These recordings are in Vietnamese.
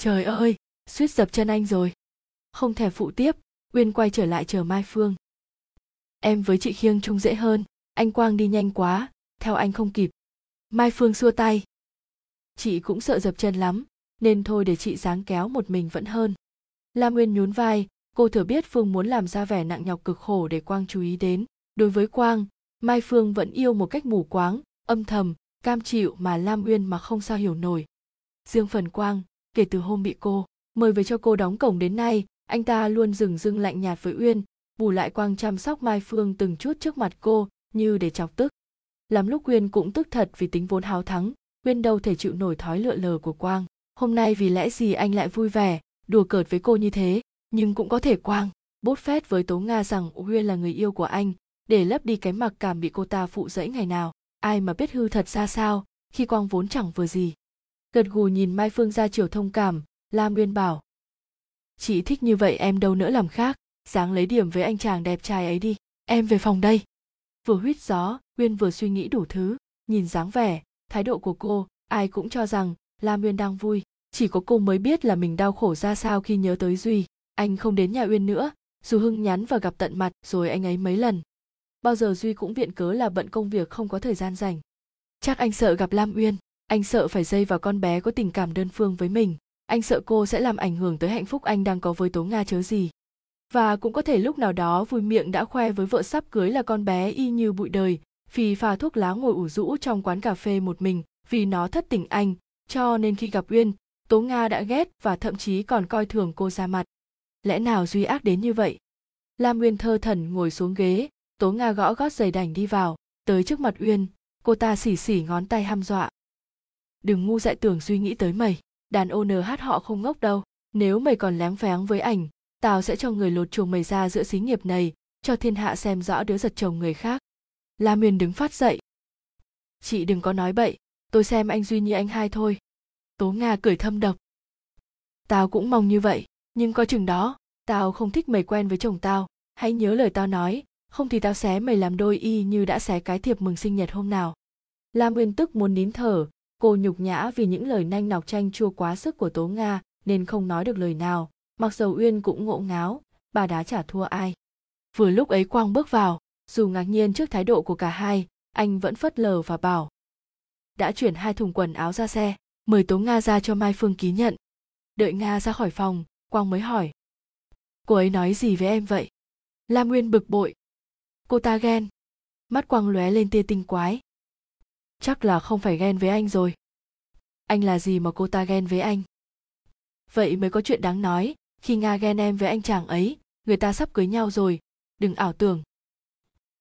trời ơi, suýt dập chân anh rồi. Không thèm phụ tiếp, uyên quay trở lại chờ mai phương. Em với chị khiêng trông dễ hơn, anh quang đi nhanh quá, theo anh không kịp. Mai phương xua tay. Chị cũng sợ dập chân lắm, nên thôi để chị dáng kéo một mình vẫn hơn. Lam nguyên nhún vai, cô thừa biết phương muốn làm ra vẻ nặng nhọc cực khổ để quang chú ý đến. Đối với quang, mai phương vẫn yêu một cách mù quáng, âm thầm, cam chịu mà lam uyên mà không sao hiểu nổi. Riêng phần quang kể từ hôm bị cô, mời về cho cô đóng cổng đến nay, anh ta luôn dừng dưng lạnh nhạt với uyên, bù lại quang chăm sóc mai phương từng chút trước mặt cô, như để chọc tức. Lắm lúc uyên cũng tức thật vì tính vốn háo thắng, uyên đâu thể chịu nổi thói lựa lờ của quang. Hôm nay vì lẽ gì anh lại vui vẻ, đùa cợt với cô như thế? Nhưng cũng có thể quang bốt phét với tố nga rằng uyên là người yêu của anh, để lấp đi cái mặc cảm bị cô ta phụ dẫy ngày nào. Ai mà biết hư thật ra sao, khi quang vốn chẳng vừa gì gật gù nhìn mai phương ra chiều thông cảm lam uyên bảo, chị thích như vậy em đâu nỡ làm khác dáng lấy điểm với anh chàng đẹp trai ấy đi, em về phòng đây. Vừa huýt gió uyên vừa suy nghĩ đủ thứ, nhìn dáng vẻ, thái độ của cô, ai cũng cho rằng lam uyên đang vui. Chỉ có cô mới biết là mình đau khổ ra sao khi nhớ tới duy. Anh không đến nhà uyên nữa, dù hưng nhắn và gặp tận mặt rồi anh ấy mấy lần. Bao giờ duy cũng viện cớ là bận công việc không có thời gian rảnh. Chắc anh sợ gặp lam uyên anh sợ phải dây vào con bé có tình cảm đơn phương với mình. Anh sợ cô sẽ làm ảnh hưởng tới hạnh phúc anh đang có với tố nga chớ gì. Và cũng có thể lúc nào đó vui miệng đã khoe với vợ sắp cưới là con bé y như bụi đời, phì pha thuốc lá ngồi ủ rũ trong quán cà phê một mình vì nó thất tình anh. Cho nên khi gặp uyên, tố nga đã ghét và thậm chí còn coi thường cô ra mặt. Lẽ nào duy ác đến như vậy? Lam uyên thơ thần ngồi xuống ghế, tố nga gõ gót giày đành đi vào. Tới trước mặt uyên, cô ta xỉ xỉ ngón tay hăm dọa đừng ngu dại tưởng suy nghĩ tới mày. Đàn owner hát họ không ngốc đâu. Nếu mày còn lém phéng với ảnh, tao sẽ cho người lột chuồng mày ra giữa xí nghiệp này, cho thiên hạ xem rõ đứa giật chồng người khác. La miền đứng phát dậy. Chị đừng có nói bậy, tôi xem anh duy như anh hai thôi. Tố nga cười thâm độc. Tao cũng mong như vậy, nhưng có chừng đó, tao không thích mày quen với chồng tao. Hãy nhớ lời tao nói, không thì tao xé mày làm đôi y như đã xé cái thiệp mừng sinh nhật hôm nào. Lam uyên tức muốn nín thở cô nhục nhã vì những lời nanh nọc chanh chua quá sức của tố nga, nên không nói được lời nào, mặc dầu uyên cũng ngộ ngáo, bà đá chả thua ai. Vừa lúc ấy quang bước vào, dù ngạc nhiên trước thái độ của cả hai, anh vẫn phớt lờ và bảo, đã chuyển hai thùng quần áo ra xe, mời tố nga ra cho mai phương ký nhận. Đợi nga ra khỏi phòng, quang mới hỏi, cô ấy nói gì với em vậy? Lam nguyên bực bội, cô ta ghen. Mắt quang lóe lên tia tinh quái chắc là không phải ghen với anh rồi. Anh là gì mà cô ta ghen với anh? Vậy mới có chuyện đáng nói, khi nga ghen em với anh chàng ấy, người ta sắp cưới nhau rồi. Đừng ảo tưởng.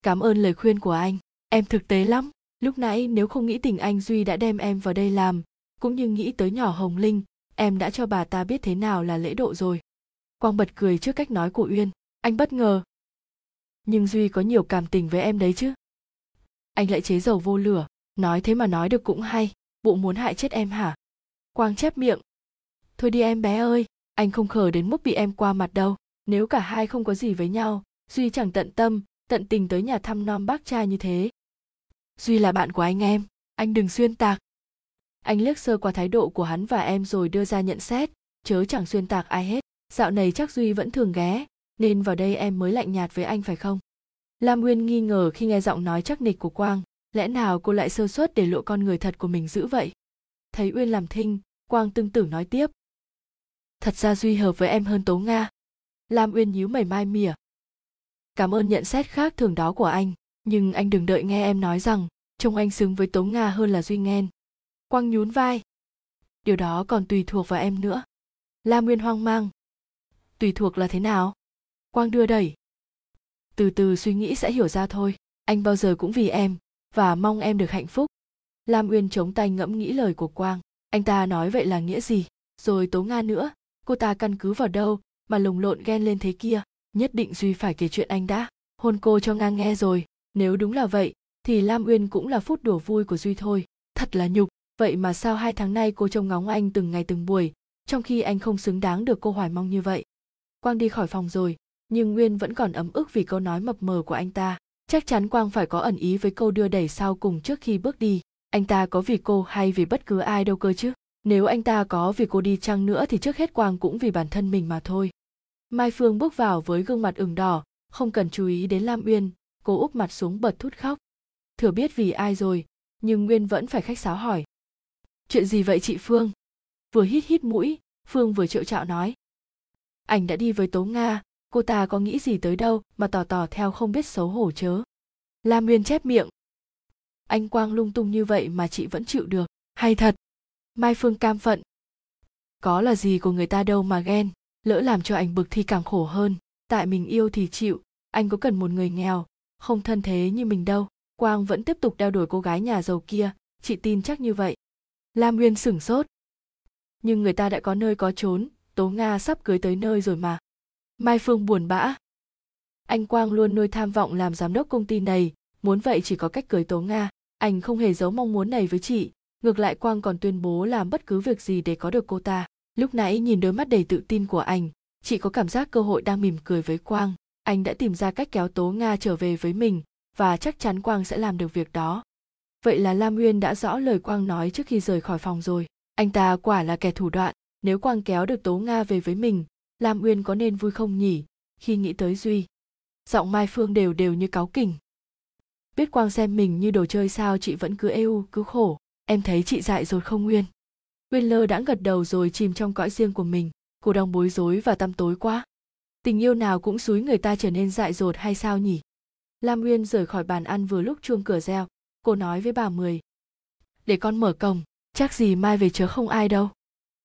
Cảm ơn lời khuyên của anh. Em thực tế lắm. Lúc nãy nếu không nghĩ tình anh duy đã đem em vào đây làm, cũng như nghĩ tới nhỏ hồng linh, em đã cho bà ta biết thế nào là lễ độ rồi. Quang bật cười trước cách nói của uyên. Anh bất ngờ. Nhưng duy có nhiều cảm tình với em đấy chứ. Anh lại chế dầu vô lửa nói thế mà nói được cũng hay bộ muốn hại chết em hả? Quang chép miệng. Thôi đi em bé ơi, anh không khờ đến mức bị em qua mặt đâu. Nếu cả hai không có gì với nhau, duy chẳng tận tâm, tận tình tới nhà thăm nom bác trai như thế. Duy là bạn của anh em, anh đừng xuyên tạc. Anh liếc sơ qua thái độ của hắn và em rồi đưa ra nhận xét, chớ chẳng xuyên tạc ai hết. Dạo này chắc duy vẫn thường ghé, nên vào đây em mới lạnh nhạt với anh phải không? Lam nguyên nghi ngờ khi nghe giọng nói chắc nịch của quang lẽ nào cô lại sơ suất để lộ con người thật của mình giữ vậy? Thấy uyên làm thinh, quang tương tử nói tiếp. Thật ra duy hợp với em hơn tố nga. Lam uyên nhíu mày mai mỉa. Cảm ơn nhận xét khác thường đó của anh, nhưng anh đừng đợi nghe em nói rằng, trông anh xứng với tố nga hơn là duy nghen quang nhún vai. Điều đó còn tùy thuộc vào em nữa. Lam uyên hoang mang. Tùy thuộc là thế nào? Quang đưa đẩy. Từ từ suy nghĩ sẽ hiểu ra thôi, anh bao giờ cũng vì em và mong em được hạnh phúc. Lam uyên chống tay ngẫm nghĩ lời của quang. Anh ta nói vậy là nghĩa gì? Rồi tố nga nữa. Cô ta căn cứ vào đâu mà lồng lộn ghen lên thế kia? Nhất định duy phải kể chuyện anh đã. Hôn cô cho nga nghe rồi. Nếu đúng là vậy, thì lam uyên cũng là phút đùa vui của duy thôi. Thật là nhục. Vậy mà sao hai tháng nay cô trông ngóng anh từng ngày từng buổi, trong khi anh không xứng đáng được cô hoài mong như vậy? Quang đi khỏi phòng rồi, nhưng nguyên vẫn còn ấm ức vì câu nói mập mờ của anh ta chắc chắn quang phải có ẩn ý với câu đưa đẩy sau cùng trước khi bước đi. Anh ta có vì cô hay vì bất cứ ai đâu cơ chứ? Nếu anh ta có vì cô đi chăng nữa thì trước hết quang cũng vì bản thân mình mà thôi. Mai phương bước vào với gương mặt ửng đỏ, không cần chú ý đến lam uyên. Cô úp mặt xuống bật thút khóc. Thừa biết vì ai rồi, nhưng nguyên vẫn phải khách sáo hỏi. Chuyện gì vậy chị phương? Vừa hít hít mũi, phương vừa triệu trạo nói. Anh đã đi với tố nga cô ta có nghĩ gì tới đâu mà tỏ tỏ theo không biết xấu hổ chớ? Lam uyên chép miệng. Anh quang lung tung như vậy mà chị vẫn chịu được. Hay thật. Mai phương cam phận. Có là gì của người ta đâu mà ghen. Lỡ làm cho anh bực thì càng khổ hơn. Tại mình yêu thì chịu. Anh có cần một người nghèo? Không thân thế như mình đâu. Quang vẫn tiếp tục đeo đuổi cô gái nhà giàu kia. Chị tin chắc như vậy. Lam uyên sửng sốt. Nhưng người ta đã có nơi có trốn tố nga sắp cưới tới nơi rồi mà mai phương buồn bã. Anh quang luôn nuôi tham vọng làm giám đốc công ty này, muốn vậy chỉ có cách cưới tố nga. Anh không hề giấu mong muốn này với chị, ngược lại quang còn tuyên bố làm bất cứ việc gì để có được cô ta. Lúc nãy nhìn đôi mắt đầy tự tin của anh, chị có cảm giác cơ hội đang mỉm cười với quang. Anh đã tìm ra cách kéo tố nga trở về với mình, và chắc chắn quang sẽ làm được việc đó. Vậy là lam nguyên đã rõ lời quang nói trước khi rời khỏi phòng rồi. Anh ta quả là kẻ thủ đoạn, nếu quang kéo được tố nga về với mình lam uyên có nên vui không nhỉ? Khi nghĩ tới duy, giọng mai phương đều đều như cáu kỉnh. Biết quang xem mình như đồ chơi sao chị vẫn cứ êu cứ khổ. Em thấy chị dại rồi không nguyên nguyên lơ đã gật đầu rồi chìm trong cõi riêng của mình. Cô đang bối rối và tăm tối quá. Tình yêu nào cũng xúi người ta trở nên dại dột hay sao nhỉ? Lam nguyên rời khỏi bàn ăn vừa lúc chuông cửa reo. Cô nói với bà mười. Để con mở cổng, chắc gì mai về chớ không ai đâu.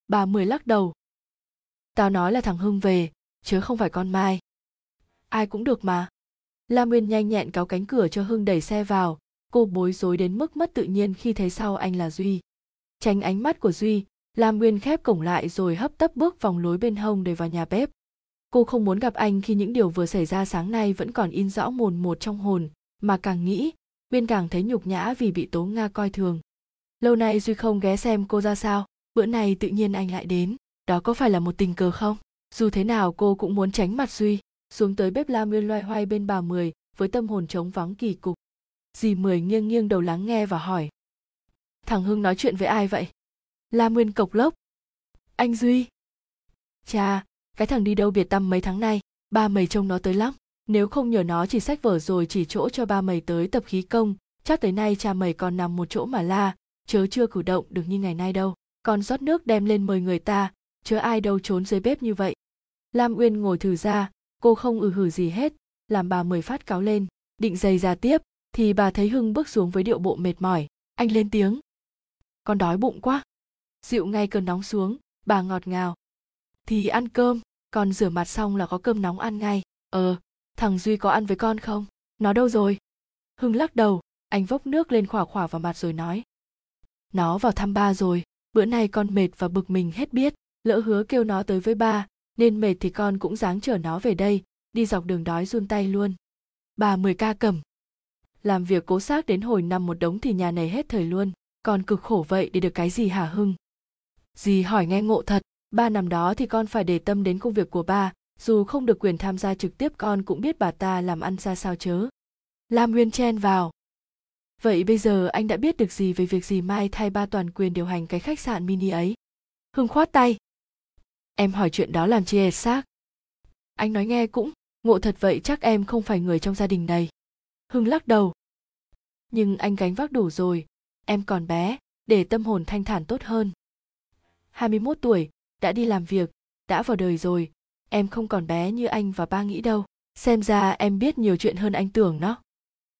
Bà mười lắc đầu tao nói là thằng hưng về, chứ không phải con mai. Ai cũng được mà. Lam nguyên nhanh nhẹn cáo cánh cửa cho hưng đẩy xe vào. Cô bối rối đến mức mất tự nhiên khi thấy sau anh là duy. Tránh ánh mắt của duy lam nguyên khép cổng lại rồi hấp tấp bước vòng lối bên hông để vào nhà bếp. Cô không muốn gặp anh khi những điều vừa xảy ra sáng nay vẫn còn in rõ mồn một trong hồn, mà càng nghĩ, nguyên càng thấy nhục nhã vì bị tố nga coi thường. Lâu nay duy không ghé xem cô ra sao, bữa nay tự nhiên anh lại đến đó có phải là một tình cờ không? Dù thế nào, cô cũng muốn tránh mặt duy, xuống tới bếp la nguyên loay hoay bên bà mười với tâm hồn trống vắng kỳ cục. Dì mười nghiêng nghiêng đầu lắng nghe và hỏi. Thằng hưng nói chuyện với ai vậy? La nguyên cộc lốc. Anh duy. Cha, cái thằng đi đâu biệt tâm mấy tháng nay? Ba mày trông nó tới lắm. Nếu không nhờ nó chỉ sách vở rồi chỉ chỗ cho ba mày tới tập khí công, chắc tới nay cha mày còn nằm một chỗ mà la. Chớ chưa cử động được như ngày nay đâu. Còn rót nước đem lên mời người ta chớ ai đâu trốn dưới bếp như vậy. Lam uyên ngồi thử ra, cô không ừ hử gì hết, làm bà mời phát cáo lên. Định giày ra tiếp, thì bà thấy hưng bước xuống với điệu bộ mệt mỏi. Anh lên tiếng. Con đói bụng quá. Dịu ngay cơn nóng xuống, bà ngọt ngào. Thì ăn cơm con rửa mặt xong là có cơm nóng ăn ngay. Ờ thằng duy có ăn với con không? Nó đâu rồi? Hưng lắc đầu, anh vốc nước lên khỏa khỏa vào mặt rồi nói. Nó vào thăm ba rồi, bữa nay con mệt và bực mình hết biết lỡ hứa kêu nó tới với ba, nên mệt thì con cũng dáng chở nó về đây, đi dọc đường đói run tay luôn. Bà mười ca cầm. Làm việc cố xác đến hồi năm một đống thì nhà này hết thời luôn, con cực khổ vậy để được cái gì hả hưng? Dì hỏi nghe ngộ thật, ba nằm đó thì con phải để tâm đến công việc của ba, dù không được quyền tham gia trực tiếp con cũng biết bà ta làm ăn ra sao chớ. Lam nguyên chen vào. Vậy bây giờ anh đã biết được gì về việc gì mai thay ba toàn quyền điều hành cái khách sạn mini ấy? Hưng khoát tay em hỏi chuyện đó làm chi xác? Anh nói nghe cũng, ngộ thật vậy chắc em không phải người trong gia đình này. Hưng lắc đầu. Nhưng anh gánh vác đủ rồi, em còn bé, để tâm hồn thanh thản tốt hơn. 21 tuổi, đã đi làm việc, đã vào đời rồi, em không còn bé như anh và ba nghĩ đâu. Xem ra em biết nhiều chuyện hơn anh tưởng đó.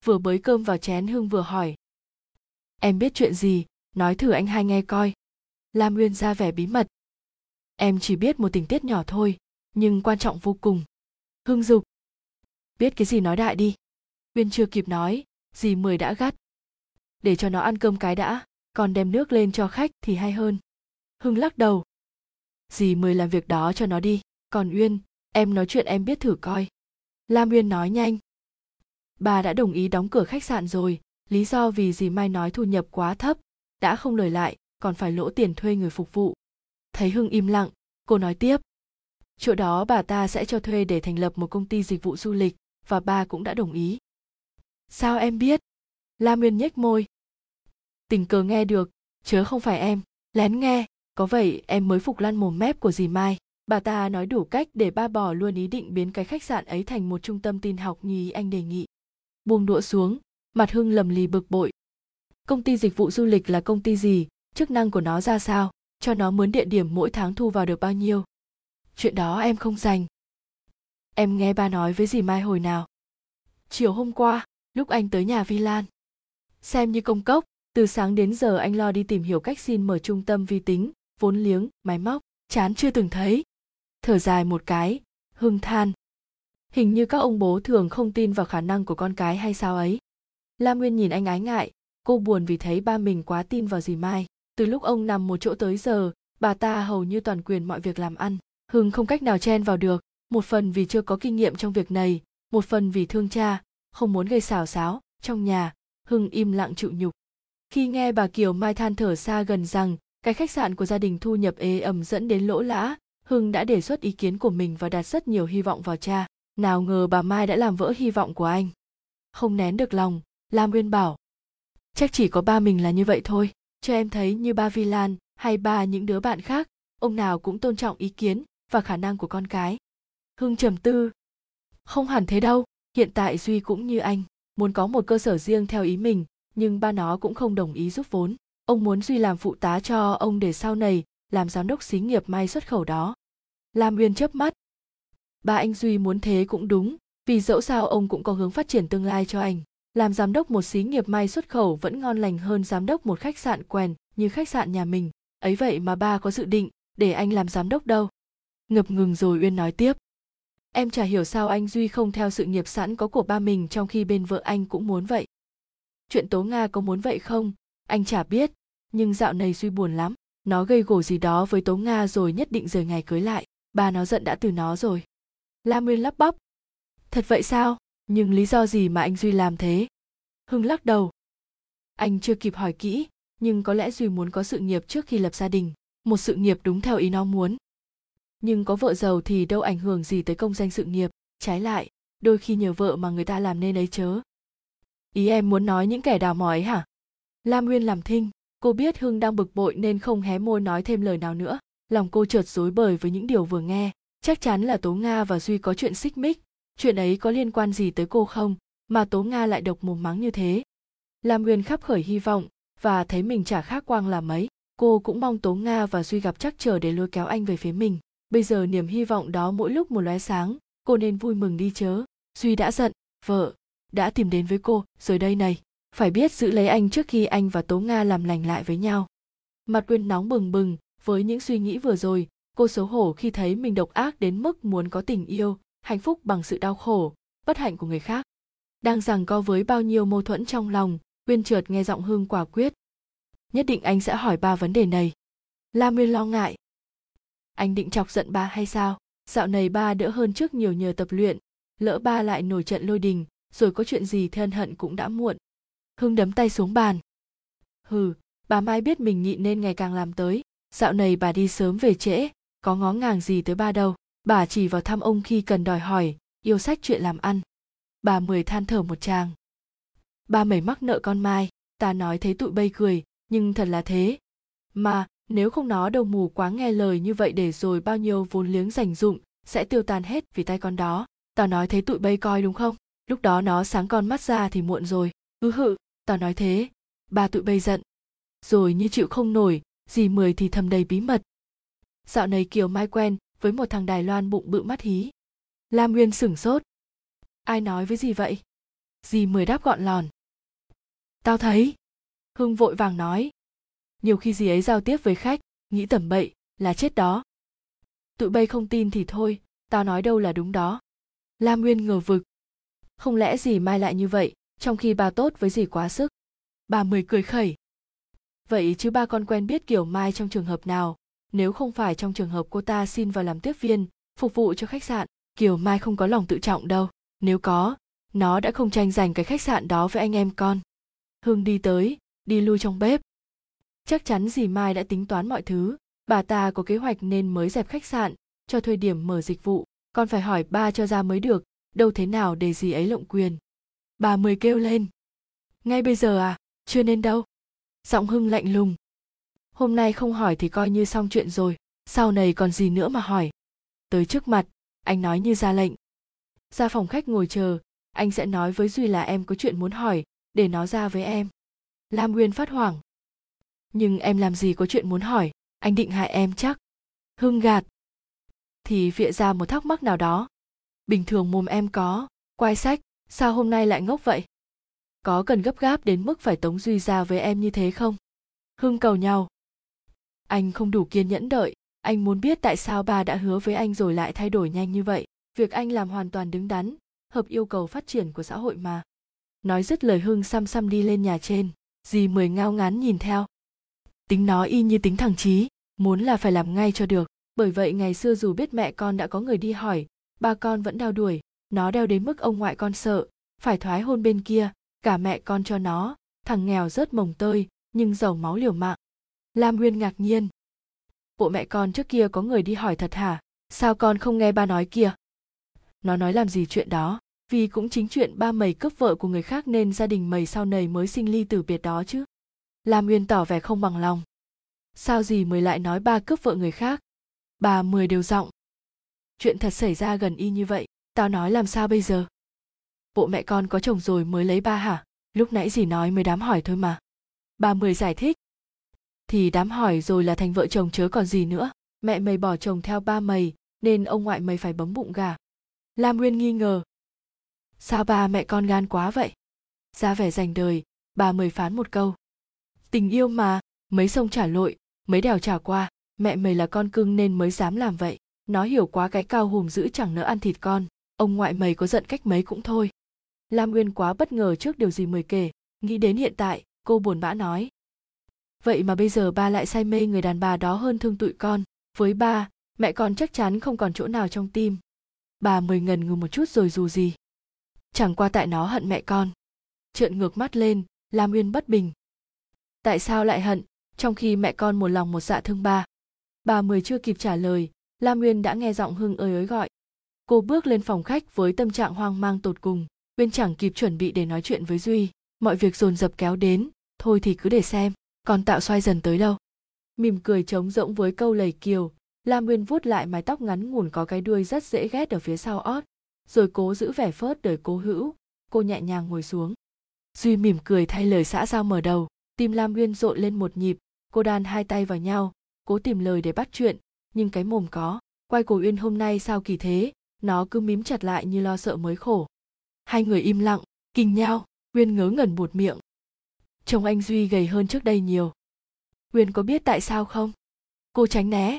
Vừa bới cơm vào chén hưng vừa hỏi. Em biết chuyện gì? Nói thử anh hai nghe coi. Lam nguyên ra vẻ bí mật em chỉ biết một tình tiết nhỏ thôi, nhưng quan trọng vô cùng. Hưng dục. Biết cái gì nói đại đi. Uyên chưa kịp nói, dì mười đã gắt. Để cho nó ăn cơm cái đã, còn đem nước lên cho khách thì hay hơn. Hưng lắc đầu. Dì mười làm việc đó cho nó đi, còn uyên, em nói chuyện em biết thử coi. Lam uyên nói nhanh. Bà đã đồng ý đóng cửa khách sạn rồi, lý do vì dì mai nói thu nhập quá thấp, đã không lời lại, còn phải lỗ tiền thuê người phục vụ thấy hưng im lặng, cô nói tiếp. Chỗ đó bà ta sẽ cho thuê để thành lập một công ty dịch vụ du lịch, và ba cũng đã đồng ý. Sao em biết? La nguyên nhếch môi. Tình cờ nghe được, chớ không phải em, lén nghe, có vậy em mới phục lăn mồm mép của dì mai. Bà ta nói đủ cách để ba bỏ luôn ý định biến cái khách sạn ấy thành một trung tâm tin học như ý anh đề nghị. Buông đũa xuống, mặt hưng lầm lì bực bội. Công ty dịch vụ du lịch là công ty gì? Chức năng của nó ra sao? Cho nó mướn địa điểm mỗi tháng thu vào được bao nhiêu. Chuyện đó em không dành. Em nghe ba nói với dì mai hồi nào. Chiều hôm qua, lúc anh tới nhà vi lan. Xem như công cốc, từ sáng đến giờ anh lo đi tìm hiểu cách xin mở trung tâm vi tính, vốn liếng, máy móc, chán chưa từng thấy. Thở dài một cái, hưng than. Hình như các ông bố thường không tin vào khả năng của con cái hay sao ấy. Lam nguyên nhìn anh ái ngại, cô buồn vì thấy ba mình quá tin vào dì mai từ lúc ông nằm một chỗ tới giờ, bà ta hầu như toàn quyền mọi việc làm ăn. Hưng không cách nào chen vào được, một phần vì chưa có kinh nghiệm trong việc này, một phần vì thương cha, không muốn gây xào xáo trong nhà, hưng im lặng chịu nhục. Khi nghe bà kiều mai than thở xa gần rằng cái khách sạn của gia đình thu nhập ế ẩm dẫn đến lỗ lã, hưng đã đề xuất ý kiến của mình và đặt rất nhiều hy vọng vào cha. Nào ngờ bà mai đã làm vỡ hy vọng của anh. Không nén được lòng, lam nguyên bảo, chắc chỉ có ba mình là như vậy thôi cho em thấy như ba vi lan hay ba những đứa bạn khác, ông nào cũng tôn trọng ý kiến và khả năng của con cái. Hưng trầm tư. Không hẳn thế đâu, hiện tại duy cũng như anh, muốn có một cơ sở riêng theo ý mình, nhưng ba nó cũng không đồng ý giúp vốn. Ông muốn duy làm phụ tá cho ông để sau này làm giám đốc xí nghiệp may xuất khẩu đó. Lam uyên chớp mắt. Ba anh duy muốn thế cũng đúng, vì dẫu sao ông cũng có hướng phát triển tương lai cho anh làm giám đốc một xí nghiệp may xuất khẩu vẫn ngon lành hơn giám đốc một khách sạn quèn như khách sạn nhà mình. Ấy vậy mà ba có dự định để anh làm giám đốc đâu? Ngập ngừng rồi uyên nói tiếp. Em chả hiểu sao anh duy không theo sự nghiệp sẵn có của ba mình trong khi bên vợ anh cũng muốn vậy. Chuyện tố nga có muốn vậy không? Anh chả biết, nhưng dạo này duy buồn lắm. Nó gây gổ gì đó với tố nga rồi nhất định rời ngày cưới lại. Ba nó giận đã từ nó rồi. La nguyên lắp bắp. Thật vậy sao? Nhưng lý do gì mà anh duy làm thế? Hưng lắc đầu. Anh chưa kịp hỏi kỹ, nhưng có lẽ duy muốn có sự nghiệp trước khi lập gia đình, một sự nghiệp đúng theo ý nó muốn. Nhưng có vợ giàu thì đâu ảnh hưởng gì tới công danh sự nghiệp, trái lại, đôi khi nhờ vợ mà người ta làm nên ấy chớ. Ý em muốn nói những kẻ đào mỏ ấy hả? Lam nguyên làm thinh, cô biết hưng đang bực bội nên không hé môi nói thêm lời nào nữa. Lòng cô chợt rối bời với những điều vừa nghe, chắc chắn là tố nga và duy có chuyện xích mích chuyện ấy có liên quan gì tới cô không mà tố nga lại độc mồm mắng như thế? Lam nguyên khắp khởi hy vọng và thấy mình chả khác quang là mấy. Cô cũng mong tố nga và duy gặp chắc chờ để lôi kéo anh về phía mình. Bây giờ niềm hy vọng đó mỗi lúc một lóe sáng, cô nên vui mừng đi chớ. Duy đã giận, vợ đã tìm đến với cô, rồi đây này. Phải biết giữ lấy anh trước khi anh và tố nga làm lành lại với nhau. Mặt quyên nóng bừng bừng, với những suy nghĩ vừa rồi, cô xấu hổ khi thấy mình độc ác đến mức muốn có tình yêu hạnh phúc bằng sự đau khổ, bất hạnh của người khác. Đang rằng co với bao nhiêu mâu thuẫn trong lòng, uyên trượt nghe giọng hương quả quyết. Nhất định anh sẽ hỏi ba vấn đề này. La nguyên lo ngại. Anh định chọc giận ba hay sao? Dạo này ba đỡ hơn trước nhiều nhờ tập luyện. Lỡ ba lại nổi trận lôi đình, rồi có chuyện gì thân hận cũng đã muộn. Hưng đấm tay xuống bàn. Hừ, bà mai biết mình nhịn nên ngày càng làm tới. Dạo này bà đi sớm về trễ, có ngó ngàng gì tới ba đâu bà chỉ vào thăm ông khi cần đòi hỏi, yêu sách chuyện làm ăn. Bà mười than thở một tràng. Ba mày mắc nợ con mai, ta nói thấy tụi bây cười, nhưng thật là thế. Mà, nếu không nó đầu mù quá nghe lời như vậy để rồi bao nhiêu vốn liếng dành dụng, sẽ tiêu tan hết vì tay con đó. Tao nói thấy tụi bây coi đúng không? Lúc đó nó sáng con mắt ra thì muộn rồi. Ư hự tao nói thế. Ba tụi bây giận. Rồi như chịu không nổi, dì mười thì thầm đầy bí mật. Dạo này kiều mai quen với một thằng đài loan bụng bự mắt hí. Lam nguyên sửng sốt. Ai nói với gì vậy? Dì mười đáp gọn lòn. Tao thấy. Hưng vội vàng nói. Nhiều khi dì ấy giao tiếp với khách, nghĩ tầm bậy, là chết đó. Tụi bay không tin thì thôi, tao nói đâu là đúng đó. Lam nguyên ngờ vực. Không lẽ dì mai lại như vậy, trong khi bà tốt với dì quá sức? Bà mười cười khẩy. Vậy chứ ba con quen biết kiểu mai trong trường hợp nào nếu không phải trong trường hợp cô ta xin vào làm tiếp viên, phục vụ cho khách sạn, kiều mai không có lòng tự trọng đâu. Nếu có, nó đã không tranh giành cái khách sạn đó với anh em con. Hương đi tới, đi lui trong bếp. Chắc chắn dì mai đã tính toán mọi thứ. Bà ta có kế hoạch nên mới dẹp khách sạn cho thuê điểm mở dịch vụ. Còn phải hỏi ba cho ra mới được, đâu thế nào để dì ấy lộng quyền. Bà mười kêu lên. Ngay bây giờ à? Chưa nên đâu. Giọng hưng lạnh lùng hôm nay không hỏi thì coi như xong chuyện rồi, sau này còn gì nữa mà hỏi. Tới trước mặt, anh nói như ra lệnh. Ra phòng khách ngồi chờ, anh sẽ nói với duy là em có chuyện muốn hỏi, để nó ra với em. Lam nguyên phát hoảng. Nhưng em làm gì có chuyện muốn hỏi, anh định hại em chắc? Hưng gạt. Thì vịa ra một thắc mắc nào đó. Bình thường mồm em có quay sách, sao hôm nay lại ngốc vậy? Có cần gấp gáp đến mức phải tống duy ra với em như thế không? Hưng cầu nhau anh không đủ kiên nhẫn đợi. Anh muốn biết tại sao bà đã hứa với anh rồi lại thay đổi nhanh như vậy. Việc anh làm hoàn toàn đứng đắn, hợp yêu cầu phát triển của xã hội mà. Nói dứt lời hưng xăm xăm đi lên nhà trên. Dì mười ngao ngán nhìn theo. Tính nó y như tính thằng trí muốn là phải làm ngay cho được. Bởi vậy ngày xưa dù biết mẹ con đã có người đi hỏi, ba con vẫn đau đuổi. Nó đeo đến mức ông ngoại con sợ, phải thoái hôn bên kia. Cả mẹ con cho nó, thằng nghèo rớt mồng tơi, nhưng giàu máu liều mạng lam nguyên ngạc nhiên. Bộ mẹ con trước kia có người đi hỏi thật hả? Sao con không nghe ba nói kia? Nó nói làm gì chuyện đó? Vì cũng chính chuyện ba mày cướp vợ của người khác nên gia đình mày sau này mới sinh ly tử biệt đó chứ. Lam nguyên tỏ vẻ không bằng lòng. Sao gì mới lại nói ba cướp vợ người khác? Bà mười đều giọng. Chuyện thật xảy ra gần y như vậy, tao nói làm sao bây giờ? Bộ mẹ con có chồng rồi mới lấy ba hả? Lúc nãy gì nói mới đám hỏi thôi mà. Bà mười giải thích thì đám hỏi rồi là thành vợ chồng chớ còn gì nữa. Mẹ mày bỏ chồng theo ba mày, nên ông ngoại mày phải bấm bụng gà. Lam nguyên nghi ngờ. Sao ba mẹ con gan quá vậy? Ra vẻ dành đời, bà mời phán một câu. Tình yêu mà, mấy sông trả lội, mấy đèo trả qua, mẹ mày là con cưng nên mới dám làm vậy. Nó hiểu quá cái cao hùm giữ chẳng nỡ ăn thịt con. Ông ngoại mày có giận cách mấy cũng thôi. Lam nguyên quá bất ngờ trước điều gì mời kể. Nghĩ đến hiện tại, cô buồn bã nói vậy mà bây giờ ba lại say mê người đàn bà đó hơn thương tụi con. Với ba, mẹ con chắc chắn không còn chỗ nào trong tim. Bà mười ngần ngừ một chút rồi dù gì. Chẳng qua tại nó hận mẹ con. Trợn ngược mắt lên, lam nguyên bất bình. Tại sao lại hận, trong khi mẹ con một lòng một dạ thương ba? Bà mười chưa kịp trả lời, lam nguyên đã nghe giọng hưng ơi ới gọi. Cô bước lên phòng khách với tâm trạng hoang mang tột cùng, uyên chẳng kịp chuẩn bị để nói chuyện với duy. Mọi việc dồn dập kéo đến, thôi thì cứ để xem còn tạo xoay dần tới đâu. Mỉm cười trống rỗng với câu lầy kiều lam nguyên vuốt lại mái tóc ngắn ngủn có cái đuôi rất dễ ghét ở phía sau ót, rồi cố giữ vẻ phớt đời cố hữu. Cô nhẹ nhàng ngồi xuống. Duy mỉm cười thay lời xã giao mở đầu, tim lam nguyên rộn lên một nhịp, cô đan hai tay vào nhau, cố tìm lời để bắt chuyện, nhưng cái mồm có, quay cổ uyên hôm nay sao kỳ thế, nó cứ mím chặt lại như lo sợ mới khổ. Hai người im lặng, kinh nhau, uyên ngớ ngẩn buột miệng chồng anh duy gầy hơn trước đây nhiều. Uyên có biết tại sao không? Cô tránh né.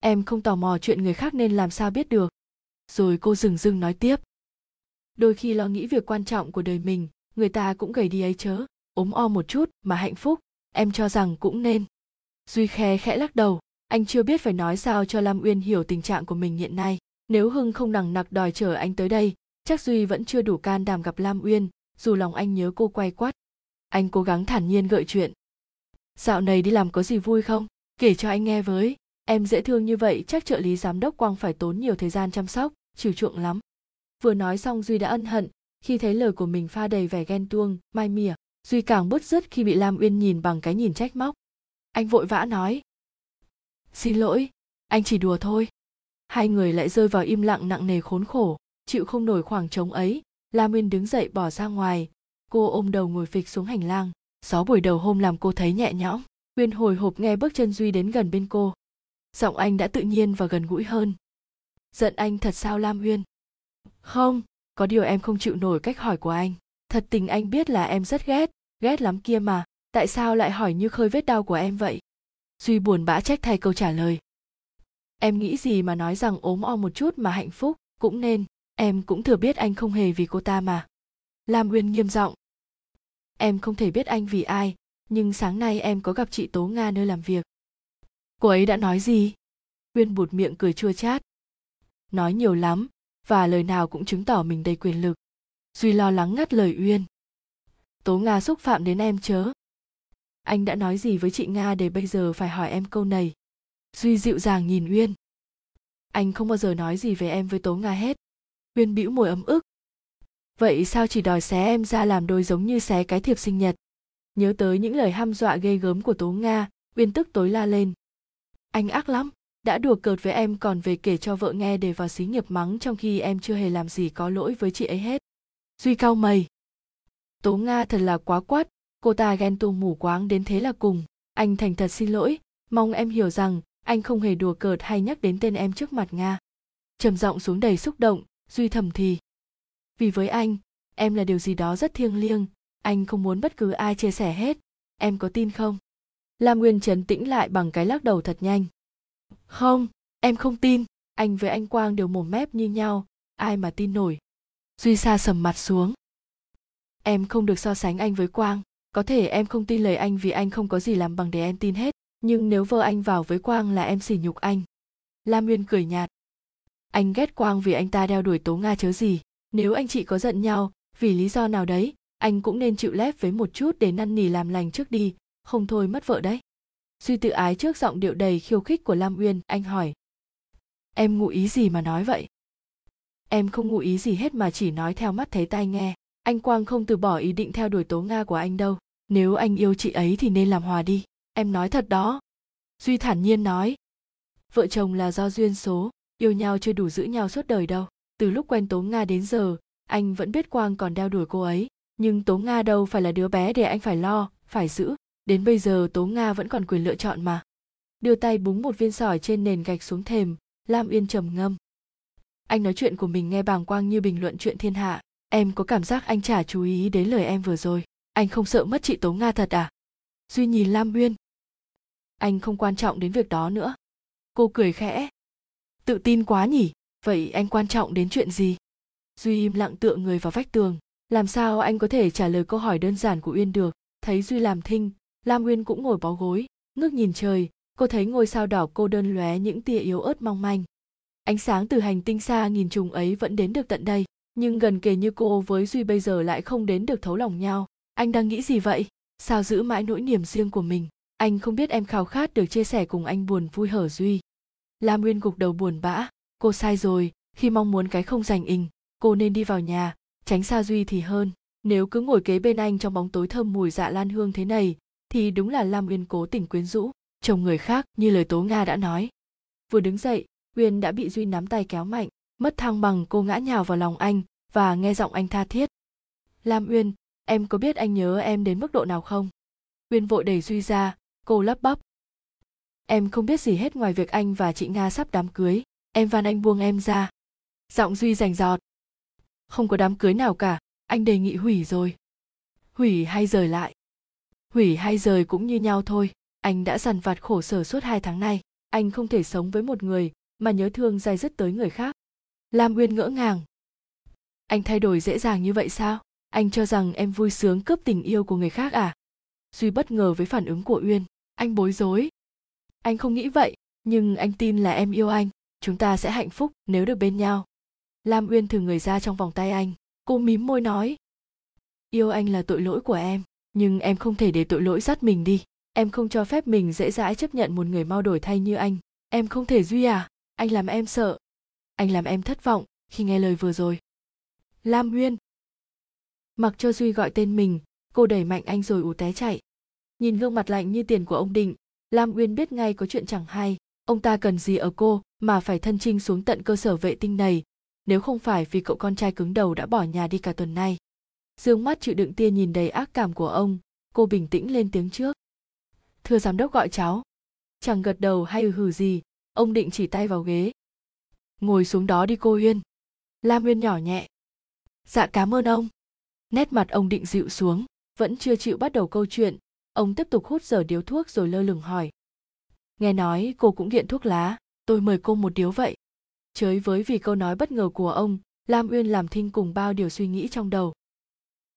Em không tò mò chuyện người khác nên làm sao biết được. Rồi cô dừng dưng nói tiếp. Đôi khi lo nghĩ việc quan trọng của đời mình, người ta cũng gầy đi ấy chớ. Ốm o một chút mà hạnh phúc, em cho rằng cũng nên. Duy khe khẽ lắc đầu, anh chưa biết phải nói sao cho lam uyên hiểu tình trạng của mình hiện nay. Nếu hưng không nằng nặc đòi chờ anh tới đây, chắc duy vẫn chưa đủ can đảm gặp lam uyên, dù lòng anh nhớ cô quay quắt anh cố gắng thản nhiên gợi chuyện. Dạo này đi làm có gì vui không? Kể cho anh nghe với. Em dễ thương như vậy, chắc trợ lý giám đốc quang phải tốn nhiều thời gian chăm sóc, chiều chuộng lắm. Vừa nói xong duy đã ân hận. Khi thấy lời của mình pha đầy vẻ ghen tuông, mai mỉa, duy càng bứt rứt khi bị lam uyên nhìn bằng cái nhìn trách móc. Anh vội vã nói, xin lỗi, anh chỉ đùa thôi. Hai người lại rơi vào im lặng nặng nề khốn khổ, chịu không nổi khoảng trống ấy. Lam uyên đứng dậy bỏ ra ngoài cô ôm đầu ngồi phịch xuống hành lang. Gió buổi đầu hôm làm cô thấy nhẹ nhõm. Uyên hồi hộp nghe bước chân duy đến gần bên cô. Giọng anh đã tự nhiên và gần gũi hơn. Giận anh thật sao lam uyên? Không, có điều em không chịu nổi cách hỏi của anh. Thật tình anh biết là em rất ghét ghét lắm kia mà. Tại sao lại hỏi như khơi vết đau của em vậy? Duy buồn bã trách thay câu trả lời. Em nghĩ gì mà nói rằng ốm o một chút mà hạnh phúc, cũng nên. Em cũng thừa biết anh không hề vì cô ta mà. Lam uyên nghiêm giọng em không thể biết anh vì ai, nhưng sáng nay em có gặp chị tố nga nơi làm việc. Cô ấy đã nói gì? Uyên bụt miệng cười chua chát. Nói nhiều lắm, và lời nào cũng chứng tỏ mình đầy quyền lực. Duy lo lắng ngắt lời uyên. Tố nga xúc phạm đến em chớ? Anh đã nói gì với chị nga để bây giờ phải hỏi em câu này? Duy dịu dàng nhìn uyên. Anh không bao giờ nói gì về em với tố nga hết. Uyên bĩu môi ấm ức vậy sao chỉ đòi xé em ra làm đôi giống như xé cái thiệp sinh nhật? Nhớ tới những lời hăm dọa ghê gớm của tố nga, uyên tức tối la lên. Anh ác lắm, đã đùa cợt với em còn về kể cho vợ nghe để vào xí nghiệp mắng trong khi em chưa hề làm gì có lỗi với chị ấy hết. Duy cao mày. Tố nga thật là quá quát, cô ta ghen tuông mù quáng đến thế là cùng. Anh thành thật xin lỗi, mong em hiểu rằng anh không hề đùa cợt hay nhắc đến tên em trước mặt nga. Trầm giọng xuống đầy xúc động, duy thầm thì vì với anh, em là điều gì đó rất thiêng liêng. Anh không muốn bất cứ ai chia sẻ hết. Em có tin không? Lam nguyên trấn tĩnh lại bằng cái lắc đầu thật nhanh. Không, em không tin. Anh với anh quang đều mồm mép như nhau. Ai mà tin nổi? Duy sa sầm mặt xuống. Em không được so sánh anh với quang. Có thể em không tin lời anh vì anh không có gì làm bằng để em tin hết. Nhưng nếu vợ anh vào với quang là em sỉ nhục anh. Lam nguyên cười nhạt. Anh ghét quang vì anh ta đeo đuổi tố nga chớ gì nếu anh chị có giận nhau, vì lý do nào đấy, anh cũng nên chịu lép với một chút để năn nỉ làm lành trước đi, không thôi mất vợ đấy. Suy tự ái trước giọng điệu đầy khiêu khích của lam uyên, anh hỏi. Em ngụ ý gì mà nói vậy? Em không ngụ ý gì hết mà chỉ nói theo mắt thấy tai nghe. Anh quang không từ bỏ ý định theo đuổi tố nga của anh đâu. Nếu anh yêu chị ấy thì nên làm hòa đi. Em nói thật đó. Duy thản nhiên nói. Vợ chồng là do duyên số, yêu nhau chưa đủ giữ nhau suốt đời đâu từ lúc quen tố nga đến giờ, anh vẫn biết quang còn đeo đuổi cô ấy. Nhưng tố nga đâu phải là đứa bé để anh phải lo, phải giữ. Đến bây giờ tố nga vẫn còn quyền lựa chọn mà. Đưa tay búng một viên sỏi trên nền gạch xuống thềm, lam yên trầm ngâm. Anh nói chuyện của mình nghe bàng quang như bình luận chuyện thiên hạ. Em có cảm giác anh chả chú ý đến lời em vừa rồi. Anh không sợ mất chị tố nga thật à? Duy nhìn lam uyên. Anh không quan trọng đến việc đó nữa. Cô cười khẽ. Tự tin quá nhỉ? Vậy anh quan trọng đến chuyện gì? Duy im lặng tựa người vào vách tường. Làm sao anh có thể trả lời câu hỏi đơn giản của uyên được? Thấy duy làm thinh, lam uyên cũng ngồi bó gối, ngước nhìn trời. Cô thấy ngôi sao đỏ cô đơn lóe những tia yếu ớt mong manh. Ánh sáng từ hành tinh xa nghìn trùng ấy vẫn đến được tận đây, nhưng gần kề như cô với duy bây giờ lại không đến được thấu lòng nhau. Anh đang nghĩ gì vậy? Sao giữ mãi nỗi niềm riêng của mình? Anh không biết em khao khát được chia sẻ cùng anh buồn vui hở duy. Lam uyên gục đầu buồn bã cô sai rồi, khi mong muốn cái không dành ình cô nên đi vào nhà, tránh xa duy thì hơn. Nếu cứ ngồi kế bên anh trong bóng tối thơm mùi dạ lan hương thế này, thì đúng là lam uyên cố tình quyến rũ. Chồng người khác, như lời tố nga đã nói. Vừa đứng dậy, uyên đã bị duy nắm tay kéo mạnh, mất thăng bằng cô ngã nhào vào lòng anh và nghe giọng anh tha thiết. Lam uyên, em có biết anh nhớ em đến mức độ nào không? Uyên vội đẩy duy ra, cô lắp bắp. Em không biết gì hết ngoài việc anh và chị nga sắp đám cưới em van anh buông em ra. Giọng duy rành giọt. Không có đám cưới nào cả, anh đề nghị hủy rồi. Hủy hay rời lại? Hủy hay rời cũng như nhau thôi. Anh đã dằn vặt khổ sở suốt hai tháng nay. Anh không thể sống với một người mà nhớ thương dai dứt tới người khác. Lam uyên ngỡ ngàng. Anh thay đổi dễ dàng như vậy sao? Anh cho rằng em vui sướng cướp tình yêu của người khác à? Duy bất ngờ với phản ứng của uyên. Anh bối rối. Anh không nghĩ vậy, nhưng anh tin là em yêu anh chúng ta sẽ hạnh phúc nếu được bên nhau. Lam uyên thử người ra trong vòng tay anh. Cô mím môi nói. Yêu anh là tội lỗi của em, nhưng em không thể để tội lỗi dắt mình đi. Em không cho phép mình dễ dãi chấp nhận một người mau đổi thay như anh. Em không thể duy à? Anh làm em sợ. Anh làm em thất vọng khi nghe lời vừa rồi. Lam Uyên. Mặc cho duy gọi tên mình, cô đẩy mạnh anh rồi ù té chạy. Nhìn gương mặt lạnh như tiền của ông định, lam uyên biết ngay có chuyện chẳng hay ông ta cần gì ở cô mà phải thân chinh xuống tận cơ sở vệ tinh này? Nếu không phải vì cậu con trai cứng đầu đã bỏ nhà đi cả tuần nay. Dương mắt chịu đựng tia nhìn đầy ác cảm của ông, cô bình tĩnh lên tiếng trước. Thưa giám đốc gọi cháu. Chẳng gật đầu hay ừ hừ gì, ông định chỉ tay vào ghế. Ngồi xuống đó đi cô huyên. Lam huyên nhỏ nhẹ. Dạ cảm ơn ông. Nét mặt ông định dịu xuống, vẫn chưa chịu bắt đầu câu chuyện. Ông tiếp tục hút dở điếu thuốc rồi lơ lửng hỏi nghe nói cô cũng nghiện thuốc lá. Tôi mời cô một điếu vậy. Chới với vì câu nói bất ngờ của ông, lam uyên làm thinh cùng bao điều suy nghĩ trong đầu.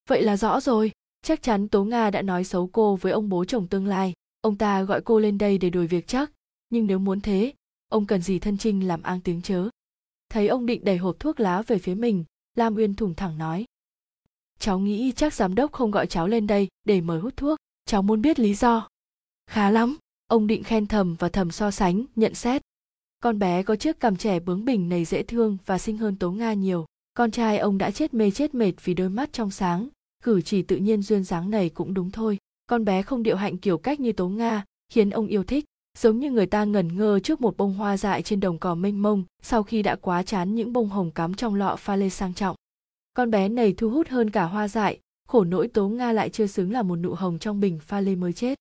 Vậy là rõ rồi. Chắc chắn tố nga đã nói xấu cô với ông bố chồng tương lai. Ông ta gọi cô lên đây để đuổi việc chắc. Nhưng nếu muốn thế, ông cần gì thân trinh làm ang tiếng chớ? Thấy ông định đẩy hộp thuốc lá về phía mình, lam uyên thủng thẳng nói. Cháu nghĩ chắc giám đốc không gọi cháu lên đây để mời hút thuốc. Cháu muốn biết lý do. Khá lắm ông định khen thầm và thầm so sánh, nhận xét. Con bé có chiếc cằm trẻ bướng bỉnh này dễ thương và xinh hơn tố nga nhiều. Con trai ông đã chết mê chết mệt vì đôi mắt trong sáng. Cử chỉ tự nhiên duyên dáng này cũng đúng thôi. Con bé không điệu hạnh kiểu cách như tố nga, khiến ông yêu thích. Giống như người ta ngẩn ngơ trước một bông hoa dại trên đồng cỏ mênh mông, sau khi đã quá chán những bông hồng cắm trong lọ pha lê sang trọng. Con bé này thu hút hơn cả hoa dại, khổ nỗi tố nga lại chưa xứng là một nụ hồng trong bình pha lê mới chết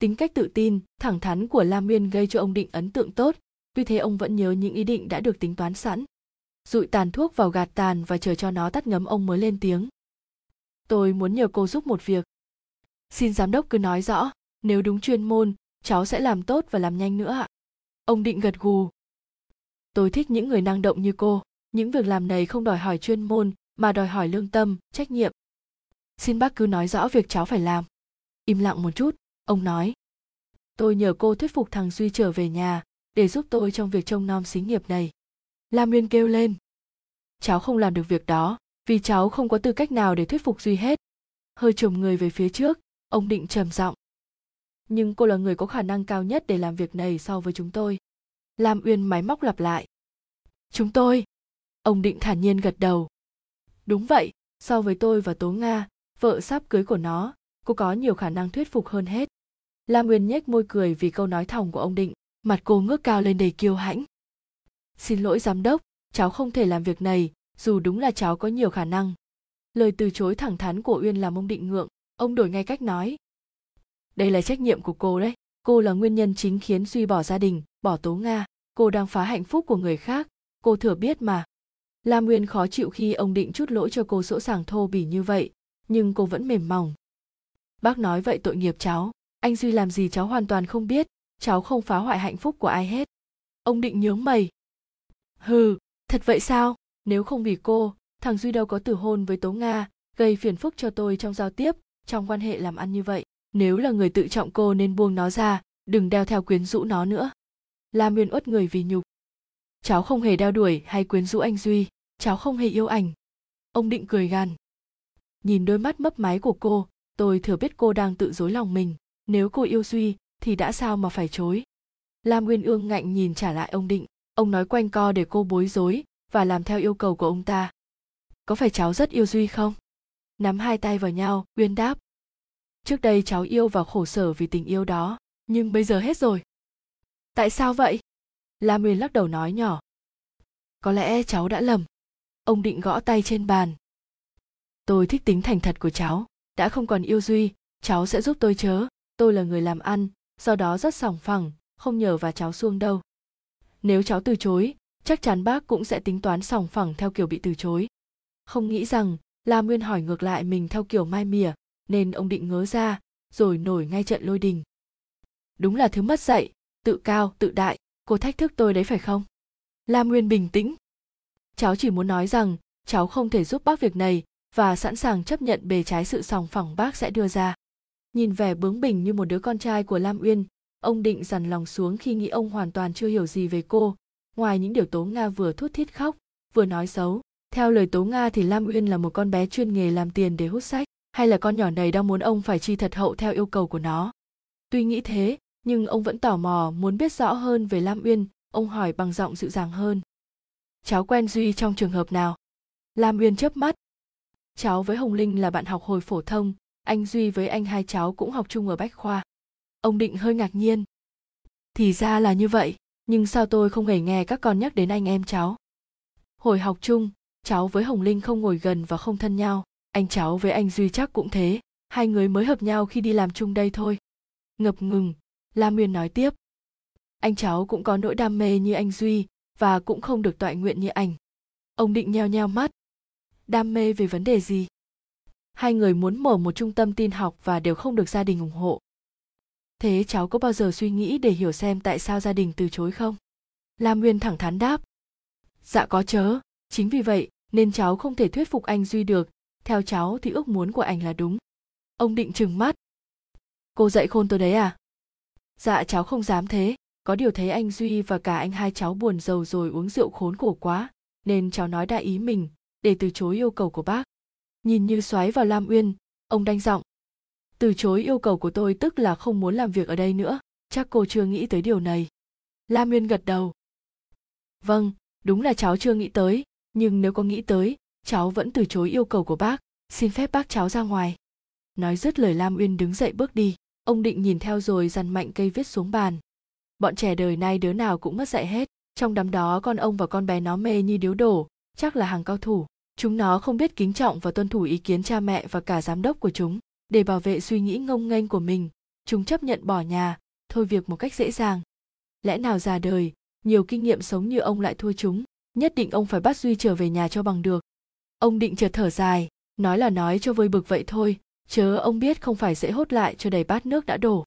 tính cách tự tin, thẳng thắn của lam nguyên gây cho ông định ấn tượng tốt. Tuy thế ông vẫn nhớ những ý định đã được tính toán sẵn. Dụi tàn thuốc vào gạt tàn và chờ cho nó tắt ngấm, ông mới lên tiếng. Tôi muốn nhờ cô giúp một việc. Xin giám đốc cứ nói rõ, nếu đúng chuyên môn, cháu sẽ làm tốt và làm nhanh nữa ạ. Ông định gật gù. Tôi thích những người năng động như cô. Những việc làm này không đòi hỏi chuyên môn, mà đòi hỏi lương tâm, trách nhiệm. Xin bác cứ nói rõ việc cháu phải làm. Im lặng một chút ông nói, tôi nhờ cô thuyết phục thằng duy trở về nhà để giúp tôi trong việc trông nom xí nghiệp này. Lam nguyên kêu lên, cháu không làm được việc đó, vì cháu không có tư cách nào để thuyết phục duy hết. Hơi chồm người về phía trước, ông định trầm giọng, nhưng cô là người có khả năng cao nhất để làm việc này so với chúng tôi. Lam uyên máy móc lặp lại, chúng tôi? Ông định thản nhiên gật đầu, đúng vậy, so với tôi và tố nga, vợ sắp cưới của nó, cô có nhiều khả năng thuyết phục hơn hết lam uyên nhếch môi cười vì câu nói thòng của ông định, mặt cô ngước cao lên đầy kiêu hãnh. Xin lỗi, giám đốc, cháu không thể làm việc này, dù đúng là cháu có nhiều khả năng. Lời từ chối thẳng thắn của uyên làm ông định ngượng, ông đổi ngay cách nói. Đây là trách nhiệm của cô đấy, cô là nguyên nhân chính khiến duy bỏ gia đình, bỏ tố nga, cô đang phá hạnh phúc của người khác, cô thừa biết mà. Lam nguyên khó chịu khi ông định chút lỗi cho cô sỗ sàng thô bỉ như vậy, nhưng cô vẫn mềm mỏng. Bác nói vậy tội nghiệp cháu anh duy làm gì cháu hoàn toàn không biết, cháu không phá hoại hạnh phúc của ai hết. Ông định nhướng mày. Hừ, thật vậy sao? Nếu không vì cô, thằng duy đâu có từ hôn với tố nga, gây phiền phức cho tôi trong giao tiếp, trong quan hệ làm ăn như vậy. Nếu là người tự trọng cô nên buông nó ra, đừng đeo theo quyến rũ nó nữa. La miên uất người vì nhục. Cháu không hề đeo đuổi hay quyến rũ anh duy, cháu không hề yêu ảnh. Ông định cười gằn. Nhìn đôi mắt mấp máy của cô, tôi thừa biết cô đang tự dối lòng mình nếu cô yêu duy, thì đã sao mà phải chối? Lam nguyên ương ngạnh nhìn trả lại ông định. Ông nói quanh co để cô bối rối và làm theo yêu cầu của ông ta. Có phải cháu rất yêu duy không? Nắm hai tay vào nhau, uyên đáp. Trước đây cháu yêu và khổ sở vì tình yêu đó, nhưng bây giờ hết rồi. Tại sao vậy? Lam uyên lắc đầu nói nhỏ. Có lẽ cháu đã lầm. Ông định gõ tay trên bàn. Tôi thích tính thành thật của cháu. Đã không còn yêu duy, cháu sẽ giúp tôi chớ tôi là người làm ăn do đó rất sòng phẳng, không nhờ vào cháu xuông đâu. Nếu cháu từ chối, chắc chắn bác cũng sẽ tính toán sòng phẳng theo kiểu bị từ chối. Không nghĩ rằng, la nguyên hỏi ngược lại mình theo kiểu mai mỉa, nên ông định ngớ ra, rồi nổi ngay trận lôi đình. Đúng là thứ mất dạy, tự cao, tự đại, cô thách thức tôi đấy phải không? La nguyên bình tĩnh. Cháu chỉ muốn nói rằng, cháu không thể giúp bác việc này, và sẵn sàng chấp nhận bề trái sự sòng phẳng bác sẽ đưa ra nhìn vẻ bướng bỉnh như một đứa con trai của lam uyên, ông định dằn lòng xuống khi nghĩ ông hoàn toàn chưa hiểu gì về cô. Ngoài những điều tố nga vừa thút thít khóc, vừa nói xấu, theo lời tố nga thì lam uyên là một con bé chuyên nghề làm tiền để hút sách, hay là con nhỏ này đang muốn ông phải chi thật hậu theo yêu cầu của nó. Tuy nghĩ thế, nhưng ông vẫn tò mò muốn biết rõ hơn về lam uyên, ông hỏi bằng giọng dịu dàng hơn. Cháu quen duy trong trường hợp nào? Lam uyên chớp mắt. Cháu với hồng linh là bạn học hồi phổ thông anh duy với anh hai cháu cũng học chung ở bách khoa. Ông định hơi ngạc nhiên. Thì ra là như vậy, nhưng sao tôi không hề nghe các con nhắc đến anh em cháu? Hồi học chung, cháu với hồng linh không ngồi gần và không thân nhau. Anh cháu với anh duy chắc cũng thế, hai người mới hợp nhau khi đi làm chung đây thôi. Ngập ngừng Lam nguyên nói tiếp. Anh cháu cũng có nỗi đam mê như anh duy và cũng không được toại nguyện như anh. Ông định nheo nheo mắt. Đam mê về vấn đề gì? Hai người muốn mở một trung tâm tin học và đều không được gia đình ủng hộ. Thế cháu có bao giờ suy nghĩ để hiểu xem tại sao gia đình từ chối không? Lam nguyên thẳng thắn đáp. Dạ có chớ, chính vì vậy nên cháu không thể thuyết phục anh duy được. Theo cháu thì ước muốn của anh là đúng. Ông định trừng mắt. Cô dạy khôn tôi đấy à? Dạ cháu không dám thế. Có điều thấy anh duy và cả anh hai cháu buồn giàu rồi uống rượu khốn khổ quá, nên cháu nói đại ý mình, để từ chối yêu cầu của bác nhìn như xoáy vào lam uyên, ông đanh giọng. Từ chối yêu cầu của tôi tức là không muốn làm việc ở đây nữa, chắc cô chưa nghĩ tới điều này. Lam uyên gật đầu. Vâng đúng là cháu chưa nghĩ tới, nhưng nếu có nghĩ tới, cháu vẫn từ chối yêu cầu của bác, xin phép bác cháu ra ngoài. Nói dứt lời lam uyên đứng dậy bước đi, ông định nhìn theo rồi dằn mạnh cây viết xuống bàn. Bọn trẻ đời nay đứa nào cũng mất dạy hết, trong đám đó con ông và con bé nó mê như điếu đổ, chắc là hàng cao thủ chúng nó không biết kính trọng và tuân thủ ý kiến cha mẹ và cả giám đốc của chúng. Để bảo vệ suy nghĩ ngông nghênh của mình, chúng chấp nhận bỏ nhà. Thôi việc một cách dễ dàng. Lẽ nào già đời, nhiều kinh nghiệm sống như ông lại thua chúng? Nhất định ông phải bắt duy trở về nhà cho bằng được. Ông định chợt thở dài, nói là nói cho vơi bực vậy thôi, chớ ông biết không phải dễ hốt lại cho đầy bát nước đã đổ.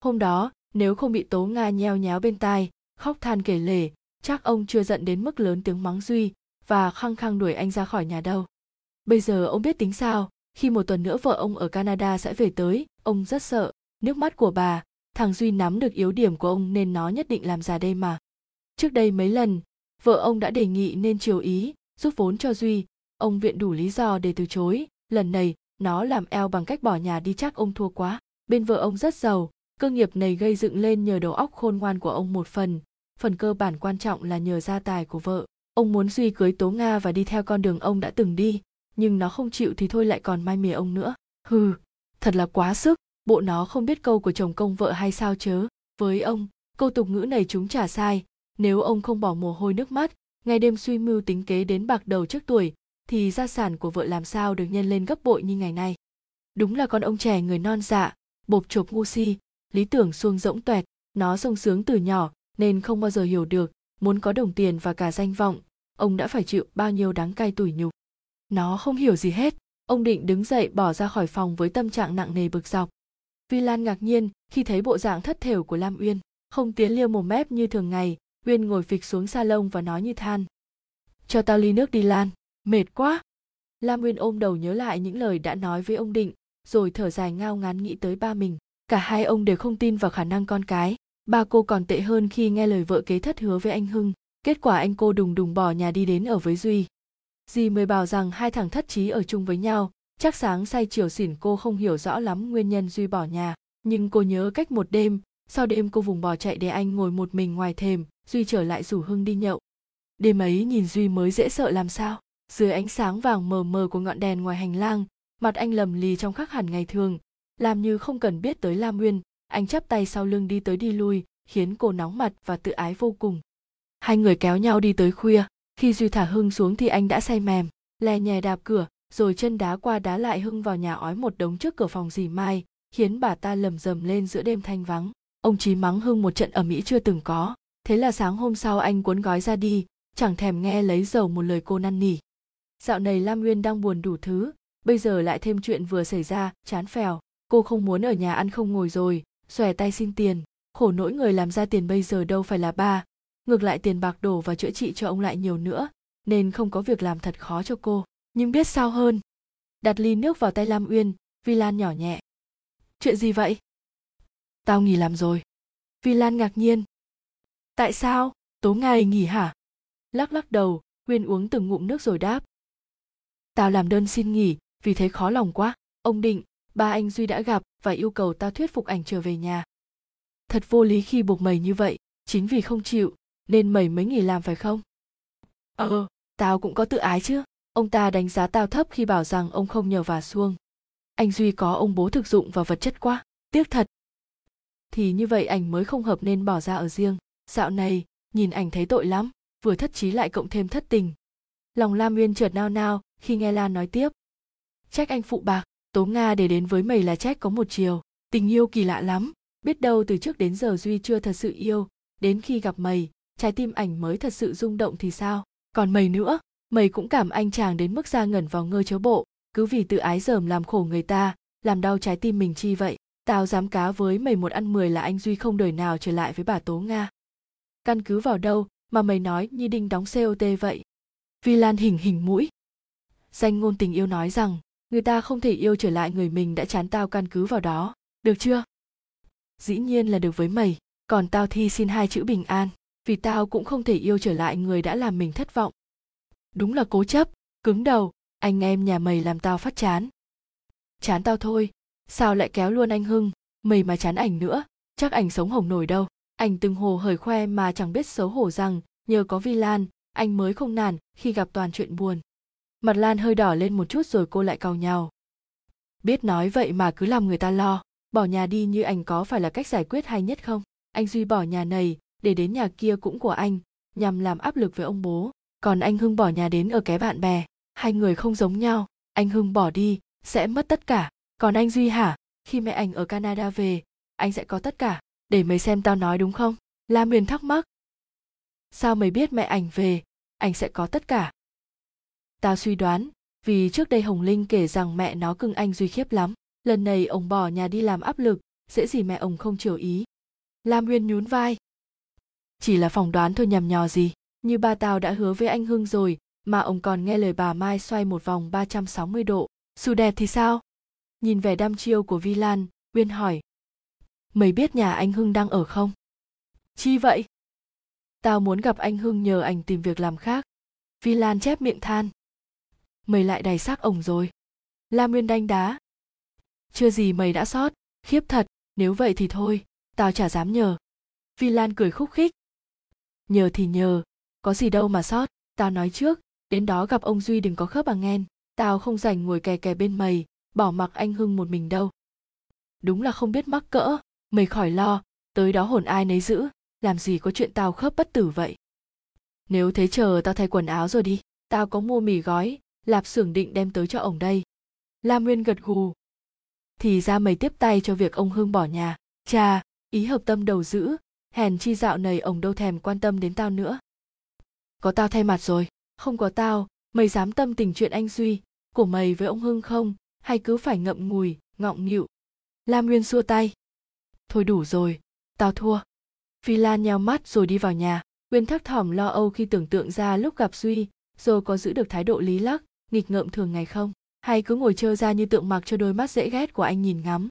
Hôm đó, nếu không bị tố nga nheo nháo bên tai, khóc than kể lể, chắc ông chưa giận đến mức lớn tiếng mắng duy và khăng khăng đuổi anh ra khỏi nhà đâu. Bây giờ ông biết tính sao, khi một tuần nữa vợ ông ở canada sẽ về tới, ông rất sợ, nước mắt của bà, thằng duy nắm được yếu điểm của ông nên nó nhất định làm già đây mà. Trước đây mấy lần, vợ ông đã đề nghị nên chiều ý giúp vốn cho duy, ông viện đủ lý do để từ chối, lần này, nó làm eo bằng cách bỏ nhà đi chắc ông thua quá. Bên vợ ông rất giàu, cơ nghiệp này gây dựng lên nhờ đầu óc khôn ngoan của ông một phần phần cơ bản quan trọng là nhờ gia tài của vợ ông muốn duy cưới tố nga và đi theo con đường ông đã từng đi, nhưng nó không chịu thì thôi lại còn mai mỉa ông nữa. Hừ, thật là quá sức, bộ nó không biết câu của chồng công vợ hay sao chớ. Với ông, câu tục ngữ này chúng chả sai. Nếu ông không bỏ mồ hôi nước mắt ngày đêm suy mưu tính kế đến bạc đầu trước tuổi, thì gia sản của vợ làm sao được nhân lên gấp bội như ngày nay? Đúng là con ông trẻ người non dạ bộp chộp ngu si, lý tưởng xuông rỗng toẹt nó sung sướng từ nhỏ, nên không bao giờ hiểu được, muốn có đồng tiền và cả danh vọng ông đã phải chịu bao nhiêu đáng cay tủi nhục. Nó không hiểu gì hết. Ông định đứng dậy bỏ ra khỏi phòng với tâm trạng nặng nề bực dọc. Vi lan ngạc nhiên khi thấy bộ dạng thất thểu của lam uyên, không tiến liêu một mép như thường ngày, uyên ngồi phịch xuống salon và nói như than. Cho tao ly nước đi, lan. Mệt quá. Lam uyên ôm đầu nhớ lại những lời đã nói với ông định, rồi thở dài ngao ngán nghĩ tới ba mình. Cả hai ông đều không tin vào khả năng con cái. Ba cô còn tệ hơn khi nghe lời vợ kế thất hứa với anh hưng kết quả anh cô đùng đùng bỏ nhà đi đến ở với duy. Dì mới bảo rằng hai thằng thất trí ở chung với nhau, chắc sáng say chiều xỉn cô không hiểu rõ lắm nguyên nhân duy bỏ nhà. Nhưng cô nhớ cách một đêm, sau đêm cô vùng bỏ chạy để anh ngồi một mình ngoài thềm, duy trở lại rủ hưng đi nhậu. Đêm ấy nhìn duy mới dễ sợ làm sao. Dưới ánh sáng vàng mờ mờ của ngọn đèn ngoài hành lang, mặt anh lầm lì trong khắc hẳn ngày thường. Làm như không cần biết tới lam nguyên, anh chắp tay sau lưng đi tới đi lui, khiến cô nóng mặt và tự ái vô cùng hai người kéo nhau đi tới khuya. Khi duy thả hưng xuống thì anh đã say mềm, lè nhè đạp cửa, rồi chân đá qua đá lại hưng vào nhà ói một đống trước cửa phòng dì mai, khiến bà ta lầm rầm lên giữa đêm thanh vắng. Ông chí mắng hưng một trận ở mỹ chưa từng có. Thế là sáng hôm sau anh cuốn gói ra đi, chẳng thèm nghe lấy dầu một lời cô năn nỉ. Dạo này lam nguyên đang buồn đủ thứ, bây giờ lại thêm chuyện vừa xảy ra, chán phèo. Cô không muốn ở nhà ăn không ngồi rồi, xòe tay xin tiền. Khổ nỗi người làm ra tiền bây giờ đâu phải là ba ngược lại tiền bạc đổ và chữa trị cho ông lại nhiều nữa, nên không có việc làm thật khó cho cô. Nhưng biết sao hơn? Đặt ly nước vào tay lam uyên vi lan nhỏ nhẹ. Chuyện gì vậy? Tao nghỉ làm rồi. Vi lan ngạc nhiên. Tại sao? Tố ngày nghỉ hả? Lắc lắc đầu, uyên uống từng ngụm nước rồi đáp. Tao làm đơn xin nghỉ, vì thấy khó lòng quá. Ông định, ba anh duy đã gặp và yêu cầu tao thuyết phục ảnh trở về nhà. Thật vô lý khi buộc mày như vậy, chính vì không chịu nên mày mới nghỉ làm phải không? Ờ. Tao cũng có tự ái chứ. Ông ta đánh giá tao thấp khi bảo rằng ông không nhờ vả xuông. Anh duy có ông bố thực dụng và vật chất quá. Tiếc thật. Thì như vậy ảnh mới không hợp nên bỏ ra ở riêng. Dạo này nhìn ảnh thấy tội lắm vừa thất trí lại cộng thêm thất tình. Lòng lam nguyên chợt nao nao khi nghe lan nói tiếp. Trách anh phụ bạc tố nga để đến với mày là trách có một chiều. Tình yêu kỳ lạ lắm biết đâu từ trước đến giờ duy chưa thật sự yêu. Đến khi gặp mày trái tim ảnh mới thật sự rung động thì sao? Còn mày nữa, mày cũng cảm anh chàng đến mức ra ngẩn vào ngơ chớ bộ. Cứ vì tự ái dởm làm khổ người ta, làm đau trái tim mình chi vậy? Tao dám cá với mày một ăn mười là anh duy không đời nào trở lại với bà tố nga. Căn cứ vào đâu mà mày nói như đinh đóng cot vậy? Vi lan hình hình mũi. Danh ngôn tình yêu nói rằng, người ta không thể yêu trở lại người mình đã chán tao căn cứ vào đó. Được chưa? Dĩ nhiên là được với mày. Còn tao thi xin hai chữ bình an vì tao cũng không thể yêu trở lại người đã làm mình thất vọng. Đúng là cố chấp, cứng đầu, anh em nhà mày làm tao phát chán. Chán tao thôi, sao lại kéo luôn anh hưng, mày mà chán ảnh nữa, chắc ảnh sống hồng nổi đâu. Ảnh từng hồ hởi khoe mà chẳng biết xấu hổ rằng, nhờ có vi lan, anh mới không nản khi gặp toàn chuyện buồn. Mặt lan hơi đỏ lên một chút rồi cô lại cau nhau. Biết nói vậy mà cứ làm người ta lo, bỏ nhà đi như anh có phải là cách giải quyết hay nhất không? Anh duy bỏ nhà này để đến nhà kia cũng của anh, nhằm làm áp lực với ông bố. Còn anh hưng bỏ nhà đến ở cái bạn bè, hai người không giống nhau. Anh hưng bỏ đi, sẽ mất tất cả. Còn anh duy hả? Khi mẹ anh ở canada về, anh sẽ có tất cả. Để mày xem tao nói đúng không? La miền thắc mắc. Sao mày biết mẹ ảnh về? Anh sẽ có tất cả. Tao suy đoán, vì trước đây hồng linh kể rằng mẹ nó cưng anh duy khiếp lắm. Lần này ông bỏ nhà đi làm áp lực, dễ gì mẹ ông không chiều ý. Lam uyên nhún vai chỉ là phỏng đoán thôi nhằm nhò gì. Như ba tao đã hứa với anh hưng rồi, mà ông còn nghe lời bà mai xoay một vòng 360 độ. Dù đẹp thì sao? Nhìn vẻ đăm chiêu của vi lan, uyên hỏi. Mày biết nhà anh hưng đang ở không? Chi vậy? Tao muốn gặp anh hưng nhờ anh tìm việc làm khác. Vi lan chép miệng than. Mày lại đầy xác ổng rồi. Lam nguyên đanh đá. Chưa gì mày đã sót. Khiếp thật, nếu vậy thì thôi, tao chả dám nhờ. Vi lan cười khúc khích nhờ thì nhờ. Có gì đâu mà sót. Tao nói trước, đến đó gặp ông duy đừng có khớp bằng nghen tao không rảnh ngồi kè kè bên mày, bỏ mặc anh hưng một mình đâu. Đúng là không biết mắc cỡ. Mày khỏi lo, tới đó hồn ai nấy giữ. Làm gì có chuyện tao khớp bất tử vậy? Nếu thế chờ tao thay quần áo rồi đi. Tao có mua mì gói, lạp xưởng định đem tới cho ổng đây. Lam nguyên gật gù. Thì ra mày tiếp tay cho việc ông hưng bỏ nhà. Cha, ý hợp tâm đầu giữ hèn chi dạo này ông đâu thèm quan tâm đến tao nữa. Có tao thay mặt rồi, không có tao, mày dám tâm tình chuyện anh duy, của mày với ông hưng không? Hay cứ phải ngậm ngùi, ngọng nghịu? Lam nguyên xua tay. Thôi đủ rồi, tao thua. Phi lan nheo mắt rồi đi vào nhà. Nguyên thắc thỏm lo âu khi tưởng tượng ra lúc gặp duy, rồi có giữ được thái độ lý lắc, nghịch ngợm thường ngày không? Hay cứ ngồi trơ ra như tượng mặc cho đôi mắt dễ ghét của anh nhìn ngắm?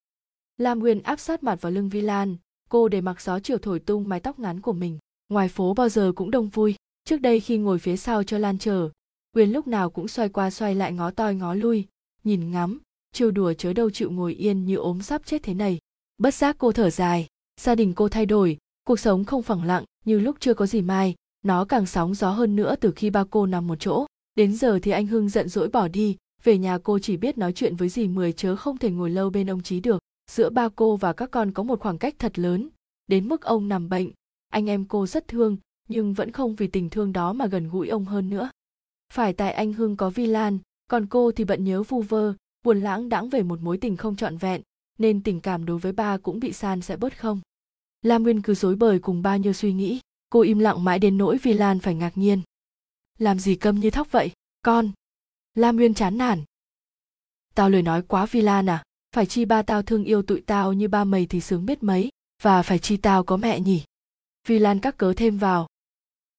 Lam nguyên áp sát mặt vào lưng vi lan cô để mặc gió chiều thổi tung mái tóc ngắn của mình. Ngoài phố bao giờ cũng đông vui. Trước đây khi ngồi phía sau cho lan chờ quyền lúc nào cũng xoay qua xoay lại ngó toi ngó lui, nhìn ngắm, trêu đùa chớ đâu chịu ngồi yên như ốm sắp chết thế này. Bất giác cô thở dài, gia đình cô thay đổi, cuộc sống không phẳng lặng như lúc chưa có gì mai, nó càng sóng gió hơn nữa từ khi ba cô nằm một chỗ. Đến giờ thì anh hưng giận dỗi bỏ đi, về nhà cô chỉ biết nói chuyện với dì mười chớ không thể ngồi lâu bên ông trí được giữa ba cô và các con có một khoảng cách thật lớn. Đến mức ông nằm bệnh. Anh em cô rất thương, nhưng vẫn không vì tình thương đó mà gần gũi ông hơn nữa. Phải tại anh hưng có vi lan, còn cô thì bận nhớ vu vơ, buồn lãng đãng về một mối tình không trọn vẹn, nên tình cảm đối với ba cũng bị san sẽ bớt không? Lam nguyên cứ dối bời cùng bao nhiêu suy nghĩ, cô im lặng mãi đến nỗi vi lan phải ngạc nhiên. Làm gì câm như thóc vậy, con? Lam nguyên chán nản. Tao lời nói quá vi lan à? Phải chi ba tao thương yêu tụi tao như ba mày thì sướng biết mấy, và phải chi tao có mẹ nhỉ? Vi lan các cớ thêm vào.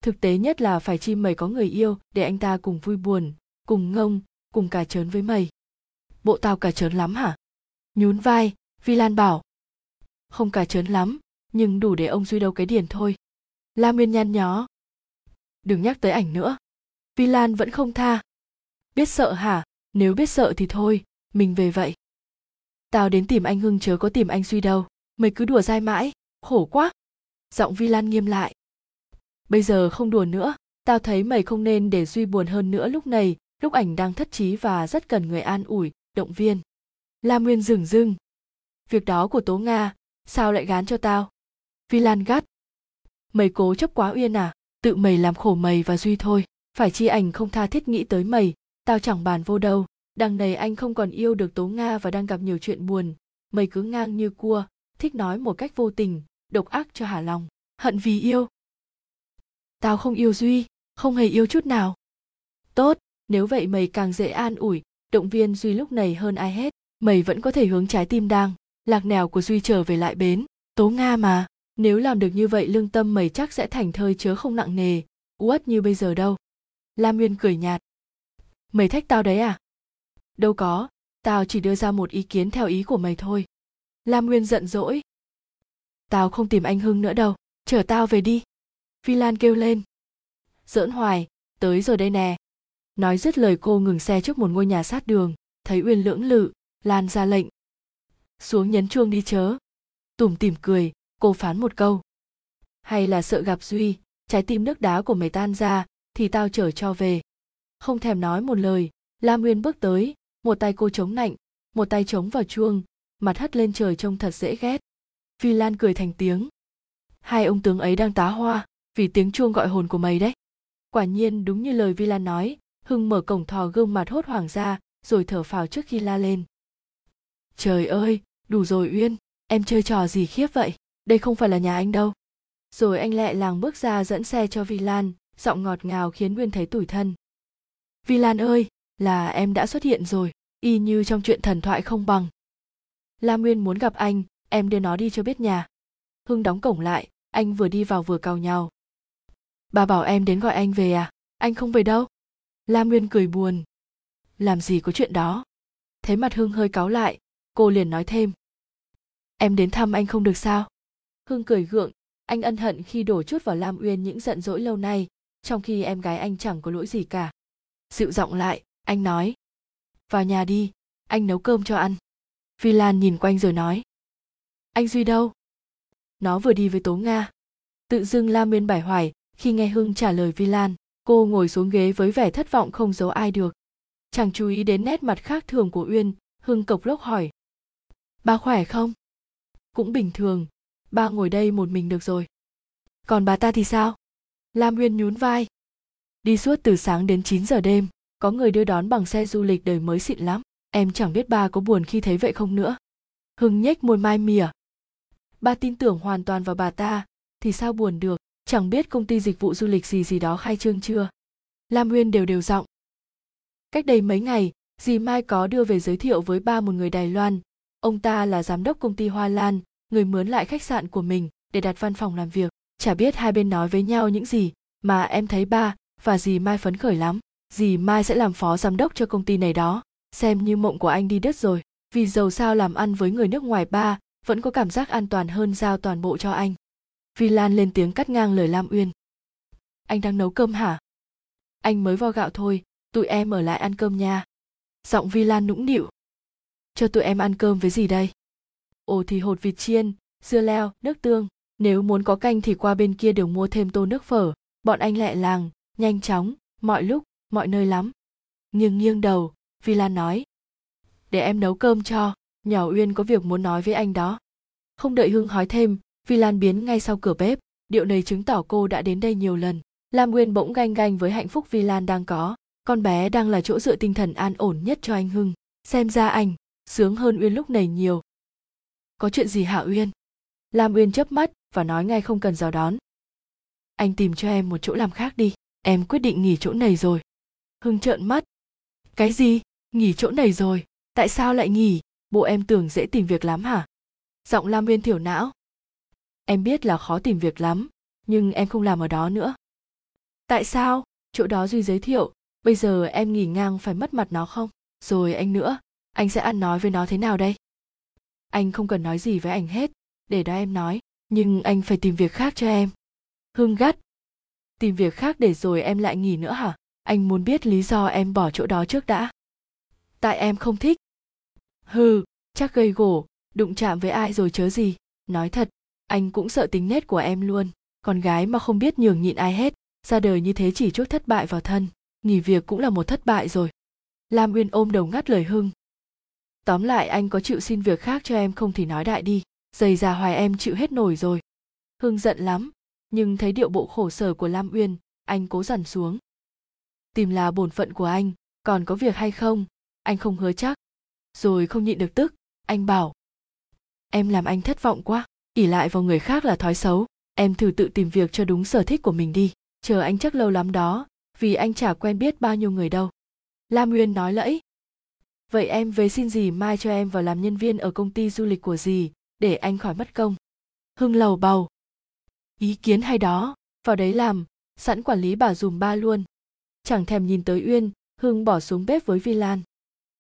Thực tế nhất là phải chi mày có người yêu, để anh ta cùng vui buồn, cùng ngông, cùng cà trớn với mày. Bộ tao cà trớn lắm hả? Nhún vai vi lan bảo. Không cà trớn lắm, nhưng đủ để ông duy đâu cái điền thôi. La nguyên nhăn nhó. Đừng nhắc tới ảnh nữa. Vi lan vẫn không tha. Biết sợ hả? Nếu biết sợ thì thôi, mình về vậy tao đến tìm anh hưng chớ có tìm anh Suy đâu. Mày cứ đùa dai mãi. Khổ quá. Giọng vi lan nghiêm lại. Bây giờ không đùa nữa. Tao thấy mày không nên để duy buồn hơn nữa lúc này. Lúc ảnh đang thất trí và rất cần người an ủi, động viên. La nguyên dừng dưng. Việc đó của tố nga, sao lại gán cho tao? Vi lan gắt. Mày cố chấp quá uyên à? Tự mày làm khổ mày và duy thôi. Phải chi ảnh không tha thiết nghĩ tới mày. Tao chẳng bàn vô đâu đằng này anh không còn yêu được tố nga và đang gặp nhiều chuyện buồn. Mày cứ ngang như cua, thích nói một cách vô tình, độc ác cho hà lòng. Hận vì yêu. Tao không yêu duy, không hề yêu chút nào. Tốt, nếu vậy mày càng dễ an ủi, động viên duy lúc này hơn ai hết. Mày vẫn có thể hướng trái tim đang, lạc nẻo của duy trở về lại bến. Tố nga mà, nếu làm được như vậy lương tâm mày chắc sẽ thành thơi chớ không nặng nề. Uất như bây giờ đâu. Lam nguyên cười nhạt. Mày thách tao đấy à? Đâu có, tao chỉ đưa ra một ý kiến theo ý của mày thôi. Lam nguyên giận dỗi. Tao không tìm anh hưng nữa đâu, chở tao về đi. Phi lan kêu lên. Giỡn hoài, tới rồi đây nè. Nói dứt lời cô ngừng xe trước một ngôi nhà sát đường, thấy uyên lưỡng lự, lan ra lệnh. Xuống nhấn chuông đi chớ. Tủm tỉm cười, cô phán một câu. Hay là sợ gặp duy, trái tim nước đá của mày tan ra, thì tao chở cho về. Không thèm nói một lời, lam nguyên bước tới một tay cô chống nạnh một tay chống vào chuông, mặt hất lên trời trông thật dễ ghét. Vi lan cười thành tiếng. Hai ông tướng ấy đang tá hoa, vì tiếng chuông gọi hồn của mày đấy. Quả nhiên, đúng như lời vi lan nói, hưng mở cổng thò gương mặt hốt hoảng ra, rồi thở phào trước khi la lên. Trời ơi, đủ rồi uyên, em chơi trò gì khiếp vậy? Đây không phải là nhà anh đâu. Rồi anh lẹ làng bước ra dẫn xe cho vi lan, giọng ngọt ngào khiến Uyên thấy tủi thân. Vi lan ơi! Là em đã xuất hiện rồi, y như trong chuyện thần thoại không bằng. Lam nguyên muốn gặp anh, em đưa nó đi cho biết nhà. Hưng đóng cổng lại, anh vừa đi vào vừa cào nhau. Bà bảo em đến gọi anh về à? Anh không về đâu. Lam nguyên cười buồn. Làm gì có chuyện đó? Thấy mặt hưng hơi cáu lại, cô liền nói thêm. Em đến thăm anh không được sao? Hưng cười gượng, anh ân hận khi đổ chút vào lam uyên những giận dỗi lâu nay, trong khi em gái anh chẳng có lỗi gì cả. Dịu giọng lại anh nói. Vào nhà đi, anh nấu cơm cho ăn. Vi lan nhìn quanh rồi nói. Anh duy đâu? Nó vừa đi với tố nga. Tự dưng la miên bải hoài, khi nghe hưng trả lời vi lan cô ngồi xuống ghế với vẻ thất vọng không giấu ai được. Chẳng chú ý đến nét mặt khác thường của uyên, hưng cộc lốc hỏi. Ba khỏe không? Cũng bình thường, ba ngồi đây một mình được rồi. Còn bà ta thì sao? Lam uyên nhún vai. Đi suốt từ sáng đến 9 giờ đêm có người đưa đón bằng xe du lịch đời mới xịn lắm. Em chẳng biết ba có buồn khi thấy vậy không nữa. Hưng nhếch môi mai mỉa. Ba tin tưởng hoàn toàn vào bà ta, thì sao buồn được? Chẳng biết công ty dịch vụ du lịch gì gì đó khai trương chưa? Lam uyên đều đều giọng. Cách đây mấy ngày, dì mai có đưa về giới thiệu với ba một người đài loan. Ông ta là giám đốc công ty hoa lan, người mướn lại khách sạn của mình để đặt văn phòng làm việc. Chả biết hai bên nói với nhau những gì mà em thấy ba và dì mai phấn khởi lắm dì mai sẽ làm phó giám đốc cho công ty này đó. Xem như mộng của anh đi đứt rồi. Vì dầu sao làm ăn với người nước ngoài ba, vẫn có cảm giác an toàn hơn giao toàn bộ cho anh. Vi lan lên tiếng cắt ngang lời lam uyên. Anh đang nấu cơm hả? Anh mới vo gạo thôi, tụi em ở lại ăn cơm nha. Giọng vi lan nũng nịu. Cho tụi em ăn cơm với gì đây? Ồ thì hột vịt chiên, dưa leo, nước tương. Nếu muốn có canh thì qua bên kia đều mua thêm tô nước phở. Bọn anh lẹ làng, nhanh chóng, mọi lúc mọi nơi lắm. Nhưng nghiêng đầu vi lan nói, để em nấu cơm cho, nhỏ uyên có việc muốn nói với anh đó. Không đợi hương hỏi thêm vi lan biến ngay sau cửa bếp, điệu này chứng tỏ cô đã đến đây nhiều lần. Lam nguyên bỗng ganh ganh với hạnh phúc vi lan đang có. Con bé đang là chỗ dựa tinh thần an ổn nhất cho anh hưng. Xem ra anh sướng hơn uyên lúc này nhiều. Có chuyện gì hả uyên? Lam uyên chớp mắt và nói ngay không cần dò đón. Anh tìm cho em một chỗ làm khác đi. Em quyết định nghỉ chỗ này rồi hưng trợn mắt. Cái gì? Nghỉ chỗ này rồi. Tại sao lại nghỉ? Bộ em tưởng dễ tìm việc lắm hả? Giọng lam uyên thiểu não. Em biết là khó tìm việc lắm, nhưng em không làm ở đó nữa. Tại sao? Chỗ đó duy giới thiệu, bây giờ em nghỉ ngang phải mất mặt nó không? Rồi anh nữa, anh sẽ ăn nói với nó thế nào đây? Anh không cần nói gì với anh hết, để đó em nói, nhưng anh phải tìm việc khác cho em. Hương gắt. Tìm việc khác để rồi em lại nghỉ nữa hả? Anh muốn biết lý do em bỏ chỗ đó trước đã. Tại em không thích. Hừ, chắc gây gổ, đụng chạm với ai rồi chớ gì. Nói thật, anh cũng sợ tính nết của em luôn. Con gái mà không biết nhường nhịn ai hết, ra đời như thế chỉ chút thất bại vào thân. Nghỉ việc cũng là một thất bại rồi. Lam uyên ôm đầu ngắt lời hưng. Tóm lại anh có chịu xin việc khác cho em không thì nói đại đi. Dày già hoài em chịu hết nổi rồi. Hưng giận lắm, nhưng thấy điệu bộ khổ sở của lam uyên, anh cố dằn xuống tìm là bổn phận của anh, còn có việc hay không? Anh không hứa chắc. Rồi không nhịn được tức, anh bảo. Em làm anh thất vọng quá ỉ lại vào người khác là thói xấu. Em thử tự tìm việc cho đúng sở thích của mình đi. Chờ anh chắc lâu lắm đó, vì anh chả quen biết bao nhiêu người đâu. Lam uyên nói lẫy. Vậy em về xin gì mai cho em vào làm nhân viên ở công ty du lịch của dì, để anh khỏi mất công. Hưng lầu bầu. Ý kiến hay đó. Vào đấy làm, sẵn quản lý bà dùm ba luôn chẳng thèm nhìn tới uyên, hưng bỏ xuống bếp với vi lan.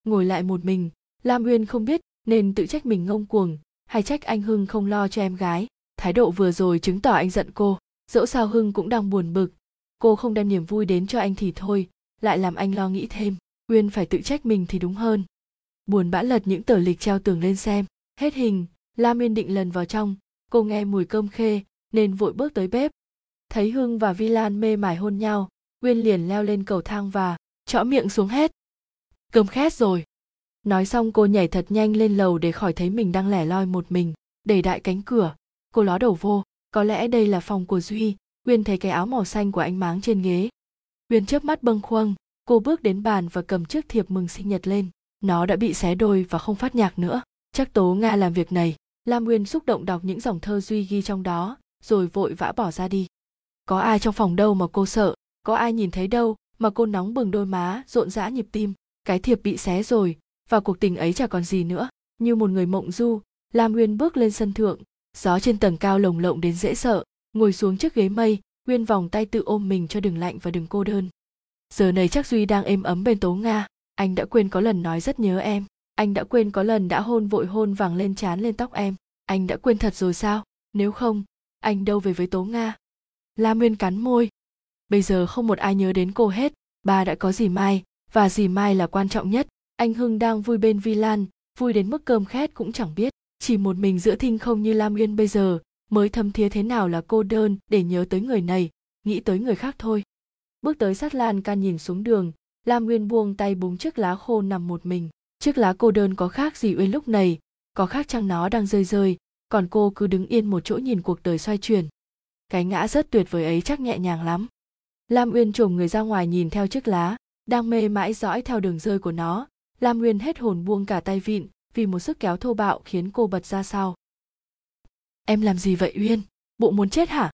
Ngồi lại một mình, lam uyên không biết nên tự trách mình ngông cuồng, hay trách anh hưng không lo cho em gái. Thái độ vừa rồi chứng tỏ anh giận cô, dẫu sao hưng cũng đang buồn bực. Cô không đem niềm vui đến cho anh thì thôi, lại làm anh lo nghĩ thêm. Uyên phải tự trách mình thì đúng hơn. Buồn bã lật những tờ lịch treo tường lên xem. Hết hình, lam uyên định lần vào trong. Cô nghe mùi cơm khê, nên vội bước tới bếp. Thấy hưng và vi lan mê mải hôn nhau Nguyên liền leo lên cầu thang và chõ miệng xuống hết cơm khét rồi. Nói xong cô nhảy thật nhanh lên lầu để khỏi thấy mình đang lẻ loi một mình đẩy đại cánh cửa. Cô ló đầu vô, có lẽ đây là phòng của duy. Nguyên thấy cái áo màu xanh của anh máng trên ghế. Nguyên chớp mắt bâng khuâng, cô bước đến bàn và cầm chiếc thiệp mừng sinh nhật lên. Nó đã bị xé đôi và không phát nhạc nữa. Chắc tố nga làm việc này. Lam Nguyên xúc động đọc những dòng thơ duy ghi trong đó, rồi vội vã bỏ ra đi. Có ai trong phòng đâu mà cô sợ? Có ai nhìn thấy đâu, mà cô nóng bừng đôi má, rộn rã nhịp tim. Cái thiệp bị xé rồi, và cuộc tình ấy chả còn gì nữa. Như một người mộng du, lam uyên bước lên sân thượng. Gió trên tầng cao lồng lộng đến dễ sợ, ngồi xuống chiếc ghế mây, uyên vòng tay tự ôm mình cho đừng lạnh và đừng cô đơn. Giờ này chắc duy đang êm ấm bên tố nga. Anh đã quên có lần nói rất nhớ em. Anh đã quên có lần đã hôn vội hôn vàng lên trán lên tóc em. Anh đã quên thật rồi sao? Nếu không, anh đâu về với tố nga? Lam nguyên cắn môi bây giờ không một ai nhớ đến cô hết, ba đã có dì mai, và dì mai là quan trọng nhất. Anh hưng đang vui bên vi lan, vui đến mức cơm khét cũng chẳng biết. Chỉ một mình giữa thinh không như lam uyên bây giờ, mới thấm thía thế nào là cô đơn để nhớ tới người này, nghĩ tới người khác thôi. Bước tới sát lan can nhìn xuống đường, lam uyên buông tay búng chiếc lá khô nằm một mình. Chiếc lá cô đơn có khác gì uyên lúc này, có khác chăng nó đang rơi rơi, còn cô cứ đứng yên một chỗ nhìn cuộc đời xoay chuyển. Cái ngã rất tuyệt vời ấy chắc nhẹ nhàng lắm lam uyên trồm người ra ngoài nhìn theo chiếc lá, đang mê mãi dõi theo đường rơi của nó. Lam uyên hết hồn buông cả tay vịn, vì một sức kéo thô bạo khiến cô bật ra sau. Em làm gì vậy uyên? Bộ muốn chết hả?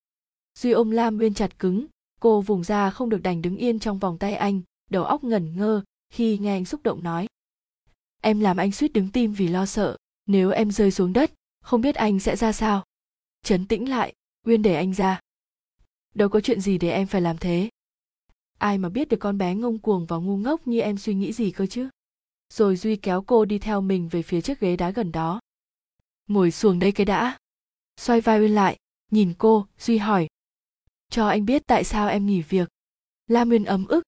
Duy ôm lam uyên chặt cứng, cô vùng ra không được đành đứng yên trong vòng tay anh, đầu óc ngẩn ngơ, khi nghe anh xúc động nói. Em làm anh suýt đứng tim vì lo sợ, nếu em rơi xuống đất, không biết anh sẽ ra sao. Trấn tĩnh lại, uyên để anh ra đâu có chuyện gì để em phải làm thế. Ai mà biết được con bé ngông cuồng và ngu ngốc như em suy nghĩ gì cơ chứ? Rồi duy kéo cô đi theo mình về phía chiếc ghế đá gần đó. Ngồi xuống đây cái đã. Xoay vai uyên lại, nhìn cô, duy hỏi. Cho anh biết tại sao em nghỉ việc. La nguyên ấm ức.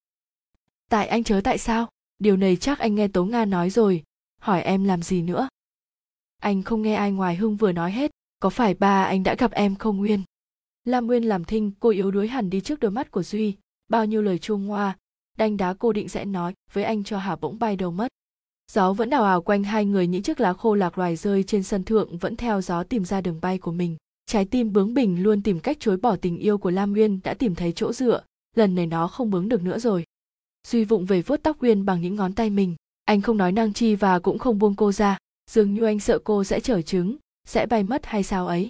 Tại anh chớ tại sao? Điều này chắc anh nghe tố nga nói rồi. Hỏi em làm gì nữa? Anh không nghe ai ngoài hưng vừa nói hết. Có phải ba anh đã gặp em không nguyên? Lam nguyên làm thinh cô yếu đuối hẳn đi trước đôi mắt của duy. Bao nhiêu lời chuông hoa, đanh đá cô định sẽ nói với anh cho hà bỗng bay đầu mất. Gió vẫn đào ào quanh hai người những chiếc lá khô lạc loài rơi trên sân thượng vẫn theo gió tìm ra đường bay của mình. Trái tim bướng bỉnh luôn tìm cách chối bỏ tình yêu của lam nguyên đã tìm thấy chỗ dựa lần này nó không bướng được nữa rồi. Duy vụng về vuốt tóc Nguyên bằng những ngón tay mình. Anh không nói năng chi và cũng không buông cô ra dường như anh sợ cô sẽ trở trứng sẽ bay mất hay sao ấy.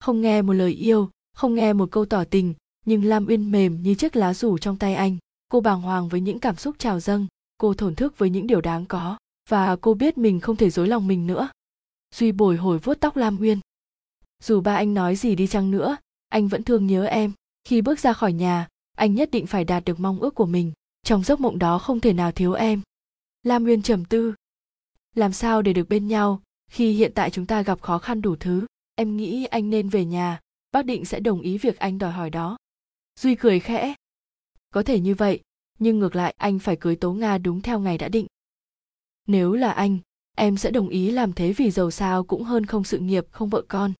Không nghe một lời yêu không nghe một câu tỏ tình, nhưng lam uyên mềm như chiếc lá rủ trong tay anh. Cô bàng hoàng với những cảm xúc trào dâng, cô thổn thức với những điều đáng có, và cô biết mình không thể dối lòng mình nữa. Duy bồi hồi vuốt tóc lam uyên. Dù ba anh nói gì đi chăng nữa, anh vẫn thương nhớ em. Khi bước ra khỏi nhà, anh nhất định phải đạt được mong ước của mình. Trong giấc mộng đó không thể nào thiếu em. Lam uyên trầm tư. Làm sao để được bên nhau, khi hiện tại chúng ta gặp khó khăn đủ thứ? Em nghĩ anh nên về nhà bác định sẽ đồng ý việc anh đòi hỏi đó. Duy cười khẽ. Có thể như vậy, nhưng ngược lại, anh phải cưới tố nga đúng theo ngày đã định. Nếu là anh, em sẽ đồng ý làm thế vì giàu sao cũng hơn không sự nghiệp, không vợ con.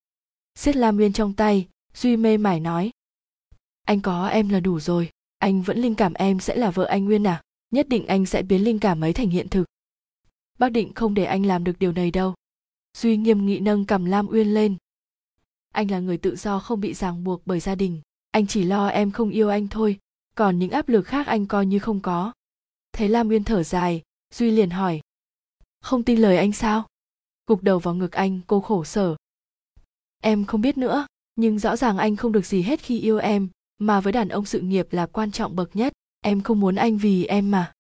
Siết lam nguyên trong tay, duy mê mải nói. Anh có em là đủ rồi, anh vẫn linh cảm em sẽ là vợ anh nguyên à? Nhất định anh sẽ biến linh cảm ấy thành hiện thực. Bác định không để anh làm được điều này đâu. Duy nghiêm nghị nâng cầm lam uyên lên anh là người tự do không bị ràng buộc bởi gia đình. Anh chỉ lo em không yêu anh thôi, còn những áp lực khác anh coi như không có. Thấy lam uyên thở dài, duy liền hỏi. Không tin lời anh sao? Gục đầu vào ngực anh, cô khổ sở. Em không biết nữa, nhưng rõ ràng anh không được gì hết khi yêu em, mà với đàn ông sự nghiệp là quan trọng bậc nhất. Em không muốn anh vì em mà.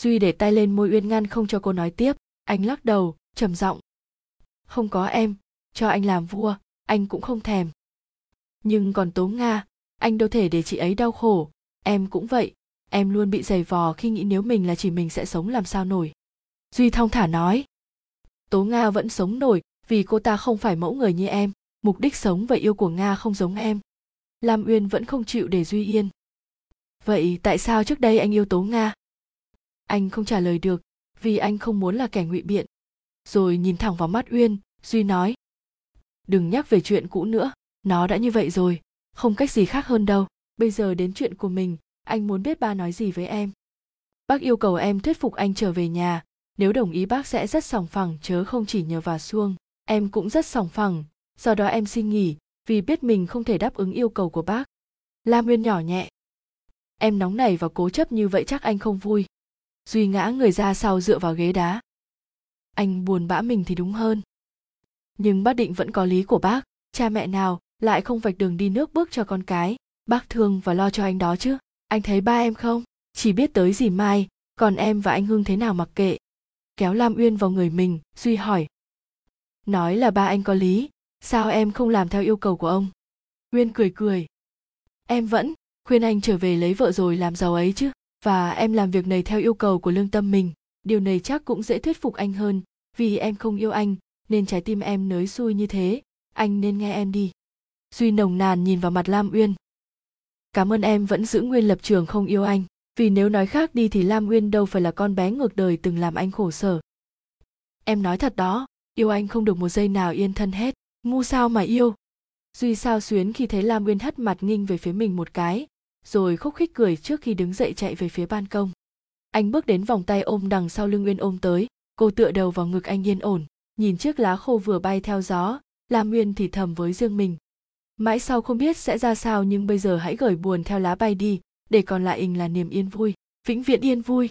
Duy để tay lên môi uyên ngăn không cho cô nói tiếp. Anh lắc đầu, trầm giọng. Không có em, cho anh làm vua anh cũng không thèm. Nhưng còn tố nga, anh đâu thể để chị ấy đau khổ. Em cũng vậy, em luôn bị giày vò khi nghĩ nếu mình là chỉ mình sẽ sống làm sao nổi. Duy thong thả nói, tố nga vẫn sống nổi vì cô ta không phải mẫu người như em. Mục đích sống và yêu của nga không giống em. Lam uyên vẫn không chịu để duy yên. Vậy tại sao trước đây anh yêu tố nga? Anh không trả lời được vì anh không muốn là kẻ ngụy biện. Rồi nhìn thẳng vào mắt uyên, duy nói đừng nhắc về chuyện cũ nữa. Nó đã như vậy rồi. Không cách gì khác hơn đâu. Bây giờ đến chuyện của mình. Anh muốn biết ba nói gì với em. Bác yêu cầu em thuyết phục anh trở về nhà. Nếu đồng ý bác sẽ rất sòng phẳng, chớ không chỉ nhờ vào xuông. Em cũng rất sòng phẳng. Do đó em xin nghỉ, vì biết mình không thể đáp ứng yêu cầu của bác. Lam nguyên nhỏ nhẹ. Em nóng nảy và cố chấp như vậy chắc anh không vui. Duy ngã người ra sau dựa vào ghế đá. Anh buồn bã mình thì đúng hơn nhưng bác định vẫn có lý của bác. Cha mẹ nào lại không vạch đường đi nước bước cho con cái? Bác thương và lo cho anh đó chứ. Anh thấy ba em không? Chỉ biết tới gì mai, còn em và anh hưng thế nào mặc kệ. Kéo lam uyên vào người mình duy hỏi. Nói là ba anh có lý. Sao em không làm theo yêu cầu của ông? Uyên cười cười. Em vẫn khuyên anh trở về lấy vợ rồi làm giàu ấy chứ. Và em làm việc này theo yêu cầu của lương tâm mình. Điều này chắc cũng dễ thuyết phục anh hơn, vì em không yêu anh nên trái tim em nới xui như thế. Anh nên nghe em đi. Duy nồng nàn nhìn vào mặt lam uyên. Cảm ơn em vẫn giữ nguyên lập trường không yêu anh. Vì nếu nói khác đi thì lam uyên đâu phải là con bé ngược đời từng làm anh khổ sở. Em nói thật đó, yêu anh không được một giây nào yên thân hết. Ngu sao mà yêu? Duy sao xuyến khi thấy lam uyên hất mặt nghinh về phía mình một cái, rồi khúc khích cười trước khi đứng dậy chạy về phía ban công. Anh bước đến vòng tay ôm đằng sau lưng uyên ôm tới, cô tựa đầu vào ngực anh yên ổn nhìn chiếc lá khô vừa bay theo gió lam nguyên thì thầm với riêng mình. Mãi sau không biết sẽ ra sao nhưng bây giờ hãy gởi buồn theo lá bay đi, để còn lại ình là niềm yên vui, vĩnh viễn yên vui.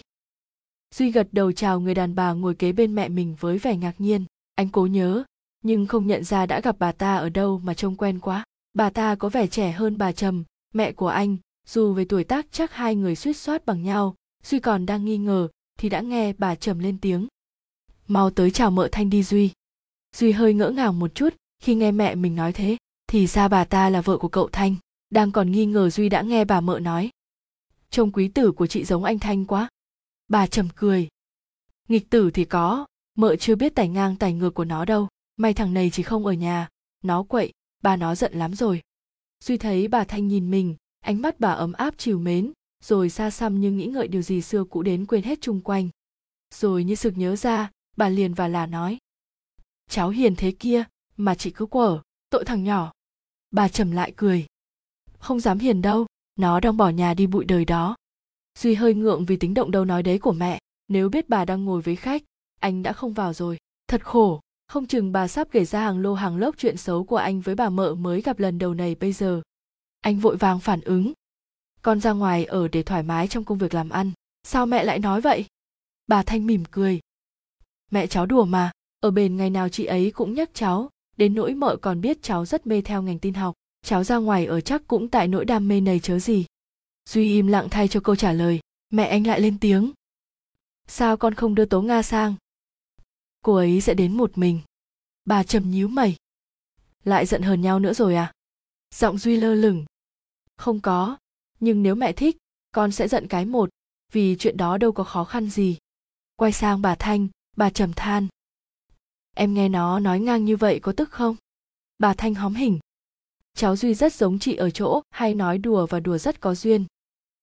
Duy gật đầu chào người đàn bà ngồi kế bên mẹ mình với vẻ ngạc nhiên. Anh cố nhớ, nhưng không nhận ra đã gặp bà ta ở đâu mà trông quen quá. Bà ta có vẻ trẻ hơn bà trầm, mẹ của anh, dù về tuổi tác chắc hai người suýt soát bằng nhau, duy còn đang nghi ngờ thì đã nghe bà trầm lên tiếng mau tới chào mợ thanh đi duy. Duy hơi ngỡ ngàng một chút, khi nghe mẹ mình nói thế, thì ra bà ta là vợ của cậu thanh, đang còn nghi ngờ duy đã nghe bà mợ nói. Trông quý tử của chị giống anh thanh quá. Bà trầm cười. Nghịch tử thì có, mợ chưa biết tài ngang tài ngược của nó đâu, may thằng này chỉ không ở nhà, nó quậy, bà nó giận lắm rồi. Duy thấy bà thanh nhìn mình, ánh mắt bà ấm áp chiều mến, rồi xa xăm như nghĩ ngợi điều gì xưa cũ đến quên hết chung quanh. Rồi như sực nhớ ra bà liền và là nói, cháu hiền thế kia, mà chị cứ quở, tội thằng nhỏ. Bà trầm lại cười, không dám hiền đâu, nó đang bỏ nhà đi bụi đời đó. Duy hơi ngượng vì tính động đâu nói đấy của mẹ, nếu biết bà đang ngồi với khách, anh đã không vào rồi. Thật khổ, không chừng bà sắp kể ra hàng lô hàng lốc chuyện xấu của anh với bà mợ mới gặp lần đầu này bây giờ. Anh vội vàng phản ứng, con ra ngoài ở để thoải mái trong công việc làm ăn, sao mẹ lại nói vậy? Bà thanh mỉm cười mẹ cháu đùa mà, ở bền ngày nào chị ấy cũng nhắc cháu, đến nỗi mợ còn biết cháu rất mê theo ngành tin học, cháu ra ngoài ở chắc cũng tại nỗi đam mê này chớ gì. Duy im lặng thay cho câu trả lời, mẹ anh lại lên tiếng. Sao con không đưa tố nga sang? Cô ấy sẽ đến một mình. Bà trầm nhíu mày. Lại giận hờn nhau nữa rồi à? Giọng duy lơ lửng. Không có, nhưng nếu mẹ thích, con sẽ giận cái một, vì chuyện đó đâu có khó khăn gì. Quay sang bà thanh bà trầm than. Em nghe nó nói ngang như vậy có tức không? Bà thanh hóm hình cháu duy rất giống chị ở chỗ, hay nói đùa và đùa rất có duyên.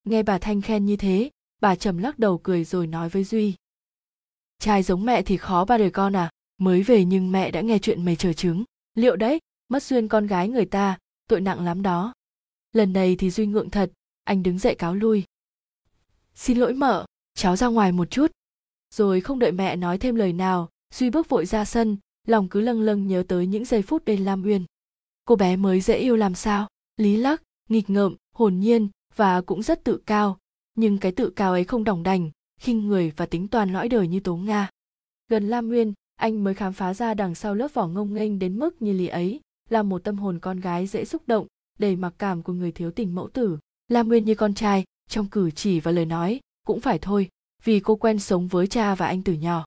Nghe bà thanh khen như thế, bà trầm lắc đầu cười rồi nói với duy. Trai giống mẹ thì khó ba đời con à mới về nhưng mẹ đã nghe chuyện mày chờ trứng liệu đấy, mất duyên con gái người ta, tội nặng lắm đó. Lần này thì duy ngượng thật, anh đứng dậy cáo lui. Xin lỗi mợ, cháu ra ngoài một chút rồi không đợi mẹ nói thêm lời nào, duy bước vội ra sân, lòng cứ lâng lâng nhớ tới những giây phút bên lam uyên. Cô bé mới dễ yêu làm sao? Lý lắc, nghịch ngợm, hồn nhiên và cũng rất tự cao. Nhưng cái tự cao ấy không đỏng đành, khinh người và tính toàn lõi đời như tố nga. Gần lam nguyên anh mới khám phá ra đằng sau lớp vỏ ngông nghênh đến mức như lý ấy, là một tâm hồn con gái dễ xúc động, đầy mặc cảm của người thiếu tình mẫu tử. Lam nguyên như con trai, trong cử chỉ và lời nói, cũng phải thôi vì cô quen sống với cha và anh từ nhỏ.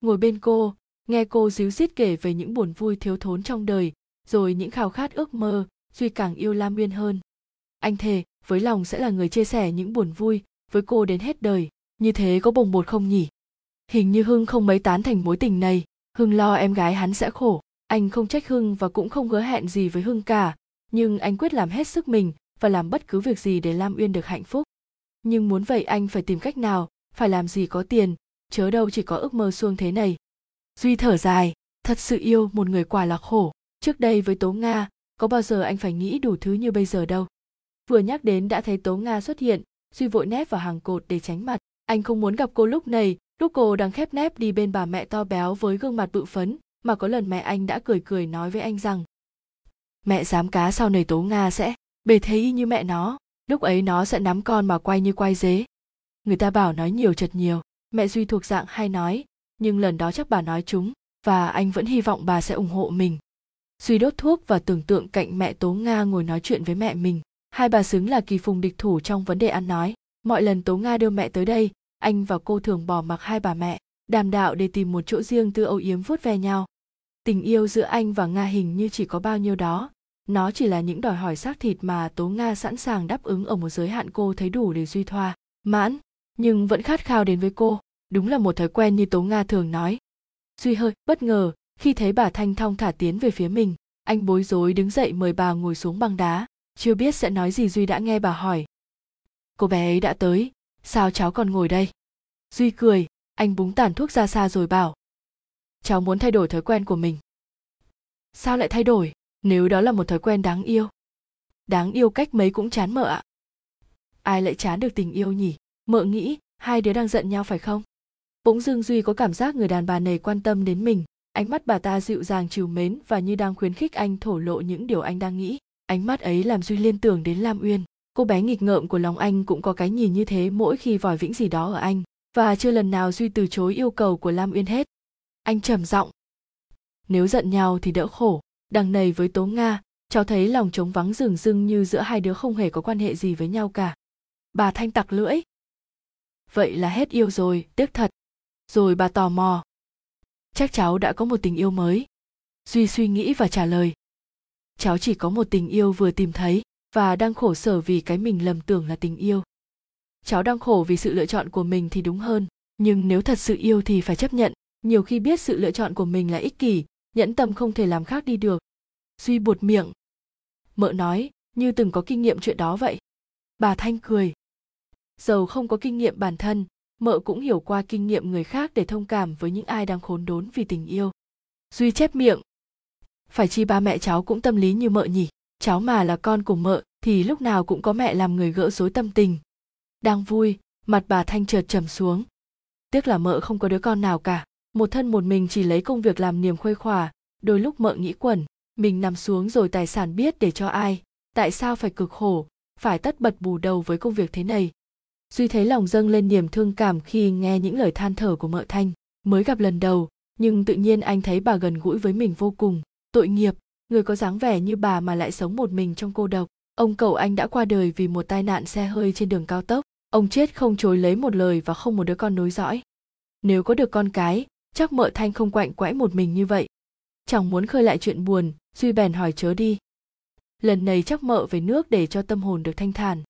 Ngồi bên cô, nghe cô díu dít kể về những buồn vui thiếu thốn trong đời, rồi những khao khát ước mơ, duy càng yêu lam Uyên hơn. Anh thề, với lòng sẽ là người chia sẻ những buồn vui với cô đến hết đời, như thế có bồng bột không nhỉ? Hình như hưng không mấy tán thành mối tình này, hưng lo em gái hắn sẽ khổ. Anh không trách hưng và cũng không hứa hẹn gì với hưng cả, nhưng anh quyết làm hết sức mình và làm bất cứ việc gì để lam uyên được hạnh phúc. Nhưng muốn vậy anh phải tìm cách nào phải làm gì có tiền, chớ đâu chỉ có ước mơ xuông thế này. Duy thở dài, thật sự yêu một người quả là khổ. Trước đây với tố nga, có bao giờ anh phải nghĩ đủ thứ như bây giờ đâu. Vừa nhắc đến đã thấy tố nga xuất hiện, duy vội nép vào hàng cột để tránh mặt. Anh không muốn gặp cô lúc này, lúc cô đang khép nép đi bên bà mẹ to béo với gương mặt bự phấn, mà có lần mẹ anh đã cười cười nói với anh rằng, mẹ dám cá sau này tố nga sẽ bề thế y như mẹ nó. Lúc ấy nó sẽ nắm con mà quay như quay dế người ta bảo nói nhiều chật nhiều. Mẹ duy thuộc dạng hay nói, nhưng lần đó chắc bà nói chúng, và anh vẫn hy vọng bà sẽ ủng hộ mình. Duy đốt thuốc và tưởng tượng cạnh mẹ tố nga ngồi nói chuyện với mẹ mình. Hai bà xứng là kỳ phùng địch thủ trong vấn đề ăn nói. Mọi lần tố nga đưa mẹ tới đây, anh và cô thường bỏ mặc hai bà mẹ, đàm đạo để tìm một chỗ riêng tư âu yếm vuốt ve nhau. Tình yêu giữa anh và nga hình như chỉ có bao nhiêu đó. Nó chỉ là những đòi hỏi xác thịt mà tố nga sẵn sàng đáp ứng ở một giới hạn cô thấy đủ để duy thoa. Mãn nhưng vẫn khát khao đến với cô. Đúng là một thói quen như tố nga thường nói. Duy hơi, bất ngờ, khi thấy bà thanh thong thả tiến về phía mình, anh bối rối đứng dậy mời bà ngồi xuống băng đá, chưa biết sẽ nói gì duy đã nghe bà hỏi. Cô bé ấy đã tới, sao cháu còn ngồi đây? Duy cười, anh búng tàn thuốc ra xa rồi bảo. Cháu muốn thay đổi thói quen của mình. Sao lại thay đổi? Nếu đó là một thói quen đáng yêu. Đáng yêu cách mấy cũng chán mợ ạ. Ai lại chán được tình yêu nhỉ? Mợ nghĩ hai đứa đang giận nhau phải không? Bỗng dưng duy có cảm giác người đàn bà này quan tâm đến mình. Ánh mắt bà ta dịu dàng chiều mến và như đang khuyến khích anh thổ lộ những điều anh đang nghĩ. Ánh mắt ấy làm duy liên tưởng đến lam uyên. Cô bé nghịch ngợm của lòng anh cũng có cái nhìn như thế mỗi khi vòi vĩnh gì đó ở anh. Và chưa lần nào duy từ chối yêu cầu của lam uyên hết. Anh trầm giọng. Nếu giận nhau thì đỡ khổ. Đằng này với tố nga, cháu thấy lòng trống vắng rừng rưng như giữa hai đứa không hề có quan hệ gì với nhau cả. Bà thanh tặc lưỡi vậy là hết yêu rồi, tiếc thật. Rồi bà tò mò. Chắc cháu đã có một tình yêu mới. Duy suy nghĩ và trả lời. Cháu chỉ có một tình yêu vừa tìm thấy, và đang khổ sở vì cái mình lầm tưởng là tình yêu. Cháu đang khổ vì sự lựa chọn của mình thì đúng hơn, nhưng nếu thật sự yêu thì phải chấp nhận. Nhiều khi biết sự lựa chọn của mình là ích kỷ, nhẫn tâm không thể làm khác đi được. Duy buột miệng. Mợ nói, như từng có kinh nghiệm chuyện đó vậy. Bà thanh cười dầu không có kinh nghiệm bản thân, mợ cũng hiểu qua kinh nghiệm người khác để thông cảm với những ai đang khốn đốn vì tình yêu. Duy chép miệng. Phải chi ba mẹ cháu cũng tâm lý như mợ nhỉ? Cháu mà là con của mợ, thì lúc nào cũng có mẹ làm người gỡ rối tâm tình. Đang vui, mặt bà thanh chợt trầm xuống. Tiếc là mợ không có đứa con nào cả. Một thân một mình chỉ lấy công việc làm niềm khuây khỏa. Đôi lúc mợ nghĩ quẩn, mình nằm xuống rồi tài sản biết để cho ai. Tại sao phải cực khổ? Phải tất bật bù đầu với công việc thế này? Duy thấy lòng dâng lên niềm thương cảm khi nghe những lời than thở của mợ thanh, mới gặp lần đầu, nhưng tự nhiên anh thấy bà gần gũi với mình vô cùng. Tội nghiệp, người có dáng vẻ như bà mà lại sống một mình trong cô độc. Ông cậu anh đã qua đời vì một tai nạn xe hơi trên đường cao tốc. Ông chết không chối lấy một lời và không một đứa con nối dõi. Nếu có được con cái, chắc mợ thanh không quạnh quẽ một mình như vậy. Chẳng muốn khơi lại chuyện buồn, duy bèn hỏi chớ đi. Lần này chắc mợ về nước để cho tâm hồn được thanh thản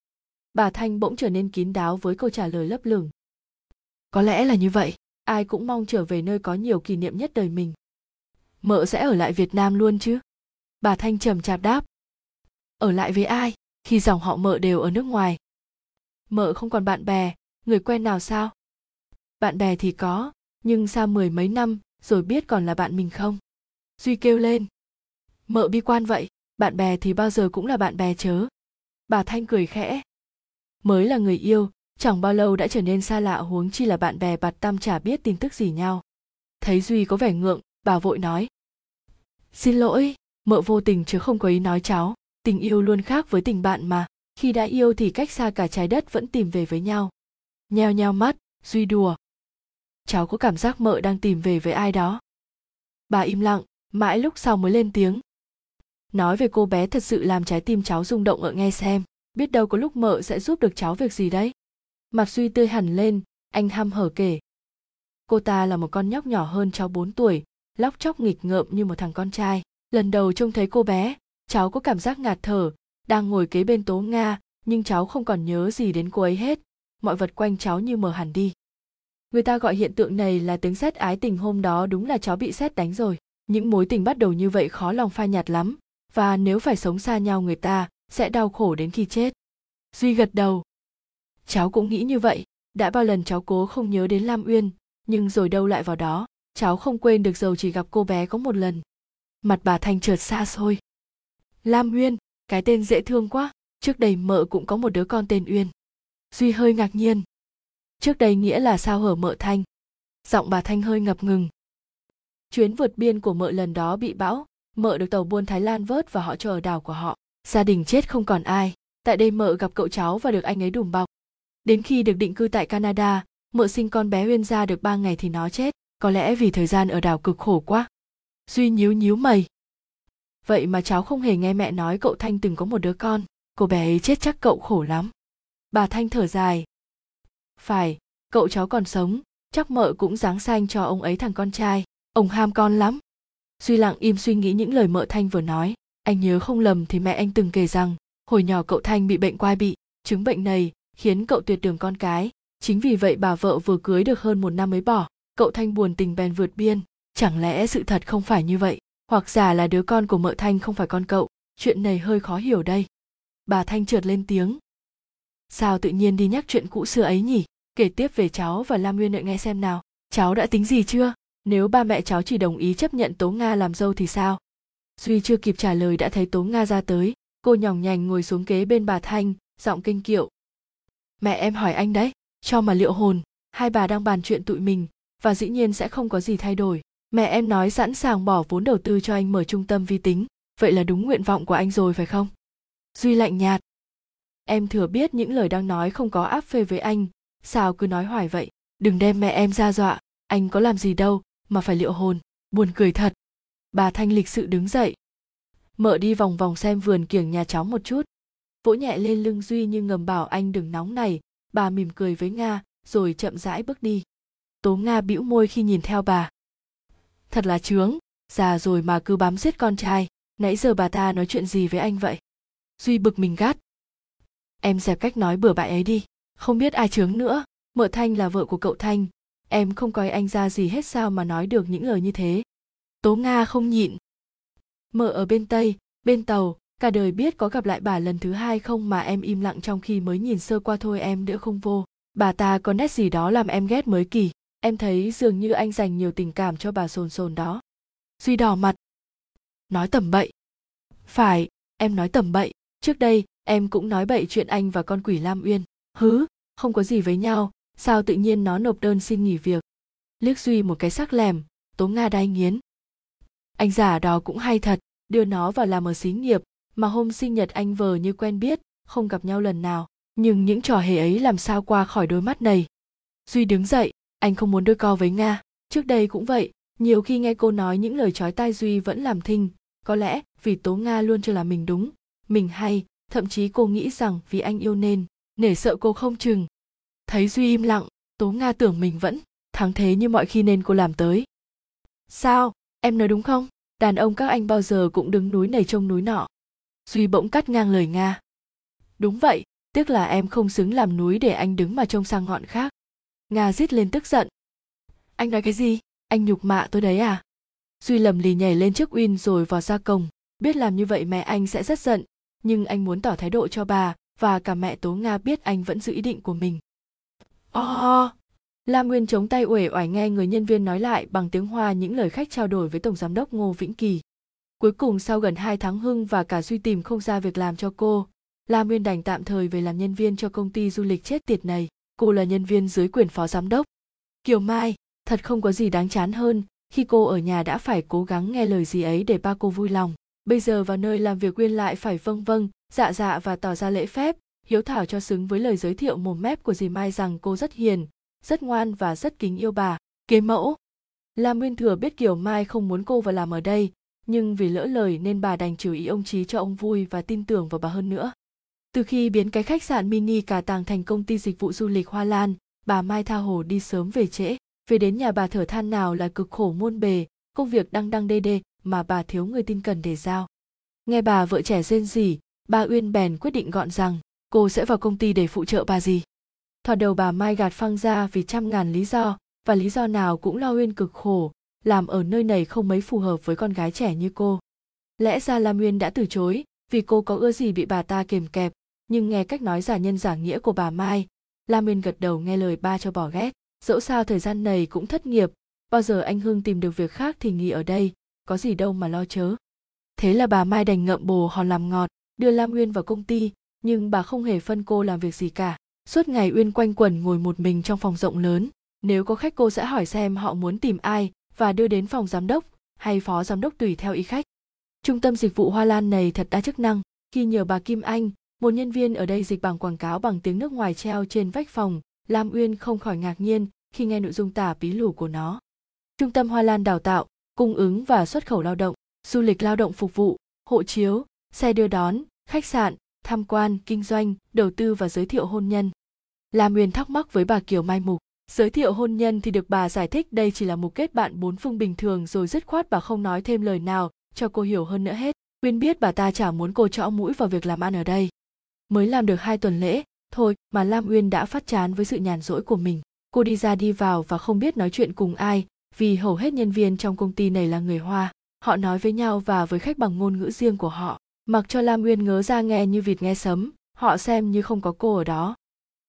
bà thanh bỗng trở nên kín đáo với câu trả lời lấp lửng. Có lẽ là như vậy, ai cũng mong trở về nơi có nhiều kỷ niệm nhất đời mình. Mợ sẽ ở lại việt nam luôn chứ? Bà thanh trầm chạp đáp. Ở lại với ai, khi dòng họ mợ đều ở nước ngoài? Mợ không còn bạn bè, người quen nào sao? Bạn bè thì có, nhưng xa mười mấy năm rồi biết còn là bạn mình không? Duy kêu lên. Mợ bi quan vậy, bạn bè thì bao giờ cũng là bạn bè chớ? Bà thanh cười khẽ mới là người yêu, chẳng bao lâu đã trở nên xa lạ huống chi là bạn bè bạt tâm chả biết tin tức gì nhau. Thấy duy có vẻ ngượng, bà vội nói, xin lỗi, mợ vô tình chứ không có ý nói cháu, tình yêu luôn khác với tình bạn mà, khi đã yêu thì cách xa cả trái đất vẫn tìm về với nhau. Nheo nheo mắt, duy đùa, cháu có cảm giác mợ đang tìm về với ai đó? Bà im lặng, mãi lúc sau mới lên tiếng, nói về cô bé thật sự làm trái tim cháu rung động ở nghe xem biết đâu có lúc mợ sẽ giúp được cháu việc gì đấy. Mặt suy tươi hẳn lên, anh hăm hở kể. Cô ta là một con nhóc nhỏ hơn cháu 4 tuổi, lóc chóc nghịch ngợm như một thằng con trai. Lần đầu trông thấy cô bé, cháu có cảm giác ngạt thở, đang ngồi kế bên tố nga, nhưng cháu không còn nhớ gì đến cô ấy hết. Mọi vật quanh cháu như mờ hẳn đi. Người ta gọi hiện tượng này là tiếng sét ái tình hôm đó đúng là cháu bị sét đánh rồi. Những mối tình bắt đầu như vậy khó lòng phai nhạt lắm, và nếu phải sống xa nhau người ta sẽ đau khổ đến khi chết. Duy gật đầu. Cháu cũng nghĩ như vậy. Đã bao lần cháu cố không nhớ đến lam uyên, nhưng rồi đâu lại vào đó, cháu không quên được dầu chỉ gặp cô bé có một lần. Mặt bà thanh chợt xa xôi. Lam uyên, cái tên dễ thương quá. Trước đây mợ cũng có một đứa con tên uyên. Duy hơi ngạc nhiên. Trước đây nghĩa là sao hở mợ thanh? Giọng bà thanh hơi ngập ngừng. Chuyến vượt biên của mợ lần đó bị bão. Mợ được tàu buôn thái lan vớt và họ cho ở đảo của họ gia đình chết không còn ai. Tại đây mợ gặp cậu cháu và được anh ấy đùm bọc. Đến khi được định cư tại canada, mợ sinh con bé Huyên ra được ba ngày thì nó chết. Có lẽ vì thời gian ở đảo cực khổ quá. Duy nhíu nhíu mày. Vậy mà cháu không hề nghe mẹ nói cậu thanh từng có một đứa con. Cô bé ấy chết chắc cậu khổ lắm. Bà thanh thở dài. Phải, cậu cháu còn sống. Chắc mợ cũng dáng xanh cho ông ấy thằng con trai. Ông ham con lắm. Duy lặng im suy nghĩ những lời mợ thanh vừa nói anh nhớ không lầm thì mẹ anh từng kể rằng, hồi nhỏ cậu thanh bị bệnh quai bị. Chứng bệnh này khiến cậu tuyệt đường con cái. Chính vì vậy bà vợ vừa cưới được hơn một năm mới bỏ. Cậu thanh buồn tình bèn vượt biên. Chẳng lẽ sự thật không phải như vậy? Hoặc giả là đứa con của mợ thanh không phải con cậu? Chuyện này hơi khó hiểu đây. Bà thanh trượt lên tiếng. Sao tự nhiên đi nhắc chuyện cũ xưa ấy nhỉ? Kể tiếp về cháu và lam nguyên đợi nghe xem nào. Cháu đã tính gì chưa? Nếu ba mẹ cháu chỉ đồng ý chấp nhận tố nga làm dâu thì sao? Duy chưa kịp trả lời đã thấy tố nga ra tới. Cô nhỏng nhành ngồi xuống kế bên bà thanh, giọng kinh kiệu. Mẹ em hỏi anh đấy, cho mà liệu hồn, hai bà đang bàn chuyện tụi mình, và dĩ nhiên sẽ không có gì thay đổi. Mẹ em nói sẵn sàng bỏ vốn đầu tư cho anh mở trung tâm vi tính, vậy là đúng nguyện vọng của anh rồi phải không? Duy lạnh nhạt. Em thừa biết những lời đang nói không có áp phê với anh, sao cứ nói hoài vậy? Đừng đem mẹ em ra dọa, anh có làm gì đâu mà phải liệu hồn, buồn cười thật bà thanh lịch sự đứng dậy. Mợ đi vòng vòng xem vườn kiểng nhà cháu một chút. Vỗ nhẹ lên lưng duy như ngầm bảo anh đừng nóng này. Bà mỉm cười với nga, rồi chậm rãi bước đi. Tố nga bĩu môi khi nhìn theo bà. Thật là trướng già rồi mà cứ bám giết con trai. Nãy giờ bà ta nói chuyện gì với anh vậy? Duy bực mình gắt. Em dẹp cách nói bừa bãi ấy đi. Không biết ai trướng nữa. Mợ thanh là vợ của cậu thanh. Em không coi anh ra gì hết sao mà nói được những lời như thế tố nga không nhịn. Mợ ở bên tây, bên tàu, cả đời biết có gặp lại bà lần thứ hai không mà em im lặng trong khi mới nhìn sơ qua thôi em đỡ không vô. Bà ta có nét gì đó làm em ghét mới kỳ. Em thấy dường như anh dành nhiều tình cảm cho bà sồn sồn đó. Duy đỏ mặt. Nói tầm bậy. Phải, em nói tầm bậy. Trước đây, em cũng nói bậy chuyện anh và con quỷ lam uyên. Hứ, không có gì với nhau. Sao tự nhiên nó nộp đơn xin nghỉ việc? Liếc duy một cái sắc lèm. Tố nga đai nghiến anh giả đó cũng hay thật, đưa nó vào làm ở xí nghiệp, mà hôm sinh nhật anh vờ như quen biết, không gặp nhau lần nào. Nhưng những trò hề ấy làm sao qua khỏi đôi mắt này? Duy đứng dậy, anh không muốn đôi co với nga. Trước đây cũng vậy, nhiều khi nghe cô nói những lời chói tai duy vẫn làm thinh. Có lẽ vì tố nga luôn cho là mình đúng, mình hay, thậm chí cô nghĩ rằng vì anh yêu nên, nể sợ cô không chừng. Thấy duy im lặng, tố nga tưởng mình vẫn thắng thế như mọi khi nên cô làm tới. Sao? Em nói đúng không? Đàn ông các anh bao giờ cũng đứng núi này trông núi nọ. Duy bỗng cắt ngang lời nga. Đúng vậy tiếc là em không xứng làm núi để anh đứng mà trông sang ngọn khác. Nga rít lên tức giận. Anh nói cái gì? Anh nhục mạ tôi đấy à? Duy lầm lì nhảy lên trước uyên rồi vào ra cổng. Biết làm như vậy mẹ anh sẽ rất giận. Nhưng anh muốn tỏ thái độ cho bà và cả mẹ tố nga biết anh vẫn giữ ý định của mình. Oh lam nguyên chống tay uể oải nghe người nhân viên nói lại bằng tiếng hoa những lời khách trao đổi với tổng giám đốc ngô vĩnh kỳ. Cuối cùng sau gần hai tháng hưng và cả Suy tìm không ra việc làm cho cô lam nguyên đành tạm thời về làm nhân viên cho công ty du lịch chết tiệt này. Cô là nhân viên dưới quyền phó giám đốc. Kiều mai, thật không có gì đáng chán hơn, khi cô ở nhà đã phải cố gắng nghe lời gì ấy để ba cô vui lòng. Bây giờ vào nơi làm việc quyên lại phải vâng vâng dạ dạ và tỏ ra lễ phép, hiếu thảo cho xứng với lời giới thiệu mồm mép của dì mai rằng cô rất hiền rất ngoan và rất kính yêu bà. Kế mẫu. Lam nguyên thừa biết kiều mai không muốn cô vào làm ở đây, nhưng vì lỡ lời nên bà đành chửi ý ông trí cho ông vui và tin tưởng vào bà hơn nữa. Từ khi biến cái khách sạn mini cả tàng thành công ty dịch vụ du lịch hoa lan, bà mai tha hồ đi sớm về trễ. Về đến nhà bà thở than nào là cực khổ muôn bề, công việc đang đăng đê đê mà bà thiếu người tin cần để giao. Nghe bà vợ trẻ rên rỉ, bà uyên bèn quyết định gọn rằng, cô sẽ vào công ty để phụ trợ bà gì? Thoạt đầu bà mai gạt phăng ra vì trăm ngàn lý do, và lý do nào cũng lo uyên cực khổ, làm ở nơi này không mấy phù hợp với con gái trẻ như cô. Lẽ ra lam uyên đã từ chối, vì cô có ưa gì bị bà ta kềm kẹp. Nhưng nghe cách nói giả nhân giả nghĩa của bà mai lam uyên gật đầu nghe lời ba cho bỏ ghét. Dẫu sao thời gian này cũng thất nghiệp, bao giờ anh hưng tìm được việc khác thì nghỉ ở đây, có gì đâu mà lo chớ. Thế là bà mai đành ngậm bồ hòn làm ngọt, đưa lam uyên vào công ty, nhưng bà không hề phân cô làm việc gì cả suốt ngày uyên quanh quẩn ngồi một mình trong phòng rộng lớn, nếu có khách cô sẽ hỏi xem họ muốn tìm ai và đưa đến phòng giám đốc hay phó giám đốc tùy theo ý khách. Trung tâm dịch vụ hoa lan này thật đa chức năng, khi nhờ bà kim anh, một nhân viên ở đây dịch bảng quảng cáo bằng tiếng nước ngoài treo trên vách phòng, lam uyên không khỏi ngạc nhiên khi nghe nội dung tả bí lủ của nó. Trung tâm hoa lan đào tạo, cung ứng và xuất khẩu lao động, du lịch lao động phục vụ, hộ chiếu, xe đưa đón, khách sạn, tham quan, kinh doanh, đầu tư và giới thiệu hôn nhân lam Nguyên thắc mắc với bà kiều mai mục. Giới thiệu hôn nhân thì được bà giải thích đây chỉ là một kết bạn bốn phương bình thường rồi dứt khoát bà không nói thêm lời nào, cho cô hiểu hơn nữa hết. Nguyên biết bà ta chả muốn cô trõ mũi vào việc làm ăn ở đây. Mới làm được hai tuần lễ, thôi mà lam uyên đã phát chán với sự nhàn rỗi của mình. Cô đi ra đi vào và không biết nói chuyện cùng ai, vì hầu hết nhân viên trong công ty này là người hoa. Họ nói với nhau và với khách bằng ngôn ngữ riêng của họ. Mặc cho lam uyên ngớ ra nghe như vịt nghe sấm, họ xem như không có cô ở đó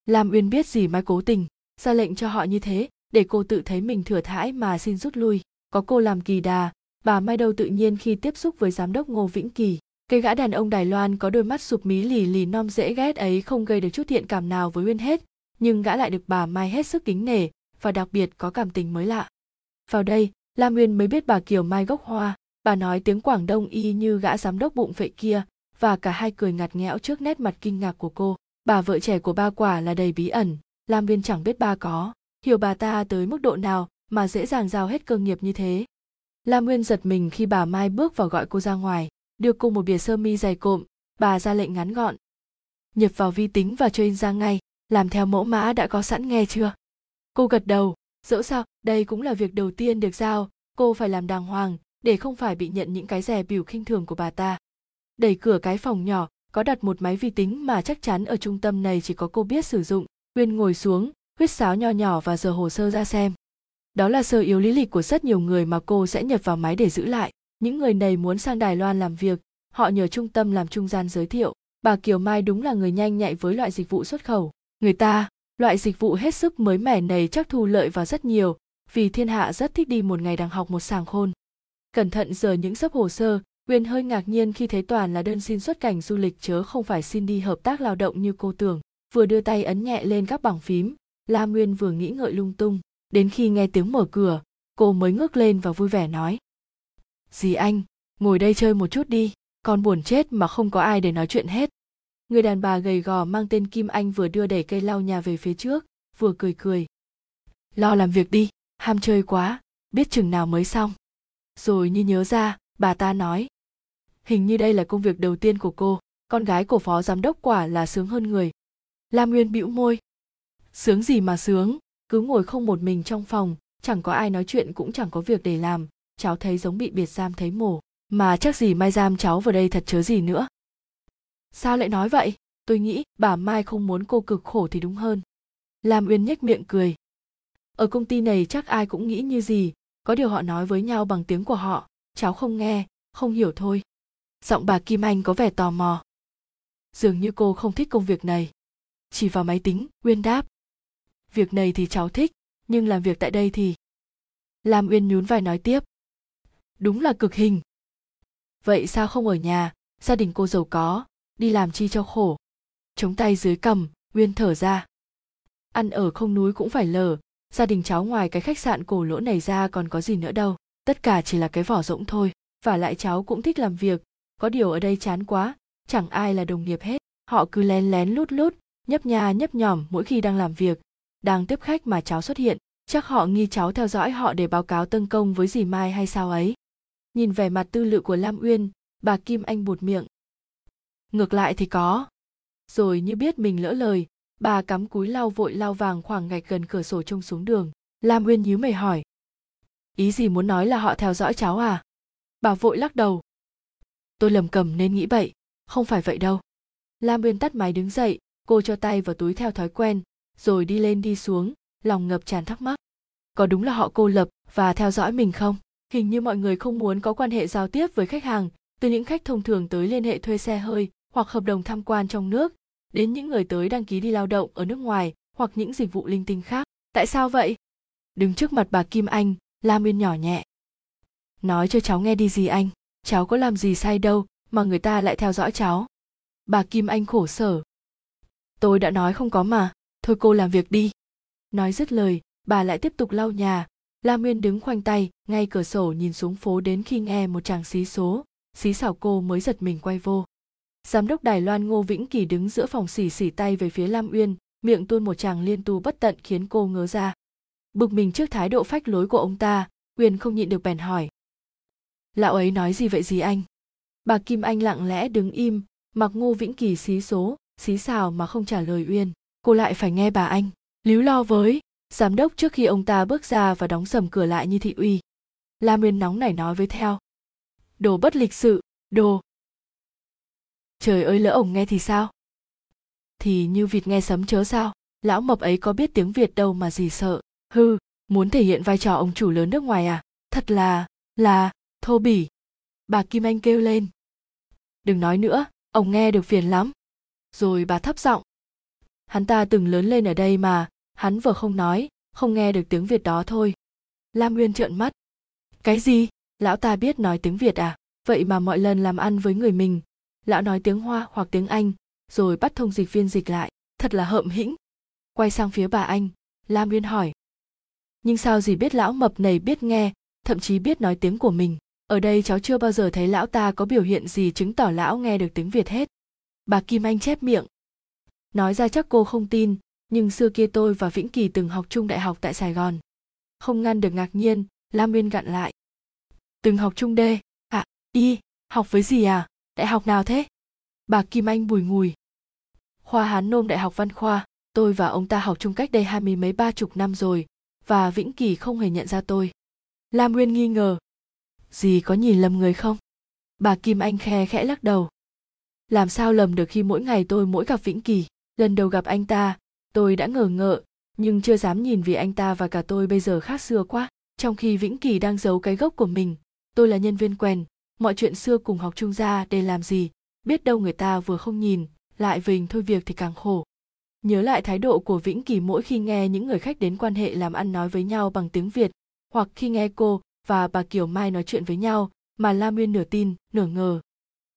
lam uyên biết gì mai cố tình, ra lệnh cho họ như thế, để cô tự thấy mình thừa thãi mà xin rút lui. Có cô làm kỳ đà, bà mai đâu tự nhiên khi tiếp xúc với giám đốc ngô vĩnh kỳ, cái gã đàn ông đài loan có đôi mắt sụp mí lì lì non dễ ghét ấy không gây được chút thiện cảm nào với uyên hết, nhưng gã lại được bà mai hết sức kính nể và đặc biệt có cảm tình mới lạ. Vào đây, lam uyên mới biết bà kiều mai gốc hoa. Bà nói tiếng quảng đông y như gã giám đốc bụng phệ kia, và cả hai cười ngặt nghẽo trước nét mặt kinh ngạc của cô bà vợ trẻ của ba quả là đầy bí ẩn, lam viên chẳng biết ba có. Hiểu bà ta tới mức độ nào mà dễ dàng giao hết cơ nghiệp như thế. Lam nguyên giật mình khi bà mai bước vào gọi cô ra ngoài, đưa cô một bìa sơ mi dày cộm. Bà ra lệnh ngắn gọn. Nhập vào vi tính và cho in ra ngay, làm theo mẫu mã đã có sẵn nghe chưa? Cô gật đầu. Dẫu sao, đây cũng là việc đầu tiên được giao. Cô phải làm đàng hoàng để không phải bị nhận những cái rẻ biểu khinh thường của bà ta. Đẩy cửa cái phòng nhỏ có đặt một máy vi tính mà chắc chắn ở trung tâm này chỉ có cô biết sử dụng, uyên ngồi xuống, huyết sáo nho nhỏ và giờ hồ sơ ra xem. Đó là sơ yếu lý lịch của rất nhiều người mà cô sẽ nhập vào máy để giữ lại. Những người này muốn sang đài loan làm việc, họ nhờ trung tâm làm trung gian giới thiệu. Bà kiều mai đúng là người nhanh nhạy với loại dịch vụ xuất khẩu. Người ta, loại dịch vụ hết sức mới mẻ này chắc thu lợi vào rất nhiều, vì thiên hạ rất thích đi một ngày đang học một sàng khôn. Cẩn thận giờ những sấp hồ sơ uyên hơi ngạc nhiên khi thấy toàn là đơn xin xuất cảnh du lịch chớ không phải xin đi hợp tác lao động như cô tưởng. Vừa đưa tay ấn nhẹ lên các bảng phím, la nguyên vừa nghĩ ngợi lung tung. Đến khi nghe tiếng mở cửa, cô mới ngước lên và vui vẻ nói. Dì anh, ngồi đây chơi một chút đi, con buồn chết mà không có ai để nói chuyện hết. Người đàn bà gầy gò mang tên kim anh vừa đưa đẩy cây lau nhà về phía trước, vừa cười cười. Lo làm việc đi, ham chơi quá, biết chừng nào mới xong. Rồi như nhớ ra, bà ta nói hình như đây là công việc đầu tiên của cô. Con gái của phó giám đốc quả là sướng hơn người. Lam nguyên bĩu môi. Sướng gì mà sướng? Cứ ngồi không một mình trong phòng, chẳng có ai nói chuyện cũng chẳng có việc để làm. Cháu thấy giống bị biệt giam thấy mổ. Mà chắc gì mai giam cháu vào đây thật chớ gì nữa. Sao lại nói vậy? Tôi nghĩ bà mai không muốn cô cực khổ thì đúng hơn. Lam uyên nhếch miệng cười. Ở công ty này chắc ai cũng nghĩ như gì. Có điều họ nói với nhau bằng tiếng của họ. Cháu không nghe, không hiểu thôi giọng bà kim anh có vẻ tò mò. Dường như cô không thích công việc này. Chỉ vào máy tính, uyên đáp. Việc này thì cháu thích, nhưng làm việc tại đây thì lam uyên nhún vai nói tiếp. Đúng là cực hình. Vậy sao không ở nhà? Gia đình cô giàu có, đi làm chi cho khổ. Chống tay dưới cầm uyên thở ra. Ăn ở không núi cũng phải lở gia đình cháu ngoài cái khách sạn cổ lỗ này ra còn có gì nữa đâu. Tất cả chỉ là cái vỏ rỗng thôi. Và lại cháu cũng thích làm việc có điều ở đây chán quá, chẳng ai là đồng nghiệp hết. Họ cứ lén lén lút lút, nhấp nha nhấp nhòm mỗi khi đang làm việc. Đang tiếp khách mà cháu xuất hiện, chắc họ nghi cháu theo dõi họ để báo cáo tân công với dì mai hay sao ấy. Nhìn vẻ mặt tư lự của lam uyên, bà kim anh bụt miệng. Ngược lại thì có. Rồi như biết mình lỡ lời, bà cắm cúi lau vội lau vàng khoảng gạch gần cửa sổ trông xuống đường. Lam uyên nhíu mày hỏi. Ý gì muốn nói là họ theo dõi cháu à? Bà vội lắc đầu tôi lầm cầm nên nghĩ bậy. Không phải vậy đâu. Lam uyên tắt máy đứng dậy, cô cho tay vào túi theo thói quen, rồi đi lên đi xuống, lòng ngập tràn thắc mắc. Có đúng là họ cô lập và theo dõi mình không? Hình như mọi người không muốn có quan hệ giao tiếp với khách hàng, từ những khách thông thường tới liên hệ thuê xe hơi hoặc hợp đồng tham quan trong nước, đến những người tới đăng ký đi lao động ở nước ngoài hoặc những dịch vụ linh tinh khác. Tại sao vậy? Đứng trước mặt bà kim anh, lam uyên nhỏ nhẹ. Nói cho cháu nghe đi gì anh? Cháu có làm gì sai đâu mà người ta lại theo dõi cháu? Bà kim anh khổ sở. Tôi đã nói không có mà, thôi cô làm việc đi. Nói dứt lời, bà lại tiếp tục lau nhà. La nguyên đứng khoanh tay, ngay cửa sổ nhìn xuống phố đến khi nghe một chàng xí số. Xí xảo cô mới giật mình quay vô. Giám đốc đài loan ngô vĩnh kỳ đứng giữa phòng xỉ xỉ tay về phía lam uyên, miệng tuôn một chàng liên tu bất tận khiến cô ngớ ra. Bực mình trước thái độ phách lối của ông ta, uyên không nhịn được bèn hỏi lão ấy nói gì vậy gì anh? Bà kim anh lặng lẽ đứng im, mặc ngô vĩnh kỳ xí số, xí xào mà không trả lời uyên. Cô lại phải nghe bà anh, líu lo với giám đốc trước khi ông ta bước ra và đóng sầm cửa lại như thị uy. La uyên nóng nảy nói với theo. Đồ bất lịch sự, đồ. Trời ơi lỡ ổng nghe thì sao? Thì như vịt nghe sấm chớ sao? Lão mập ấy có biết tiếng việt đâu mà gì sợ. Hư muốn thể hiện vai trò ông chủ lớn nước ngoài à? Thật là là thô bỉ. Bà kim anh kêu lên. Đừng nói nữa, ông nghe được phiền lắm. Rồi bà thấp giọng. Hắn ta từng lớn lên ở đây mà, hắn vừa không nói, không nghe được tiếng việt đó thôi. Lam nguyên trợn mắt. Cái gì? Lão ta biết nói tiếng việt à? Vậy mà mọi lần làm ăn với người mình, lão nói tiếng hoa hoặc tiếng anh, rồi bắt thông dịch viên dịch lại, thật là hợm hĩnh. Quay sang phía bà anh, lam nguyên hỏi. Nhưng sao gì biết lão mập này biết nghe, thậm chí biết nói tiếng của mình? Ở đây cháu chưa bao giờ thấy lão ta có biểu hiện gì chứng tỏ lão nghe được tiếng việt hết. Bà kim anh chép miệng. Nói ra chắc cô không tin, nhưng xưa kia tôi và vĩnh kỳ từng học chung đại học tại sài gòn. Không ngăn được ngạc nhiên, lam nguyên gặn lại. Từng học chung đê à y, học với gì à? Đại học nào thế? Bà kim anh bùi ngùi. Khoa hán nôm đại học văn khoa, tôi và ông ta học chung cách đây hai mươi mấy ba chục năm rồi, và vĩnh kỳ không hề nhận ra tôi. Lam nguyên nghi ngờ gì có nhìn lầm người không? Bà kim anh khe khẽ lắc đầu. Làm sao lầm được khi mỗi ngày tôi mỗi gặp vĩnh kỳ? Lần đầu gặp anh ta, tôi đã ngờ ngợ, nhưng chưa dám nhìn vì anh ta và cả tôi bây giờ khác xưa quá. Trong khi vĩnh kỳ đang giấu cái gốc của mình, tôi là nhân viên quen mọi chuyện xưa cùng học chung ra để làm gì? Biết đâu người ta vừa không nhìn, lại vình thôi việc thì càng khổ. Nhớ lại thái độ của vĩnh kỳ mỗi khi nghe những người khách đến quan hệ làm ăn nói với nhau bằng tiếng việt, hoặc khi nghe cô và bà kiều mai nói chuyện với nhau, mà la nguyên nửa tin, nửa ngờ.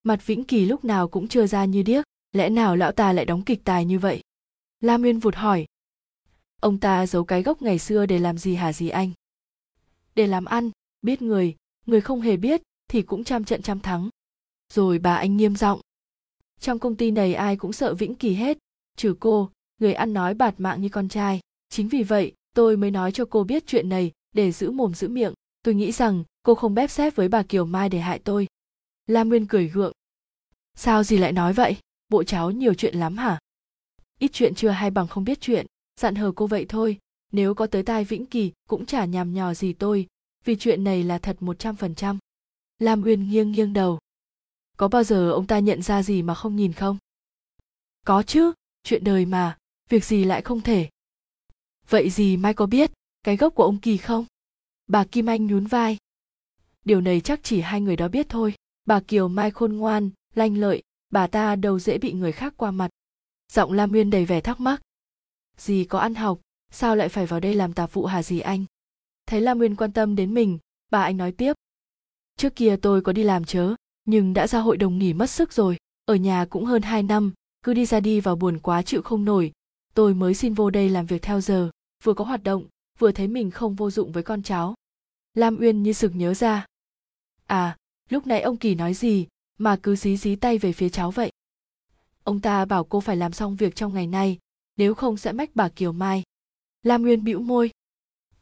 Mặt vĩnh kỳ lúc nào cũng chưa ra như điếc, lẽ nào lão ta lại đóng kịch tài như vậy? La nguyên vụt hỏi. Ông ta giấu cái gốc ngày xưa để làm gì hả gì anh? Để làm ăn, biết người người không hề biết thì cũng trăm trận trăm thắng. Rồi bà anh nghiêm giọng. Trong công ty này ai cũng sợ vĩnh kỳ hết, trừ cô, người ăn nói bạt mạng như con trai. Chính vì vậy, tôi mới nói cho cô biết chuyện này, để giữ mồm giữ miệng tôi nghĩ rằng cô không bép xếp với bà kiều mai để hại tôi. Lam nguyên cười gượng. Sao gì lại nói vậy? Bộ cháu nhiều chuyện lắm hả? Ít chuyện chưa hay bằng không biết chuyện. Dặn hờ cô vậy thôi. Nếu có tới tai vĩnh kỳ cũng chả nhằm nhò gì tôi, vì chuyện này là thật một trăm phần trăm. Lam uyên nghiêng nghiêng đầu. Có bao giờ ông ta nhận ra gì mà không nhìn không? Có chứ, chuyện đời mà, việc gì lại không thể. Vậy gì mai có biết, cái gốc của ông kỳ không? Bà kim anh nhún vai. Điều này chắc chỉ hai người đó biết thôi. Bà kiều mai khôn ngoan, lanh lợi, bà ta đâu dễ bị người khác qua mặt. Giọng lam nguyên đầy vẻ thắc mắc. Dì có ăn học, sao lại phải vào đây làm tạp vụ hà dì anh? Thấy lam nguyên quan tâm đến mình, bà anh nói tiếp. Trước kia tôi có đi làm chớ, nhưng đã ra hội đồng nghỉ mất sức rồi. Ở nhà cũng hơn hai năm, cứ đi ra đi vào buồn quá chịu không nổi. Tôi mới xin vô đây làm việc theo giờ, vừa có hoạt động, vừa thấy mình không vô dụng với con cháu lam uyên như sực nhớ ra. À lúc nãy ông kỳ nói gì mà cứ dí dí tay về phía cháu vậy? Ông ta bảo cô phải làm xong việc trong ngày nay, nếu không sẽ mách bà kiều mai. Lam Uyên bĩu môi.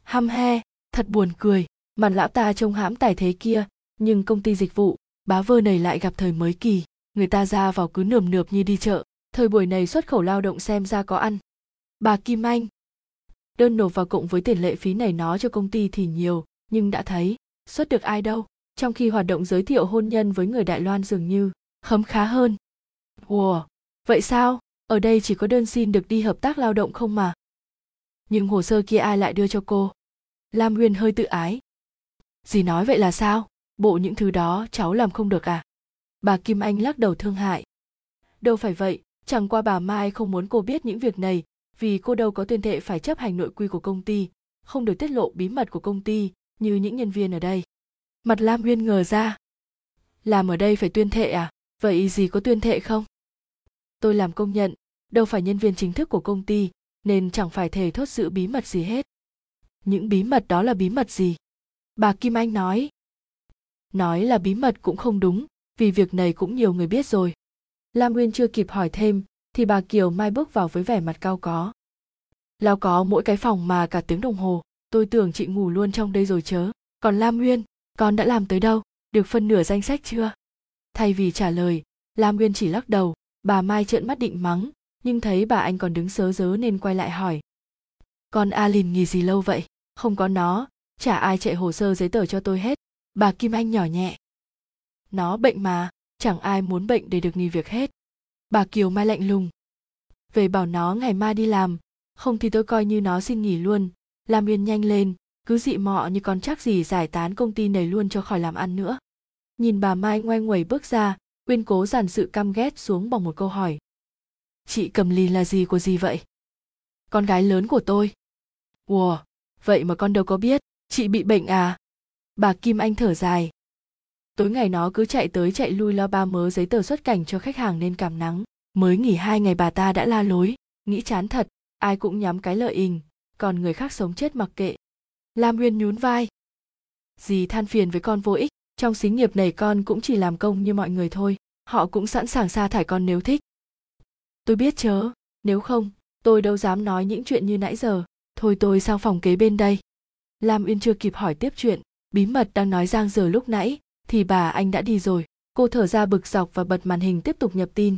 Hăm he, thật buồn cười, mặt lão ta trông hãm tài thế kia, nhưng công ty dịch vụ, bá vơ này lại gặp thời mới kỳ, người ta ra vào cứ nườm nượp như đi chợ, thời buổi này xuất khẩu lao động xem ra có ăn. Bà kim anh. Đơn nộp vào cộng với tiền lệ phí này nó cho công ty thì nhiều nhưng đã thấy xuất được ai đâu. Trong khi hoạt động giới thiệu hôn nhân với người đài loan dường như khấm khá hơn. Ùa vậy sao? Ở đây chỉ có đơn xin được đi hợp tác lao động không mà. Nhưng hồ sơ kia ai lại đưa cho cô? Lam nguyên hơi tự ái. Dì nói vậy là sao? Bộ những thứ đó cháu làm không được à? Bà kim anh lắc đầu thương hại. Đâu phải vậy, chẳng qua bà mai không muốn cô biết những việc này, vì cô đâu có tuyên thệ phải chấp hành nội quy của công ty, không được tiết lộ bí mật của công ty như những nhân viên ở đây. Mặt lam nguyên ngờ ra. Làm ở đây phải tuyên thệ à? Vậy gì có tuyên thệ không? Tôi làm công nhận, đâu phải nhân viên chính thức của công ty, nên chẳng phải thề thốt giữ bí mật gì hết. Những bí mật đó là bí mật gì? Bà kim anh nói. Nói là bí mật cũng không đúng, vì việc này cũng nhiều người biết rồi. Lam nguyên chưa kịp hỏi thêm, thì bà kiều mai bước vào với vẻ mặt cao có. Lao có mỗi cái phòng mà cả tiếng đồng hồ tôi tưởng chị ngủ luôn trong đây rồi chớ. Còn lam nguyên con đã làm tới đâu? Được phân nửa danh sách chưa? Thay vì trả lời, lam nguyên chỉ lắc đầu. Bà mai trợn mắt định mắng, nhưng thấy bà anh còn đứng sớ dớ nên quay lại hỏi. Con alin nghỉ gì lâu vậy? Không có nó, chả ai chạy hồ sơ giấy tờ cho tôi hết. Bà kim anh nhỏ nhẹ. Nó bệnh mà, chẳng ai muốn bệnh để được nghỉ việc hết. Bà kiều mai lạnh lùng. Về bảo nó ngày mai đi làm, không thì tôi coi như nó xin nghỉ luôn làm yên nhanh lên cứ dị mọ như con chắc gì giải tán công ty này luôn cho khỏi làm ăn nữa. Nhìn bà mai ngoay nguẩy bước ra uyên cố dàn sự căm ghét xuống bằng một câu hỏi. Chị cầm lì là gì của gì vậy? Con gái lớn của tôi. Wow, vậy mà con đâu có biết chị bị bệnh à? Bà kim anh thở dài. Tối ngày nó cứ chạy tới chạy lui lo ba mớ giấy tờ xuất cảnh cho khách hàng nên cảm nắng. Mới nghỉ hai ngày bà ta đã la lối nghĩ chán thật ai cũng nhắm cái lợi ình còn người khác sống chết mặc kệ. Lam nguyên nhún vai. Dì than phiền với con vô ích, trong xí nghiệp này con cũng chỉ làm công như mọi người thôi, họ cũng sẵn sàng sa thải con nếu thích. Tôi biết chớ, nếu không, tôi đâu dám nói những chuyện như nãy giờ. Thôi tôi sang phòng kế bên đây. Lam uyên chưa kịp hỏi tiếp chuyện, bí mật đang nói giang giờ lúc nãy, thì bà anh đã đi rồi. Cô thở ra bực dọc và bật màn hình tiếp tục nhập tin.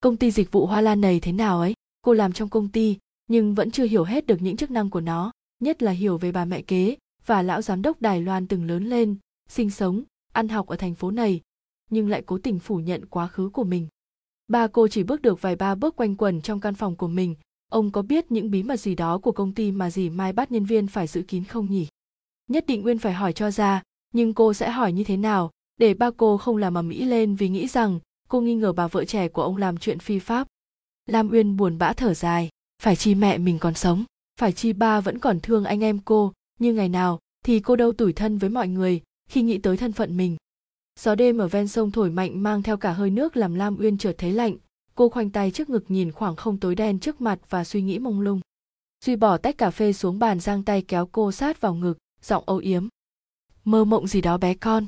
Công ty dịch vụ hoa lan này thế nào ấy? Cô làm trong công ty nhưng vẫn chưa hiểu hết được những chức năng của nó, nhất là hiểu về bà mẹ kế và lão giám đốc đài loan từng lớn lên, sinh sống, ăn học ở thành phố này, nhưng lại cố tình phủ nhận quá khứ của mình. Ba cô chỉ bước được vài ba bước quanh quẩn trong căn phòng của mình. Ông có biết những bí mật gì đó của công ty mà dì mai bắt nhân viên phải giữ kín không nhỉ? Nhất định nguyên phải hỏi cho ra, nhưng cô sẽ hỏi như thế nào để ba cô không làm ầm ĩ lên vì nghĩ rằng cô nghi ngờ bà vợ trẻ của ông làm chuyện phi pháp. Lam uyên buồn bã thở dài phải chi mẹ mình còn sống, phải chi ba vẫn còn thương anh em cô, như ngày nào thì cô đâu tủi thân với mọi người khi nghĩ tới thân phận mình. Gió đêm ở ven sông thổi mạnh mang theo cả hơi nước làm lam uyên chợt thấy lạnh, cô khoanh tay trước ngực nhìn khoảng không tối đen trước mặt và suy nghĩ mông lung. Duy bỏ tách cà phê xuống bàn giang tay kéo cô sát vào ngực, giọng âu yếm. Mơ mộng gì đó bé con.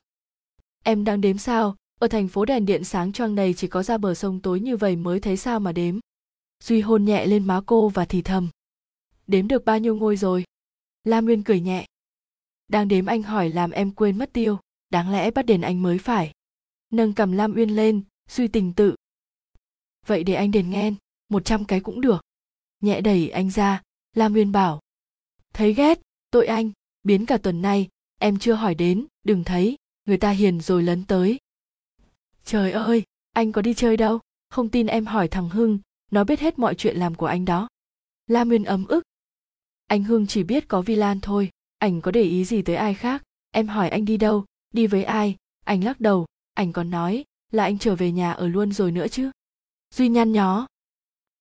Em đang đếm sao? Ở thành phố đèn điện sáng choang này chỉ có ra bờ sông tối như vậy mới thấy sao mà đếm duy hôn nhẹ lên má cô và thì thầm. Đếm được bao nhiêu ngôi rồi? Lam nguyên cười nhẹ. Đang đếm anh hỏi làm em quên mất tiêu, đáng lẽ bắt đền anh mới phải. Nâng cầm lam uyên lên, suy tình tự. Vậy để anh đền nghen một trăm cái cũng được. Nhẹ đẩy anh ra, lam uyên bảo. Thấy ghét, tội anh, biến cả tuần nay, em chưa hỏi đến, đừng thấy, người ta hiền rồi lấn tới. Trời ơi, anh có đi chơi đâu? Không tin em hỏi thằng hưng nó biết hết mọi chuyện làm của anh đó. La nguyên ấm ức. Anh hưng chỉ biết có vi lan thôi. Ảnh có để ý gì tới ai khác? Em hỏi anh đi đâu? Đi với ai? Anh lắc đầu. Anh còn nói là anh trở về nhà ở luôn rồi nữa chứ. Duy nhăn nhó.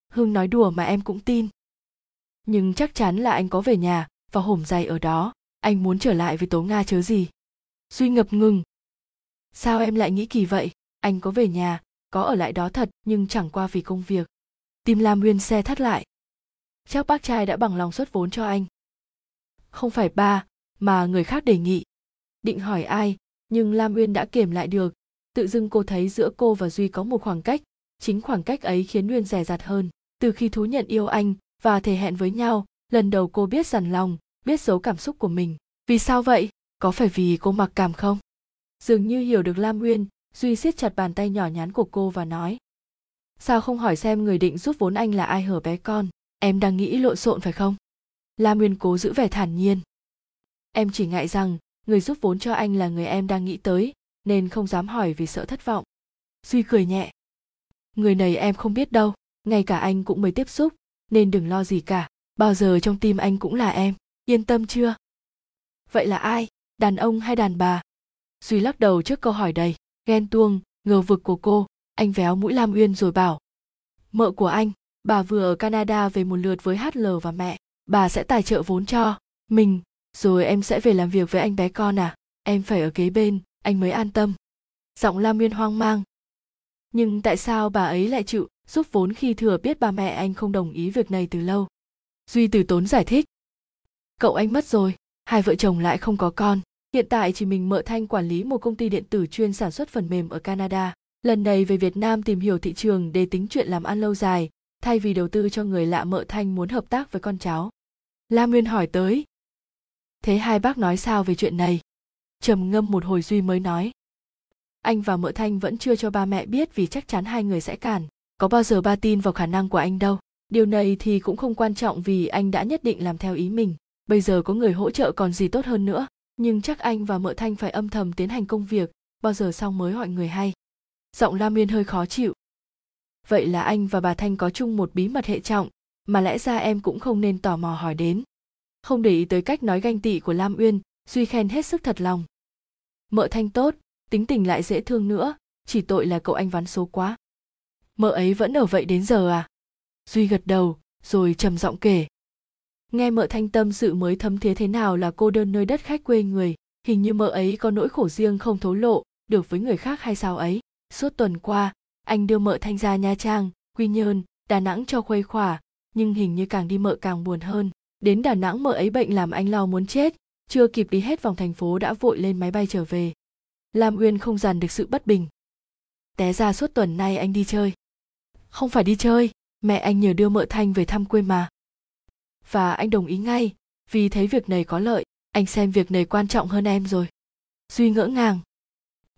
Hưng nói đùa mà em cũng tin. Nhưng chắc chắn là anh có về nhà và hổm dày ở đó. Anh muốn trở lại với tố nga chớ gì? Duy ngập ngừng. Sao em lại nghĩ kỳ vậy? Anh có về nhà, có ở lại đó thật nhưng chẳng qua vì công việc tim lam nguyên xe thắt lại. Chắc bác trai đã bằng lòng xuất vốn cho anh. Không phải ba, mà người khác đề nghị. Định hỏi ai, nhưng lam uyên đã kiềm lại được. Tự dưng cô thấy giữa cô và duy có một khoảng cách. Chính khoảng cách ấy khiến uyên rẻ rạt hơn. Từ khi thú nhận yêu anh và thể hẹn với nhau, lần đầu cô biết dằn lòng, biết giấu cảm xúc của mình. Vì sao vậy? Có phải vì cô mặc cảm không? Dường như hiểu được lam uyên duy siết chặt bàn tay nhỏ nhắn của cô và nói sao không hỏi xem người định giúp vốn anh là ai hở bé con? Em đang nghĩ lộn xộn phải không? Lam Nguyên cố giữ vẻ thản nhiên. Em chỉ ngại rằng, người giúp vốn cho anh là người em đang nghĩ tới, nên không dám hỏi vì sợ thất vọng. Duy cười nhẹ. Người này em không biết đâu, ngay cả anh cũng mới tiếp xúc, nên đừng lo gì cả, bao giờ trong tim anh cũng là em, yên tâm chưa? Vậy là ai? Đàn ông hay đàn bà? Duy lắc đầu trước câu hỏi đầy, ghen tuông, ngờ vực của cô anh véo mũi lam uyên rồi bảo, mợ của anh, bà vừa ở canada về một lượt với hl và mẹ. Bà sẽ tài trợ vốn cho mình, rồi em sẽ về làm việc với anh bé con à? Em phải ở kế bên, anh mới an tâm. Giọng lam uyên hoang mang. Nhưng tại sao bà ấy lại chịu giúp vốn khi thừa biết ba mẹ anh không đồng ý việc này từ lâu? Duy từ tốn giải thích, cậu anh mất rồi, hai vợ chồng lại không có con. Hiện tại chỉ mình mợ thanh quản lý một công ty điện tử chuyên sản xuất phần mềm ở canada lần này về việt nam tìm hiểu thị trường để tính chuyện làm ăn lâu dài, thay vì đầu tư cho người lạ mợ thanh muốn hợp tác với con cháu. Lam nguyên hỏi tới. Thế hai bác nói sao về chuyện này? Trầm ngâm một hồi duy mới nói. Anh và mợ thanh vẫn chưa cho ba mẹ biết vì chắc chắn hai người sẽ cản. Có bao giờ ba tin vào khả năng của anh đâu. Điều này thì cũng không quan trọng vì anh đã nhất định làm theo ý mình. Bây giờ có người hỗ trợ còn gì tốt hơn nữa. Nhưng chắc anh và mợ thanh phải âm thầm tiến hành công việc. Bao giờ xong mới hỏi người hay? Giọng lam miên hơi khó chịu. Vậy là anh và bà thanh có chung một bí mật hệ trọng, mà lẽ ra em cũng không nên tò mò hỏi đến. Không để ý tới cách nói ganh tị của lam uyên, duy khen hết sức thật lòng. Mợ thanh tốt, tính tình lại dễ thương nữa, chỉ tội là cậu anh vắn số quá. Mợ ấy vẫn ở vậy đến giờ à? Duy gật đầu, rồi trầm giọng kể. Nghe mợ thanh tâm sự mới thấm thía thế nào là cô đơn nơi đất khách quê người, hình như mợ ấy có nỗi khổ riêng không thấu lộ, được với người khác hay sao ấy? Suốt tuần qua, anh đưa mợ thanh ra nha trang, quy nhơn, đà nẵng cho khuây khỏa, nhưng hình như càng đi mợ càng buồn hơn. Đến đà nẵng mợ ấy bệnh làm anh lo muốn chết, chưa kịp đi hết vòng thành phố đã vội lên máy bay trở về. Lam uyên không dằn được sự bất bình. Té ra suốt tuần nay anh đi chơi. Không phải đi chơi, mẹ anh nhờ đưa mợ thanh về thăm quê mà. Và anh đồng ý ngay, vì thấy việc này có lợi, anh xem việc này quan trọng hơn em rồi. Duy ngỡ ngàng.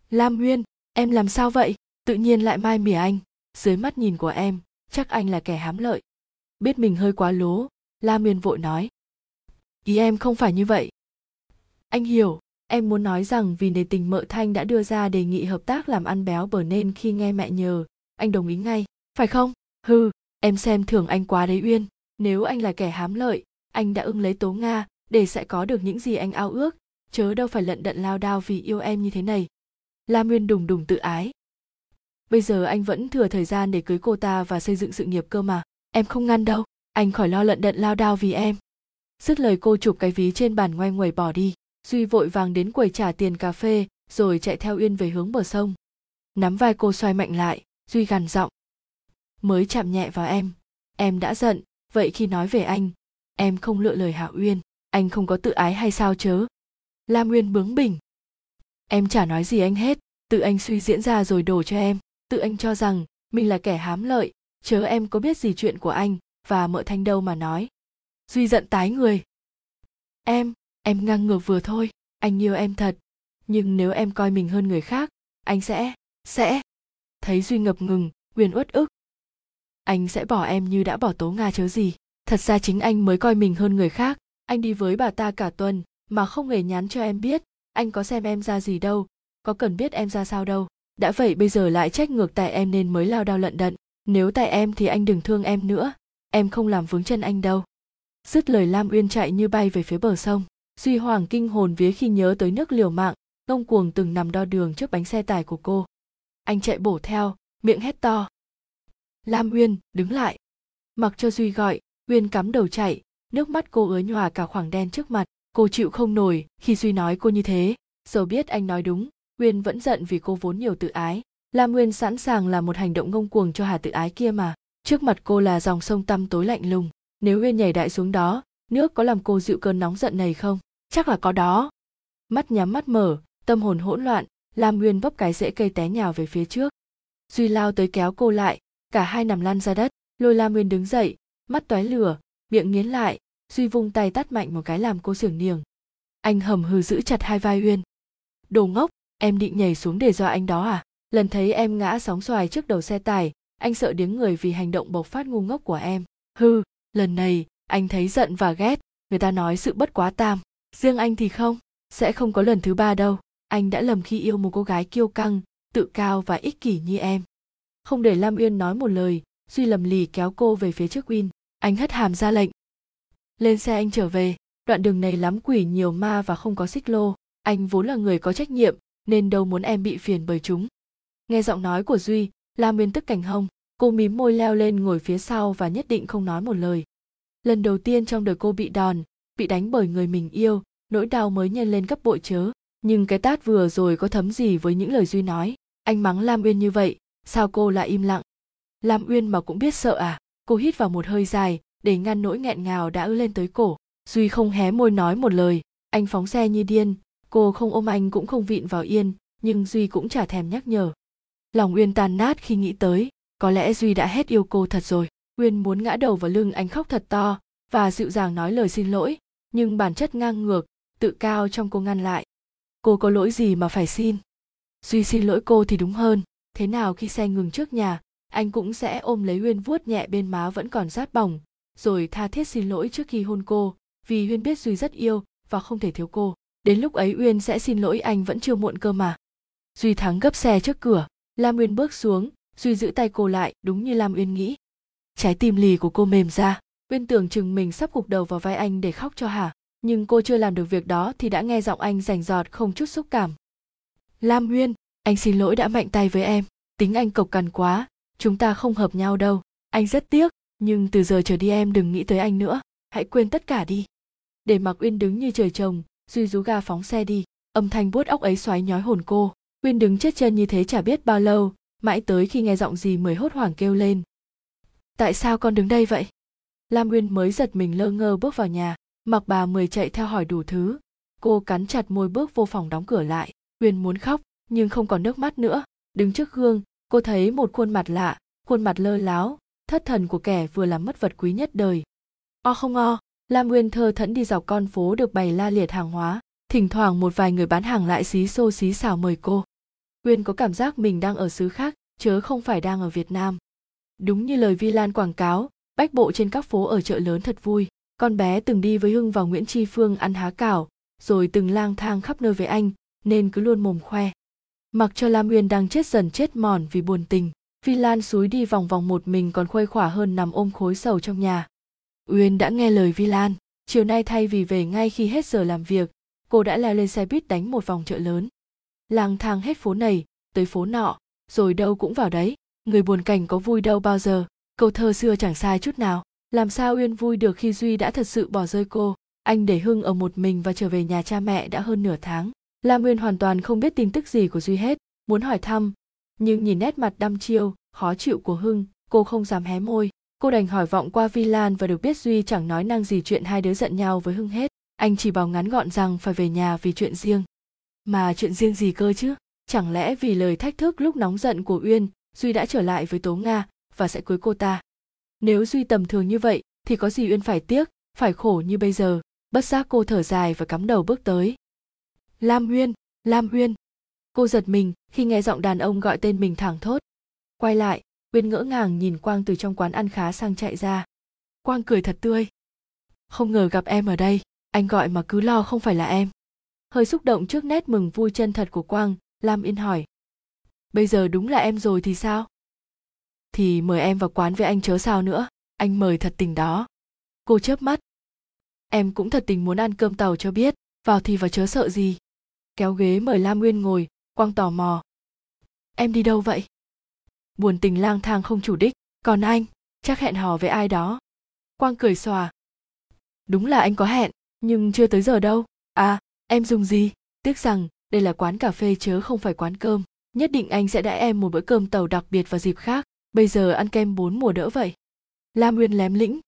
Lam uyên em làm sao vậy? Tự nhiên lại mai mỉa anh. Dưới mắt nhìn của em, chắc anh là kẻ hám lợi. Biết mình hơi quá lố, La Miên vội nói. Ý em không phải như vậy. Anh hiểu, em muốn nói rằng vì nề tình mợ thanh đã đưa ra đề nghị hợp tác làm ăn béo bở nên khi nghe mẹ nhờ, anh đồng ý ngay. Phải không? Hư em xem thường anh quá đấy uyên. Nếu anh là kẻ hám lợi, anh đã ưng lấy tố nga, để sẽ có được những gì anh ao ước. Chớ đâu phải lận đận lao đao vì yêu em như thế này. La nguyên đùng đùng tự ái. Bây giờ anh vẫn thừa thời gian để cưới cô ta và xây dựng sự nghiệp cơ mà. Em không ngăn đâu, anh khỏi lo lận đận lao đao vì em. Dứt lời cô chụp cái ví trên bàn ngoay nguẩy bỏ đi, duy vội vàng đến quầy trả tiền cà phê, rồi chạy theo uyên về hướng bờ sông. Nắm vai cô xoay mạnh lại, duy gằn giọng. Mới chạm nhẹ vào em em đã giận, vậy khi nói về anh, em không lựa lời hạ uyên, anh không có tự ái hay sao chớ? Lam uyên bướng bỉnh em chả nói gì anh hết. Tự anh suy diễn ra rồi đổ cho em. Tự anh cho rằng mình là kẻ hám lợi. Chớ em có biết gì chuyện của anh và mợ thanh đâu mà nói. Duy giận tái người. Em em ngang ngược vừa thôi. Anh yêu em thật. Nhưng nếu em coi mình hơn người khác, anh sẽ sẽ thấy duy ngập ngừng quyền uất ức. Anh sẽ bỏ em như đã bỏ tố nga chớ gì. Thật ra chính anh mới coi mình hơn người khác. Anh đi với bà ta cả tuần mà không hề nhắn cho em biết anh có xem em ra gì đâu, có cần biết em ra sao đâu. Đã vậy bây giờ lại trách ngược tại em nên mới lao đao lận đận. Nếu tại em thì anh đừng thương em nữa. Em không làm vướng chân anh đâu. Dứt lời lam uyên chạy như bay về phía bờ sông. Duy hoàng kinh hồn vía khi nhớ tới nước liều mạng, ngông cuồng từng nằm đo đường trước bánh xe tải của cô. Anh chạy bổ theo, miệng hét to. Lam uyên, đứng lại. Mặc cho duy gọi, uyên cắm đầu chạy, nước mắt cô ứa nhòa cả khoảng đen trước mặt cô chịu không nổi khi duy nói cô như thế. Dầu biết anh nói đúng, nguyên vẫn giận vì cô vốn nhiều tự ái. Lam nguyên sẵn sàng là một hành động ngông cuồng cho hà tự ái kia mà. Trước mặt cô là dòng sông tăm tối lạnh lùng. Nếu nguyên nhảy đại xuống đó, nước có làm cô dịu cơn nóng giận này không? Chắc là có đó. Mắt nhắm mắt mở, tâm hồn hỗn loạn lam nguyên vấp cái rễ cây té nhào về phía trước. Duy lao tới kéo cô lại, cả hai nằm lăn ra đất. Lôi lam nguyên đứng dậy, mắt toái lửa, miệng nghiến lại duy vung tay tắt mạnh một cái làm cô sưởng niềng. Anh hầm hừ giữ chặt hai vai uyên. Đồ ngốc, em định nhảy xuống để dọa anh đó à? Lần thấy em ngã sóng xoài trước đầu xe tải, anh sợ điếng người vì hành động bộc phát ngu ngốc của em. Hư lần này, anh thấy giận và ghét, người ta nói sự bất quá tam. Riêng anh thì không, sẽ không có lần thứ ba đâu. Anh đã lầm khi yêu một cô gái kiêu căng, tự cao và ích kỷ như em. Không để lam uyên nói một lời, duy lầm lì kéo cô về phía trước win anh hất hàm ra lệnh lên xe anh trở về. Đoạn đường này lắm quỷ, nhiều ma và không có xích lô. Anh vốn là người có trách nhiệm, nên đâu muốn em bị phiền bởi chúng. Nghe giọng nói của duy lam uyên tức cảnh hông. Cô mím môi leo lên ngồi phía sau và nhất định không nói một lời. Lần đầu tiên trong đời cô bị đòn, bị đánh bởi người mình yêu, nỗi đau mới nhân lên gấp bội chớ. Nhưng cái tát vừa rồi có thấm gì với những lời duy nói? Anh mắng lam uyên như vậy, sao cô lại im lặng? Lam uyên mà cũng biết sợ à? Cô hít vào một hơi dài để ngăn nỗi nghẹn ngào đã ứ lên tới cổ. Duy không hé môi nói một lời. Anh phóng xe như điên. Cô không ôm anh cũng không vịn vào yên, nhưng duy cũng chả thèm nhắc nhở. Lòng uyên tan nát khi nghĩ tới, có lẽ duy đã hết yêu cô thật rồi. Uyên muốn ngã đầu vào lưng anh khóc thật to và dịu dàng nói lời xin lỗi, nhưng bản chất ngang ngược, tự cao trong cô ngăn lại. Cô có lỗi gì mà phải xin? Duy xin lỗi cô thì đúng hơn. Thế nào khi xe ngừng trước nhà, anh cũng sẽ ôm lấy uyên vuốt nhẹ bên má vẫn còn rát bỏng rồi tha thiết xin lỗi trước khi hôn cô, vì huyên biết duy rất yêu và không thể thiếu cô. Đến lúc ấy uyên sẽ xin lỗi anh vẫn chưa muộn cơ mà. Duy thắng gấp xe trước cửa, lam uyên bước xuống, duy giữ tay cô lại đúng như lam uyên nghĩ. Trái tim lì của cô mềm ra, uyên tưởng chừng mình sắp gục đầu vào vai anh để khóc cho hả, nhưng cô chưa làm được việc đó thì đã nghe giọng anh rành giọt không chút xúc cảm. Lam uyên, anh xin lỗi đã mạnh tay với em, tính anh cộc cằn quá, chúng ta không hợp nhau đâu, anh rất tiếc nhưng từ giờ trở đi em đừng nghĩ tới anh nữa. Hãy quên tất cả đi. Để mặc uyên đứng như trời trồng, duy rú ga phóng xe đi. Âm thanh buốt óc ấy xoáy nhói hồn cô. Uyên đứng chết chân như thế chả biết bao lâu, mãi tới khi nghe giọng gì mới hốt hoảng kêu lên. Tại sao con đứng đây vậy? Lam uyên mới giật mình lơ ngơ bước vào nhà. Mặc bà mười chạy theo hỏi đủ thứ. Cô cắn chặt môi bước vô phòng đóng cửa lại. Uyên muốn khóc, nhưng không còn nước mắt nữa. Đứng trước gương, cô thấy một khuôn mặt lạ, khuôn mặt lơ láo thất thần của kẻ vừa làm mất vật quý nhất đời. O không o lam Nguyên thơ thẫn đi dọc con phố được bày la liệt hàng hóa, thỉnh thoảng một vài người bán hàng lại xí xô xí xào mời cô. Uyên có cảm giác mình đang ở xứ khác, chớ không phải đang ở việt nam. Đúng như lời vi lan quảng cáo, bách bộ trên các phố ở chợ lớn thật vui. Con bé từng đi với hưng và nguyễn tri phương ăn há cảo, rồi từng lang thang khắp nơi với anh, nên cứ luôn mồm khoe. Mặc cho lam uyên đang chết dần chết mòn vì buồn tình phi lan suối đi vòng vòng một mình còn khuây khỏa hơn nằm ôm khối sầu trong nhà. Uyên đã nghe lời vi lan. Chiều nay thay vì về ngay khi hết giờ làm việc, cô đã leo lên xe buýt đánh một vòng chợ lớn. Lang thang hết phố này, tới phố nọ, rồi đâu cũng vào đấy. Người buồn cảnh có vui đâu bao giờ, câu thơ xưa chẳng sai chút nào. Làm sao uyên vui được khi duy đã thật sự bỏ rơi cô? Anh để hưng ở một mình và trở về nhà cha mẹ đã hơn nửa tháng. Lam uyên hoàn toàn không biết tin tức gì của duy hết. Muốn hỏi thăm nhưng nhìn nét mặt đăm chiêu, khó chịu của hưng, cô không dám hé môi. Cô đành hỏi vọng qua vi lan và được biết duy chẳng nói năng gì chuyện hai đứa giận nhau với hưng hết. Anh chỉ bảo ngắn gọn rằng phải về nhà vì chuyện riêng. Mà chuyện riêng gì cơ chứ? Chẳng lẽ vì lời thách thức lúc nóng giận của uyên, duy đã trở lại với tố nga và sẽ cưới cô ta? Nếu duy tầm thường như vậy, thì có gì uyên phải tiếc, phải khổ như bây giờ? Bất giác cô thở dài và cắm đầu bước tới. Lam uyên lam uyên cô giật mình khi nghe giọng đàn ông gọi tên mình thẳng thốt. Quay lại, uyên ngỡ ngàng nhìn quang từ trong quán ăn khá sang chạy ra. Quang cười thật tươi. Không ngờ gặp em ở đây, anh gọi mà cứ lo không phải là em. Hơi xúc động trước nét mừng vui chân thật của quang, lam yên hỏi. Bây giờ đúng là em rồi thì sao? Thì mời em vào quán với anh chớ sao nữa, anh mời thật tình đó. Cô chớp mắt. Em cũng thật tình muốn ăn cơm tàu cho biết, vào thì vào chớ sợ gì. Kéo ghế mời lam nguyên ngồi quang tò mò. Em đi đâu vậy? Buồn tình lang thang không chủ đích. Còn anh, chắc hẹn hò với ai đó. Quang cười xòa. Đúng là anh có hẹn, nhưng chưa tới giờ đâu. À em dùng gì? Tiếc rằng, đây là quán cà phê chớ không phải quán cơm. Nhất định anh sẽ đãi em một bữa cơm tàu đặc biệt vào dịp khác. Bây giờ ăn kem bốn mùa đỡ vậy. Lam nguyên lém lĩnh.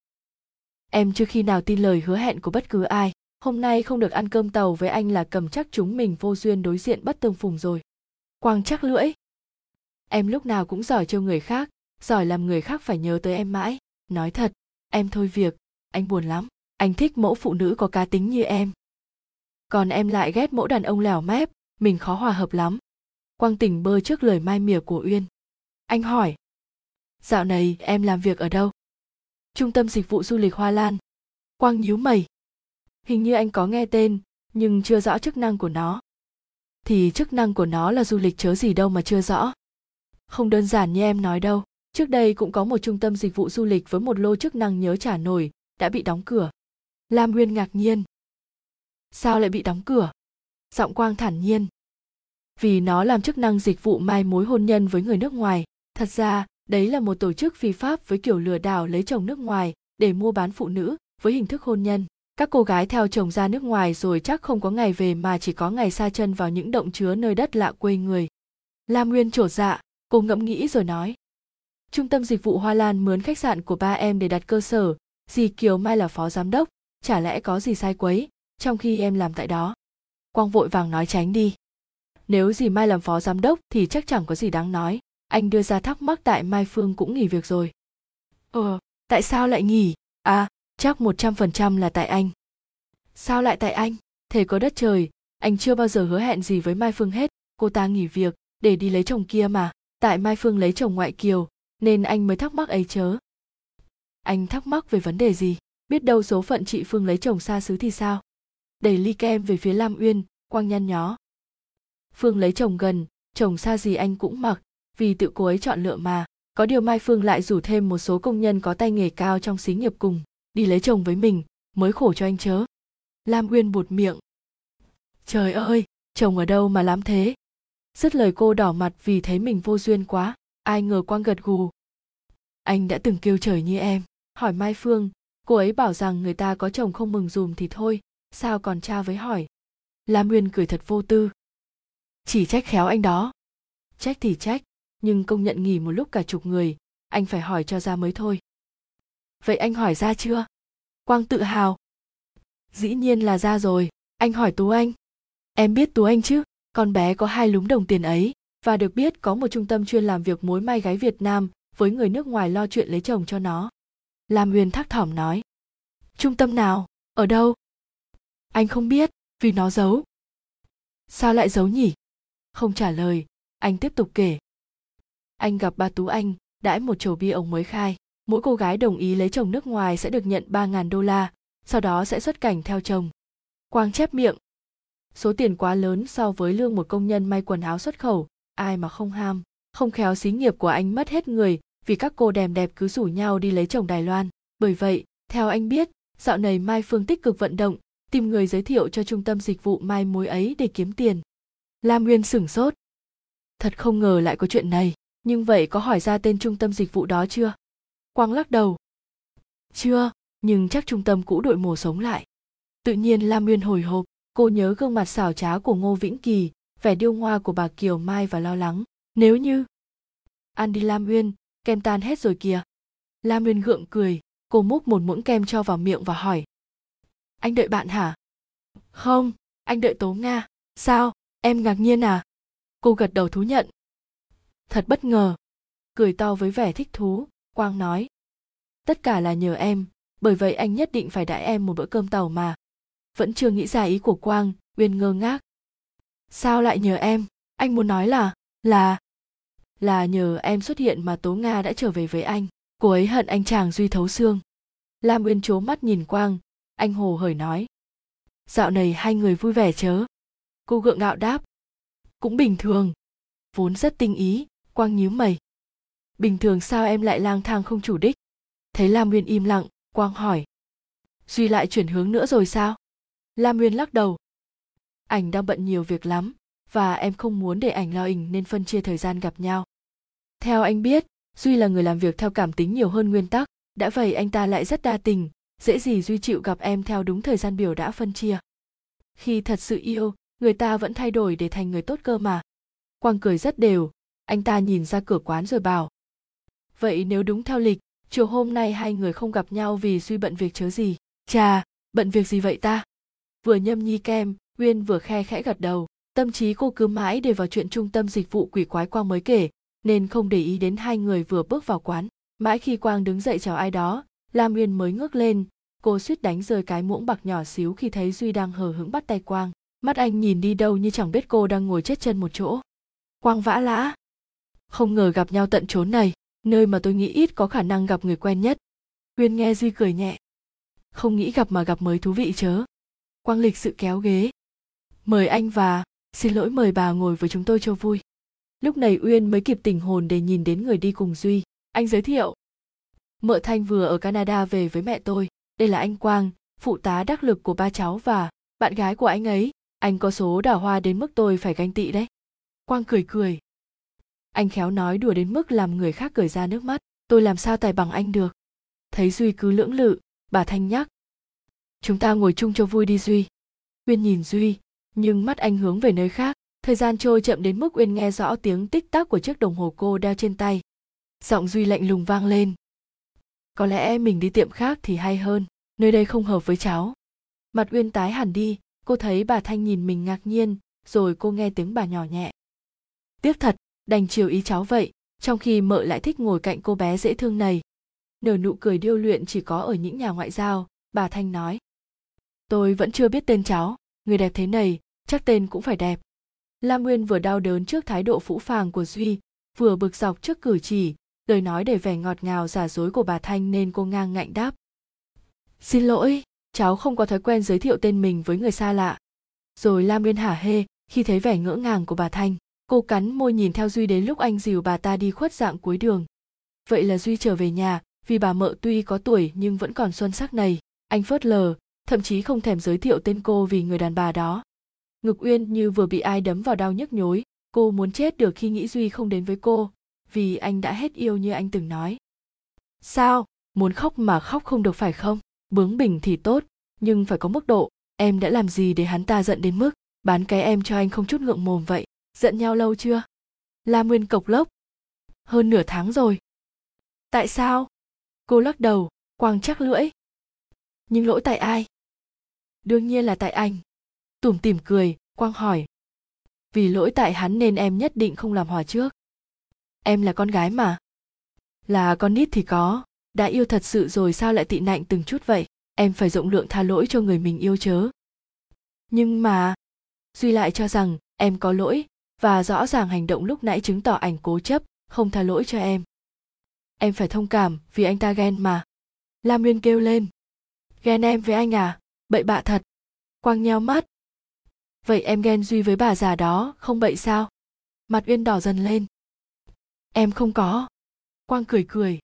Em chưa khi nào tin lời hứa hẹn của bất cứ ai hôm nay không được ăn cơm tàu với anh là cầm chắc chúng mình vô duyên đối diện bất tương phùng rồi. Quang chắc lưỡi. Em lúc nào cũng giỏi trêu người khác, giỏi làm người khác phải nhớ tới em mãi. Nói thật, em thôi việc, anh buồn lắm. Anh thích mẫu phụ nữ có cá tính như em. Còn em lại ghét mẫu đàn ông lẻo mép, mình khó hòa hợp lắm. Quang tỉnh bơ trước lời mai mỉa của uyên. Anh hỏi, dạo này em làm việc ở đâu? Trung tâm dịch vụ du lịch hoa lan. Quang nhíu mày hình như anh có nghe tên, nhưng chưa rõ chức năng của nó. Thì chức năng của nó là du lịch chớ gì đâu mà chưa rõ. Không đơn giản như em nói đâu. Trước đây cũng có một trung tâm dịch vụ du lịch với một lô chức năng nhớ trả nổi, đã bị đóng cửa. Lam Huyên ngạc nhiên. Sao lại bị đóng cửa? Giọng quang thản nhiên. Vì nó làm chức năng dịch vụ mai mối hôn nhân với người nước ngoài. Thật ra, đấy là một tổ chức phi pháp với kiểu lừa đảo lấy chồng nước ngoài để mua bán phụ nữ với hình thức hôn nhân các cô gái theo chồng ra nước ngoài rồi chắc không có ngày về mà chỉ có ngày xa chân vào những động chứa nơi đất lạ quê người. Lam nguyên trổ dạ cô ngẫm nghĩ rồi nói. Trung tâm dịch vụ hoa lan mướn khách sạn của ba em để đặt cơ sở. Dì kiều mai là phó giám đốc, chả lẽ có gì sai quấy, trong khi em làm tại đó. Quang vội vàng nói tránh đi. Nếu dì mai làm phó giám đốc thì chắc chẳng có gì đáng nói. Anh đưa ra thắc mắc tại mai phương cũng nghỉ việc rồi. Ờ tại sao lại nghỉ? À chắc một trăm phần trăm là tại anh. Sao lại tại anh? Thể có đất trời, anh chưa bao giờ hứa hẹn gì với mai phương hết. Cô ta nghỉ việc, để đi lấy chồng kia mà. Tại mai phương lấy chồng ngoại kiều, nên anh mới thắc mắc ấy chớ. Anh thắc mắc về vấn đề gì? Biết đâu số phận chị phương lấy chồng xa xứ thì sao? Đẩy ly kem về phía lam uyên quang nhăn nhó. Phương lấy chồng gần, chồng xa gì anh cũng mặc, vì tự cô ấy chọn lựa mà. Có điều mai phương lại rủ thêm một số công nhân có tay nghề cao trong xí nghiệp cùng đi lấy chồng với mình, mới khổ cho anh chớ. Lam uyên bụt miệng. Trời ơi, chồng ở đâu mà lắm thế? Dứt lời cô đỏ mặt vì thấy mình vô duyên quá, ai ngờ quang gật gù. Anh đã từng kêu trời như em. Hỏi mai phương, cô ấy bảo rằng người ta có chồng không mừng dùm thì thôi, sao còn cha với hỏi? Lam nguyên cười thật vô tư. Chỉ trách khéo anh đó. Trách thì trách, nhưng công nhận nghỉ một lúc cả chục người, anh phải hỏi cho ra mới thôi vậy anh hỏi ra chưa? Quang tự hào. Dĩ nhiên là ra rồi. Anh hỏi tú anh. Em biết tú anh chứ? Con bé có hai lúm đồng tiền ấy. Và được biết có một trung tâm chuyên làm việc mối may gái việt nam với người nước ngoài lo chuyện lấy chồng cho nó. Lam huyền thắc thỏm nói. Trung tâm nào? Ở đâu? Anh không biết, vì nó giấu. Sao lại giấu nhỉ? Không trả lời, anh tiếp tục kể. Anh gặp ba tú anh, đãi một chầu bia ông mới khai mỗi cô gái đồng ý lấy chồng nước ngoài sẽ được nhận 3.000 đô la, sau đó sẽ xuất cảnh theo chồng. Quang chép miệng. Số tiền quá lớn so với lương một công nhân may quần áo xuất khẩu, ai mà không ham. Không khéo xí nghiệp của anh mất hết người vì các cô đèm đẹp cứ rủ nhau đi lấy chồng Đài Loan. Bởi vậy, theo anh biết, dạo này Mai Phương tích cực vận động, tìm người giới thiệu cho trung tâm dịch vụ mai mối ấy để kiếm tiền. Lam Nguyên sửng sốt. Thật không ngờ lại có chuyện này, nhưng vậy có hỏi ra tên trung tâm dịch vụ đó chưa? Quang lắc đầu. Chưa, nhưng chắc trung tâm cũ đội mồ sống lại. Tự nhiên Lam Nguyên hồi hộp, cô nhớ gương mặt xảo trá của Ngô Vĩnh Kỳ, vẻ điêu hoa của bà Kiều Mai và lo lắng. Nếu như... Ăn đi Lam Nguyên, kem tan hết rồi kìa. Lam Nguyên gượng cười, cô múc một muỗng kem cho vào miệng và hỏi. Anh đợi bạn hả? Không, anh đợi Tố Nga. Sao, em ngạc nhiên à? Cô gật đầu thú nhận. Thật bất ngờ. Cười to với vẻ thích thú, Quang nói. Tất cả là nhờ em, bởi vậy anh nhất định phải đãi em một bữa cơm tàu mà. Vẫn chưa nghĩ ra ý của Quang, Uyên ngơ ngác. Sao lại nhờ em? Anh muốn nói là, là... Là nhờ em xuất hiện mà Tố Nga đã trở về với anh. Cô ấy hận anh chàng Duy thấu xương. Lam Uyên chố mắt nhìn Quang, anh hồ hởi nói. Dạo này hai người vui vẻ chớ. Cô gượng gạo đáp. Cũng bình thường. Vốn rất tinh ý, Quang nhíu mày bình thường sao em lại lang thang không chủ đích? Thấy lam nguyên im lặng, quang hỏi. Duy lại chuyển hướng nữa rồi sao? Lam nguyên lắc đầu. Ảnh đang bận nhiều việc lắm, và em không muốn để ảnh lo ỉnh nên phân chia thời gian gặp nhau. Theo anh biết, duy là người làm việc theo cảm tính nhiều hơn nguyên tắc, đã vậy anh ta lại rất đa tình, dễ gì duy chịu gặp em theo đúng thời gian biểu đã phân chia. Khi thật sự yêu, người ta vẫn thay đổi để thành người tốt cơ mà. Quang cười rất đều, anh ta nhìn ra cửa quán rồi bảo vậy nếu đúng theo lịch, chiều hôm nay hai người không gặp nhau vì suy bận việc chớ gì. Chà, bận việc gì vậy ta? Vừa nhâm nhi kem, uyên vừa khe khẽ gật đầu. Tâm trí cô cứ mãi để vào chuyện trung tâm dịch vụ quỷ quái quang mới kể, nên không để ý đến hai người vừa bước vào quán. Mãi khi quang đứng dậy chào ai đó, lam uyên mới ngước lên. Cô suýt đánh rơi cái muỗng bạc nhỏ xíu khi thấy duy đang hờ hững bắt tay quang. Mắt anh nhìn đi đâu như chẳng biết cô đang ngồi chết chân một chỗ. Quang vã lã. Không ngờ gặp nhau tận chốn này nơi mà tôi nghĩ ít có khả năng gặp người quen nhất. Huyên nghe duy cười nhẹ. Không nghĩ gặp mà gặp mới thú vị chớ. Quang lịch sự kéo ghế. Mời anh và, xin lỗi mời bà ngồi với chúng tôi cho vui. Lúc này uyên mới kịp tỉnh hồn để nhìn đến người đi cùng duy. Anh giới thiệu. Mợ thanh vừa ở canada về với mẹ tôi. Đây là anh quang, phụ tá đắc lực của ba cháu và bạn gái của anh ấy. Anh có số đào hoa đến mức tôi phải ganh tị đấy. Quang cười cười anh khéo nói đùa đến mức làm người khác cười ra nước mắt. Tôi làm sao tài bằng anh được? Thấy duy cứ lưỡng lự, bà thanh nhắc. Chúng ta ngồi chung cho vui đi duy. Uyên nhìn duy, nhưng mắt anh hướng về nơi khác. Thời gian trôi chậm đến mức uyên nghe rõ tiếng tích tắc của chiếc đồng hồ cô đeo trên tay. Giọng duy lạnh lùng vang lên. Có lẽ mình đi tiệm khác thì hay hơn. Nơi đây không hợp với cháu. Mặt uyên tái hẳn đi. Cô thấy bà thanh nhìn mình ngạc nhiên, rồi cô nghe tiếng bà nhỏ nhẹ. Tiếc thật đành chiều ý cháu vậy, trong khi mợ lại thích ngồi cạnh cô bé dễ thương này. Nở nụ cười điêu luyện chỉ có ở những nhà ngoại giao, bà thanh nói. Tôi vẫn chưa biết tên cháu, người đẹp thế này, chắc tên cũng phải đẹp. Lam nguyên vừa đau đớn trước thái độ phũ phàng của duy, vừa bực dọc trước cử chỉ, lời nói để vẻ ngọt ngào giả dối của bà thanh nên cô ngang ngạnh đáp. Xin lỗi, cháu không có thói quen giới thiệu tên mình với người xa lạ. Rồi lam nguyên hả hê khi thấy vẻ ngỡ ngàng của bà thanh cô cắn môi nhìn theo duy đến lúc anh dìu bà ta đi khuất dạng cuối đường. Vậy là duy trở về nhà, vì bà mợ tuy có tuổi nhưng vẫn còn xuân sắc này. Anh phớt lờ, thậm chí không thèm giới thiệu tên cô vì người đàn bà đó. Ngực uyên như vừa bị ai đấm vào đau nhức nhối, cô muốn chết được khi nghĩ duy không đến với cô, vì anh đã hết yêu như anh từng nói. Sao? Muốn khóc mà khóc không được phải không? Bướng bỉnh thì tốt, nhưng phải có mức độ, em đã làm gì để hắn ta giận đến mức, bán cái em cho anh không chút ngượng mồm vậy? Giận nhau lâu chưa? La nguyên cộc lốc. Hơn nửa tháng rồi. Tại sao? Cô lắc đầu quang chắc lưỡi. Nhưng lỗi tại ai? Đương nhiên là tại anh. Tủm tỉm cười, quang hỏi. Vì lỗi tại hắn nên em nhất định không làm hòa trước. Em là con gái mà. Là con nít thì có. Đã yêu thật sự rồi sao lại tị nạnh từng chút vậy? Em phải rộng lượng tha lỗi cho người mình yêu chớ. Nhưng mà duy lại cho rằng em có lỗi và rõ ràng hành động lúc nãy chứng tỏ ảnh cố chấp, không tha lỗi cho em. Em phải thông cảm vì anh ta ghen mà. Lam nguyên kêu lên. Ghen em với anh à? Bậy bạ thật. Quang nheo mắt. Vậy em ghen duy với bà già đó, không bậy sao? Mặt uyên đỏ dần lên. Em không có. Quang cười cười.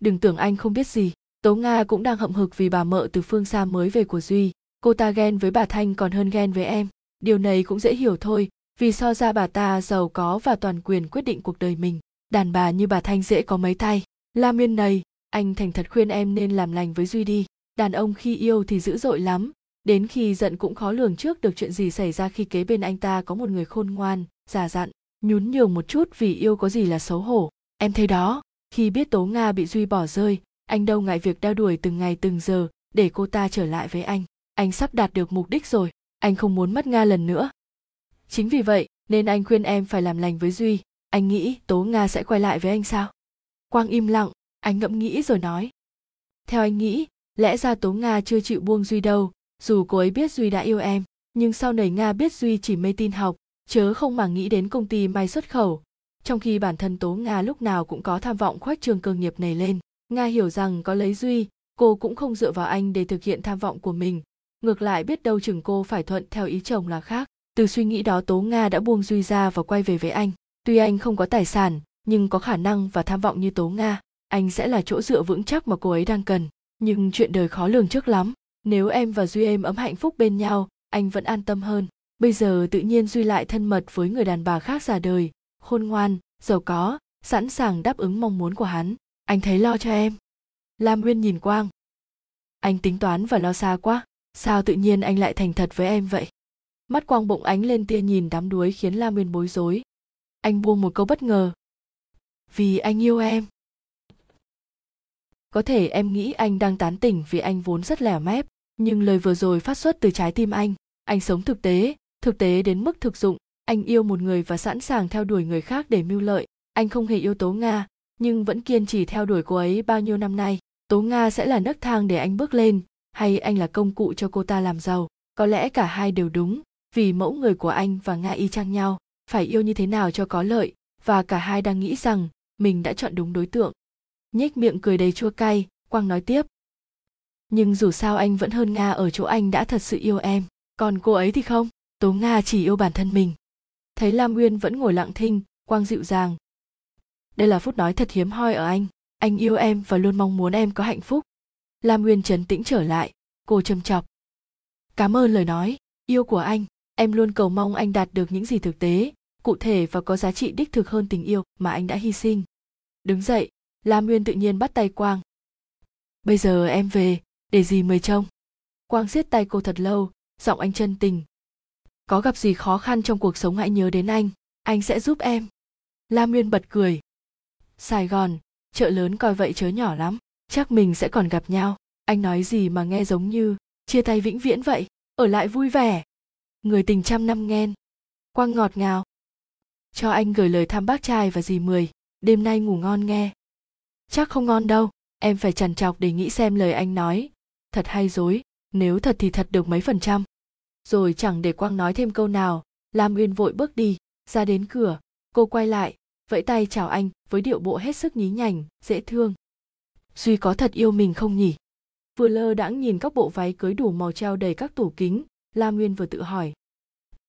Đừng tưởng anh không biết gì. Tố nga cũng đang hậm hực vì bà mợ từ phương xa mới về của duy. Cô ta ghen với bà thanh còn hơn ghen với em. Điều này cũng dễ hiểu thôi vì so ra bà ta giàu có và toàn quyền quyết định cuộc đời mình, đàn bà như bà thanh dễ có mấy tay la miên này, anh thành thật khuyên em nên làm lành với duy đi. Đàn ông khi yêu thì dữ dội lắm. Đến khi giận cũng khó lường trước được chuyện gì xảy ra khi kế bên anh ta có một người khôn ngoan, già dặn, nhún nhường một chút vì yêu có gì là xấu hổ. Em thấy đó, khi biết tố nga bị duy bỏ rơi, anh đâu ngại việc đeo đuổi từng ngày từng giờ để cô ta trở lại với anh. Anh sắp đạt được mục đích rồi, anh không muốn mất nga lần nữa chính vì vậy, nên anh khuyên em phải làm lành với duy. Anh nghĩ tố nga sẽ quay lại với anh sao? Quang im lặng, anh ngẫm nghĩ rồi nói. Theo anh nghĩ, lẽ ra tố nga chưa chịu buông duy đâu, dù cô ấy biết duy đã yêu em, nhưng sau này nga biết duy chỉ mê tin học, chớ không mà nghĩ đến công ty may xuất khẩu. Trong khi bản thân tố nga lúc nào cũng có tham vọng khoách trường cơ nghiệp này lên, nga hiểu rằng có lấy duy, cô cũng không dựa vào anh để thực hiện tham vọng của mình. Ngược lại biết đâu chừng cô phải thuận theo ý chồng là khác từ suy nghĩ đó tố nga đã buông duy ra và quay về với anh. Tuy anh không có tài sản, nhưng có khả năng và tham vọng như tố nga, anh sẽ là chỗ dựa vững chắc mà cô ấy đang cần. Nhưng chuyện đời khó lường trước lắm, nếu em và duy êm ấm hạnh phúc bên nhau, anh vẫn an tâm hơn. Bây giờ tự nhiên duy lại thân mật với người đàn bà khác già đời, khôn ngoan, giàu có, sẵn sàng đáp ứng mong muốn của hắn. Anh thấy lo cho em. Lam nguyên nhìn quang. Anh tính toán và lo xa quá, sao tự nhiên anh lại thành thật với em vậy? Mắt quang bụng ánh lên tia nhìn đám đuối khiến La nguyên bối rối. Anh buông một câu bất ngờ. Vì anh yêu em. Có thể em nghĩ anh đang tán tỉnh vì anh vốn rất lẻ mép, nhưng lời vừa rồi phát xuất từ trái tim anh anh sống thực tế thực tế đến mức thực dụng. Anh yêu một người và sẵn sàng theo đuổi người khác để mưu lợi. Anh không hề yêu tố nga, nhưng vẫn kiên trì theo đuổi cô ấy bao nhiêu năm nay. Tố nga sẽ là nấc thang để anh bước lên, hay anh là công cụ cho cô ta làm giàu? Có lẽ cả hai đều đúng vì mẫu người của anh và nga y chang nhau, phải yêu như thế nào cho có lợi, và cả hai đang nghĩ rằng mình đã chọn đúng đối tượng. Nhếch miệng cười đầy chua cay, quang nói tiếp. Nhưng dù sao anh vẫn hơn nga ở chỗ anh đã thật sự yêu em. Còn cô ấy thì không? Tố nga chỉ yêu bản thân mình. Thấy lam uyên vẫn ngồi lặng thinh, quang dịu dàng. Đây là phút nói thật hiếm hoi ở anh. Anh yêu em và luôn mong muốn em có hạnh phúc. Lam uyên trấn tĩnh trở lại. Cô châm chọc. Cảm ơn lời nói. Yêu của anh em luôn cầu mong anh đạt được những gì thực tế, cụ thể và có giá trị đích thực hơn tình yêu mà anh đã hy sinh. Đứng dậy, lam Nguyên tự nhiên bắt tay quang. Bây giờ em về, để gì mời trông? Quang siết tay cô thật lâu, giọng anh chân tình. Có gặp gì khó khăn trong cuộc sống hãy nhớ đến anh anh sẽ giúp em. Lam Nguyên bật cười. Sài gòn, chợ lớn coi vậy chớ nhỏ lắm, chắc mình sẽ còn gặp nhau. Anh nói gì mà nghe giống như chia tay vĩnh viễn vậy, ở lại vui vẻ người tình trăm năm nghen. Quang ngọt ngào. Cho anh gửi lời thăm bác trai và dì mười. Đêm nay ngủ ngon nghe. Chắc không ngon đâu, em phải trằn trọc để nghĩ xem lời anh nói. Thật hay dối, nếu thật thì thật được mấy phần trăm. Rồi chẳng để quang nói thêm câu nào, lam uyên vội bước đi, ra đến cửa. Cô quay lại, vẫy tay chào anh, với điệu bộ hết sức nhí nhảnh, dễ thương. Duy có thật yêu mình không nhỉ? Vừa lơ đãng nhìn các bộ váy cưới đủ màu treo đầy các tủ kính lam nguyên vừa tự hỏi.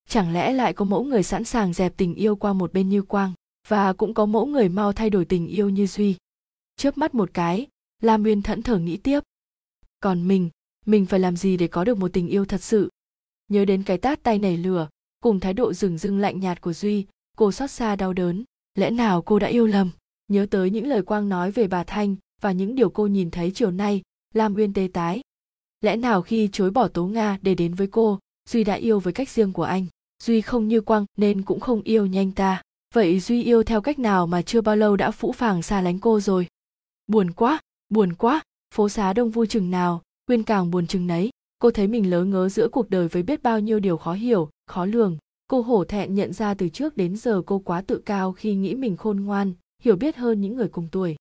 Chẳng lẽ lại có mẫu người sẵn sàng dẹp tình yêu qua một bên như quang, và cũng có mẫu người mau thay đổi tình yêu như duy? Chớp mắt một cái lam nguyên thẫn thờ nghĩ tiếp. Còn mình mình phải làm gì để có được một tình yêu thật sự? Nhớ đến cái tát tay nảy lửa, cùng thái độ rừng rưng lạnh nhạt của duy, cô xót xa đau đớn. Lẽ nào cô đã yêu lầm? Nhớ tới những lời quang nói về bà thanh và những điều cô nhìn thấy chiều nay lam uyên tê tái lẽ nào khi chối bỏ tố nga để đến với cô, duy đã yêu với cách riêng của anh? Duy không như quang nên cũng không yêu nhanh ta. Vậy duy yêu theo cách nào mà chưa bao lâu đã phũ phàng xa lánh cô rồi? Buồn quá buồn quá. Phố xá đông vui chừng nào quyên càng buồn chừng nấy. Cô thấy mình lớ ngớ giữa cuộc đời với biết bao nhiêu điều khó hiểu, khó lường. Cô hổ thẹn nhận ra từ trước đến giờ cô quá tự cao khi nghĩ mình khôn ngoan, hiểu biết hơn những người cùng tuổi.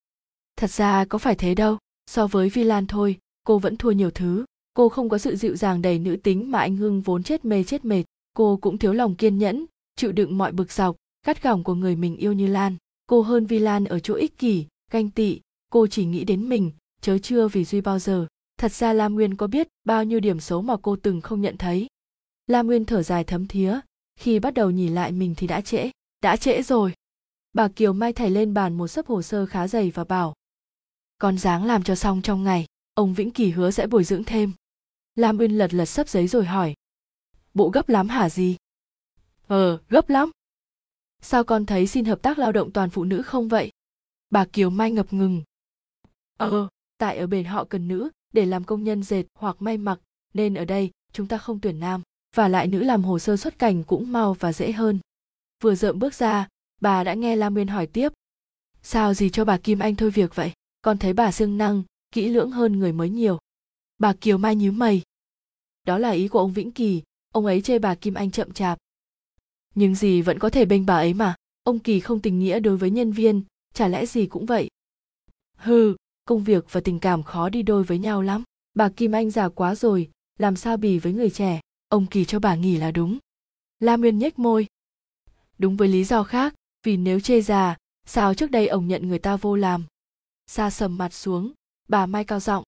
Thật ra có phải thế đâu. So với vi lan thôi cô vẫn thua nhiều thứ. Cô không có sự dịu dàng đầy nữ tính mà anh hưng vốn chết mê chết mệt. Cô cũng thiếu lòng kiên nhẫn, chịu đựng mọi bực dọc, cắt gỏng của người mình yêu như lan. Cô hơn vi lan ở chỗ ích kỷ ganh tị. Cô chỉ nghĩ đến mình, chớ chưa vì duy bao giờ. Thật ra lam nguyên có biết bao nhiêu điểm xấu mà cô từng không nhận thấy. Lam nguyên thở dài thấm thía. Khi bắt đầu nhìn lại mình thì đã trễ đã trễ rồi. Bà kiều mai thảy lên bàn một sấp hồ sơ khá dày và bảo, con dáng làm cho xong trong ngày ông vĩnh kỳ hứa sẽ bồi dưỡng thêm. Lam uyên lật lật sấp giấy rồi hỏi. Bộ gấp lắm hả gì? Ờ gấp lắm. Sao con thấy xin hợp tác lao động toàn phụ nữ không vậy? Bà kiều mai ngập ngừng. Ờ tại ở bền họ cần nữ, để làm công nhân dệt hoặc may mặc, nên ở đây, chúng ta không tuyển nam. Và lại nữ làm hồ sơ xuất cảnh cũng mau và dễ hơn. Vừa rợm bước ra, bà đã nghe lam nguyên hỏi tiếp. Sao gì cho bà kim anh thôi việc vậy? Con thấy bà siêng năng kỹ lưỡng hơn người mới nhiều. Bà kiều mai nhíu mày. Đó là ý của ông vĩnh kỳ, ông ấy chê bà kim anh chậm chạp. Nhưng gì vẫn có thể bênh bà ấy mà, ông kỳ không tình nghĩa đối với nhân viên, chả lẽ gì cũng vậy? Hừ, công việc và tình cảm khó đi đôi với nhau lắm, bà kim anh già quá rồi, làm sao bì với người trẻ, ông kỳ cho bà nghỉ là đúng. La nguyên nhếch môi. Đúng với lý do khác, vì nếu chê già, sao trước đây ông nhận người ta vô làm? Sa sầm mặt xuống bà mai cao giọng.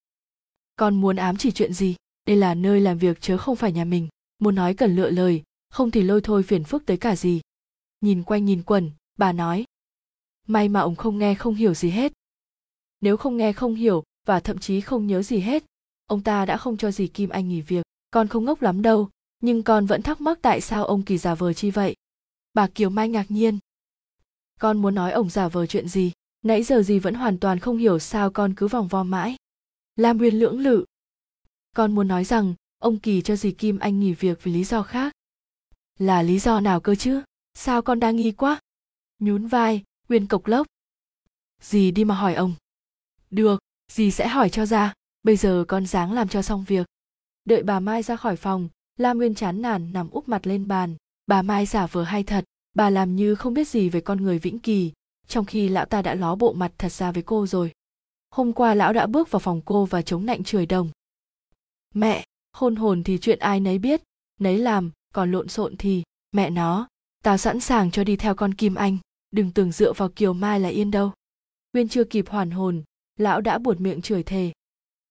Con muốn ám chỉ chuyện gì? Đây là nơi làm việc chớ không phải nhà mình. Muốn nói cần lựa lời không thì lôi thôi phiền phức tới cả gì. Nhìn quanh nhìn quần, bà nói. May mà ông không nghe không hiểu gì hết. Nếu không nghe không hiểu và thậm chí không nhớ gì hết ông ta đã không cho dì kim anh nghỉ việc. Con không ngốc lắm đâu nhưng con vẫn thắc mắc tại sao ông kỳ giả vờ chi vậy. Bà kiều mai ngạc nhiên. Con muốn nói ông giả vờ chuyện gì? Nãy giờ gì vẫn hoàn toàn không hiểu sao con cứ vòng vo mãi. Lam uyên lưỡng lự. Con muốn nói rằng, ông kỳ cho dì kim anh nghỉ việc vì lý do khác. Là lý do nào cơ chứ? Sao con đang nghi quá? Nhún vai, uyên cộc lốc. Dì đi mà hỏi ông. Được, dì sẽ hỏi cho ra, bây giờ con dáng làm cho xong việc. Đợi bà mai ra khỏi phòng, lam nguyên chán nản nằm úp mặt lên bàn. Bà mai giả vờ hay thật, bà làm như không biết gì về con người vĩnh kỳ trong khi lão ta đã ló bộ mặt thật ra với cô rồi. Hôm qua lão đã bước vào phòng cô và chống nạnh chửi đồng. Mẹ, hôn hồn thì chuyện ai nấy biết, nấy làm, còn lộn xộn thì, mẹ nó, tao sẵn sàng cho đi theo con kim anh, đừng tưởng dựa vào kiều mai là yên đâu. Uyên chưa kịp hoàn hồn, lão đã buột miệng chửi thề.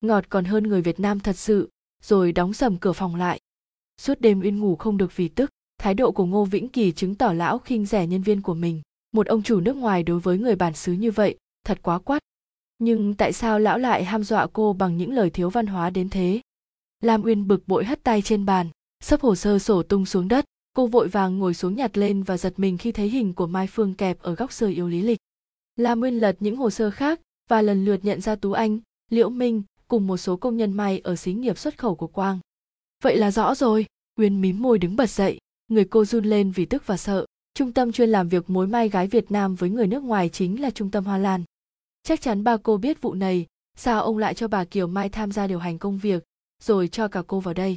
Ngọt còn hơn người việt nam thật sự, rồi đóng sầm cửa phòng lại. Suốt đêm uyên ngủ không được vì tức, thái độ của ngô vĩnh kỳ chứng tỏ lão khinh rẻ nhân viên của mình một ông chủ nước ngoài đối với người bản xứ như vậy, thật quá quát. Nhưng tại sao lão lại ham dọa cô bằng những lời thiếu văn hóa đến thế? Lam uyên bực bội hất tay trên bàn, sấp hồ sơ sổ tung xuống đất. Cô vội vàng ngồi xuống nhặt lên và giật mình khi thấy hình của mai phương kẹp ở góc sơ yếu lý lịch. Lam uyên lật những hồ sơ khác và lần lượt nhận ra tú anh, liễu minh cùng một số công nhân may ở xí nghiệp xuất khẩu của quang. Vậy là rõ rồi. Uyên mím môi đứng bật dậy. Người cô run lên vì tức và sợ trung tâm chuyên làm việc mối may gái việt nam với người nước ngoài chính là trung tâm hoa lan. Chắc chắn ba cô biết vụ này, sao ông lại cho bà kiều mai tham gia điều hành công việc, rồi cho cả cô vào đây?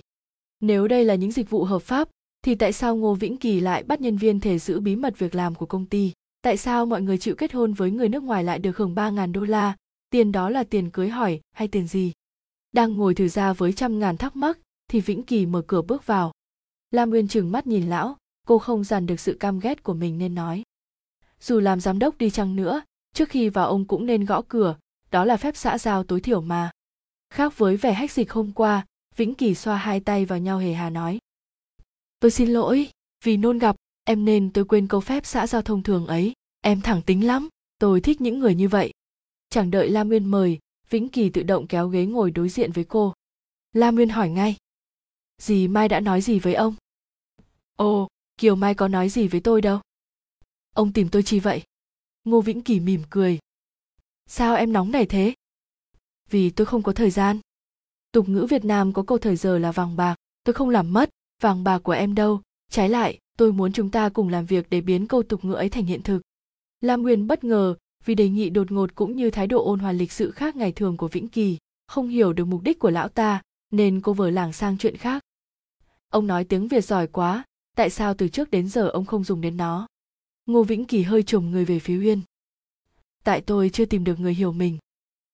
Nếu đây là những dịch vụ hợp pháp, thì tại sao ngô vĩnh kỳ lại bắt nhân viên thể giữ bí mật việc làm của công ty? Tại sao mọi người chịu kết hôn với người nước ngoài lại được hưởng 3.000 đô la? Tiền đó là tiền cưới hỏi hay tiền gì? Đang ngồi thử ra với trăm ngàn thắc mắc, thì vĩnh kỳ mở cửa bước vào. Lam nguyên trừng mắt nhìn lão cô không dằn được sự cam ghét của mình nên nói. Dù làm giám đốc đi chăng nữa, trước khi vào ông cũng nên gõ cửa, đó là phép xã giao tối thiểu mà. Khác với vẻ hách dịch hôm qua, vĩnh kỳ xoa hai tay vào nhau hề hà nói. Tôi xin lỗi, vì nôn gặp, em nên tôi quên câu phép xã giao thông thường ấy, em thẳng tính lắm, tôi thích những người như vậy. Chẳng đợi lam nguyên mời, vĩnh kỳ tự động kéo ghế ngồi đối diện với cô. Lam nguyên hỏi ngay. Dì mai đã nói gì với ông? Ồ kiều mai có nói gì với tôi đâu? Ông tìm tôi chi vậy? Ngô vĩnh kỳ mỉm cười. Sao em nóng nảy thế? Vì tôi không có thời gian. Tục ngữ việt nam có câu thời giờ là vàng bạc. Tôi không làm mất, vàng bạc của em đâu. Trái lại, tôi muốn chúng ta cùng làm việc để biến câu tục ngữ ấy thành hiện thực. Lam nguyên bất ngờ vì đề nghị đột ngột cũng như thái độ ôn hòa lịch sự khác ngày thường của vĩnh kỳ, không hiểu được mục đích của lão ta, nên cô vờ lảng sang chuyện khác. Ông nói tiếng việt giỏi quá tại sao từ trước đến giờ ông không dùng đến nó? Ngô vĩnh kỳ hơi trùng người về phía uyên tại tôi chưa tìm được người hiểu mình.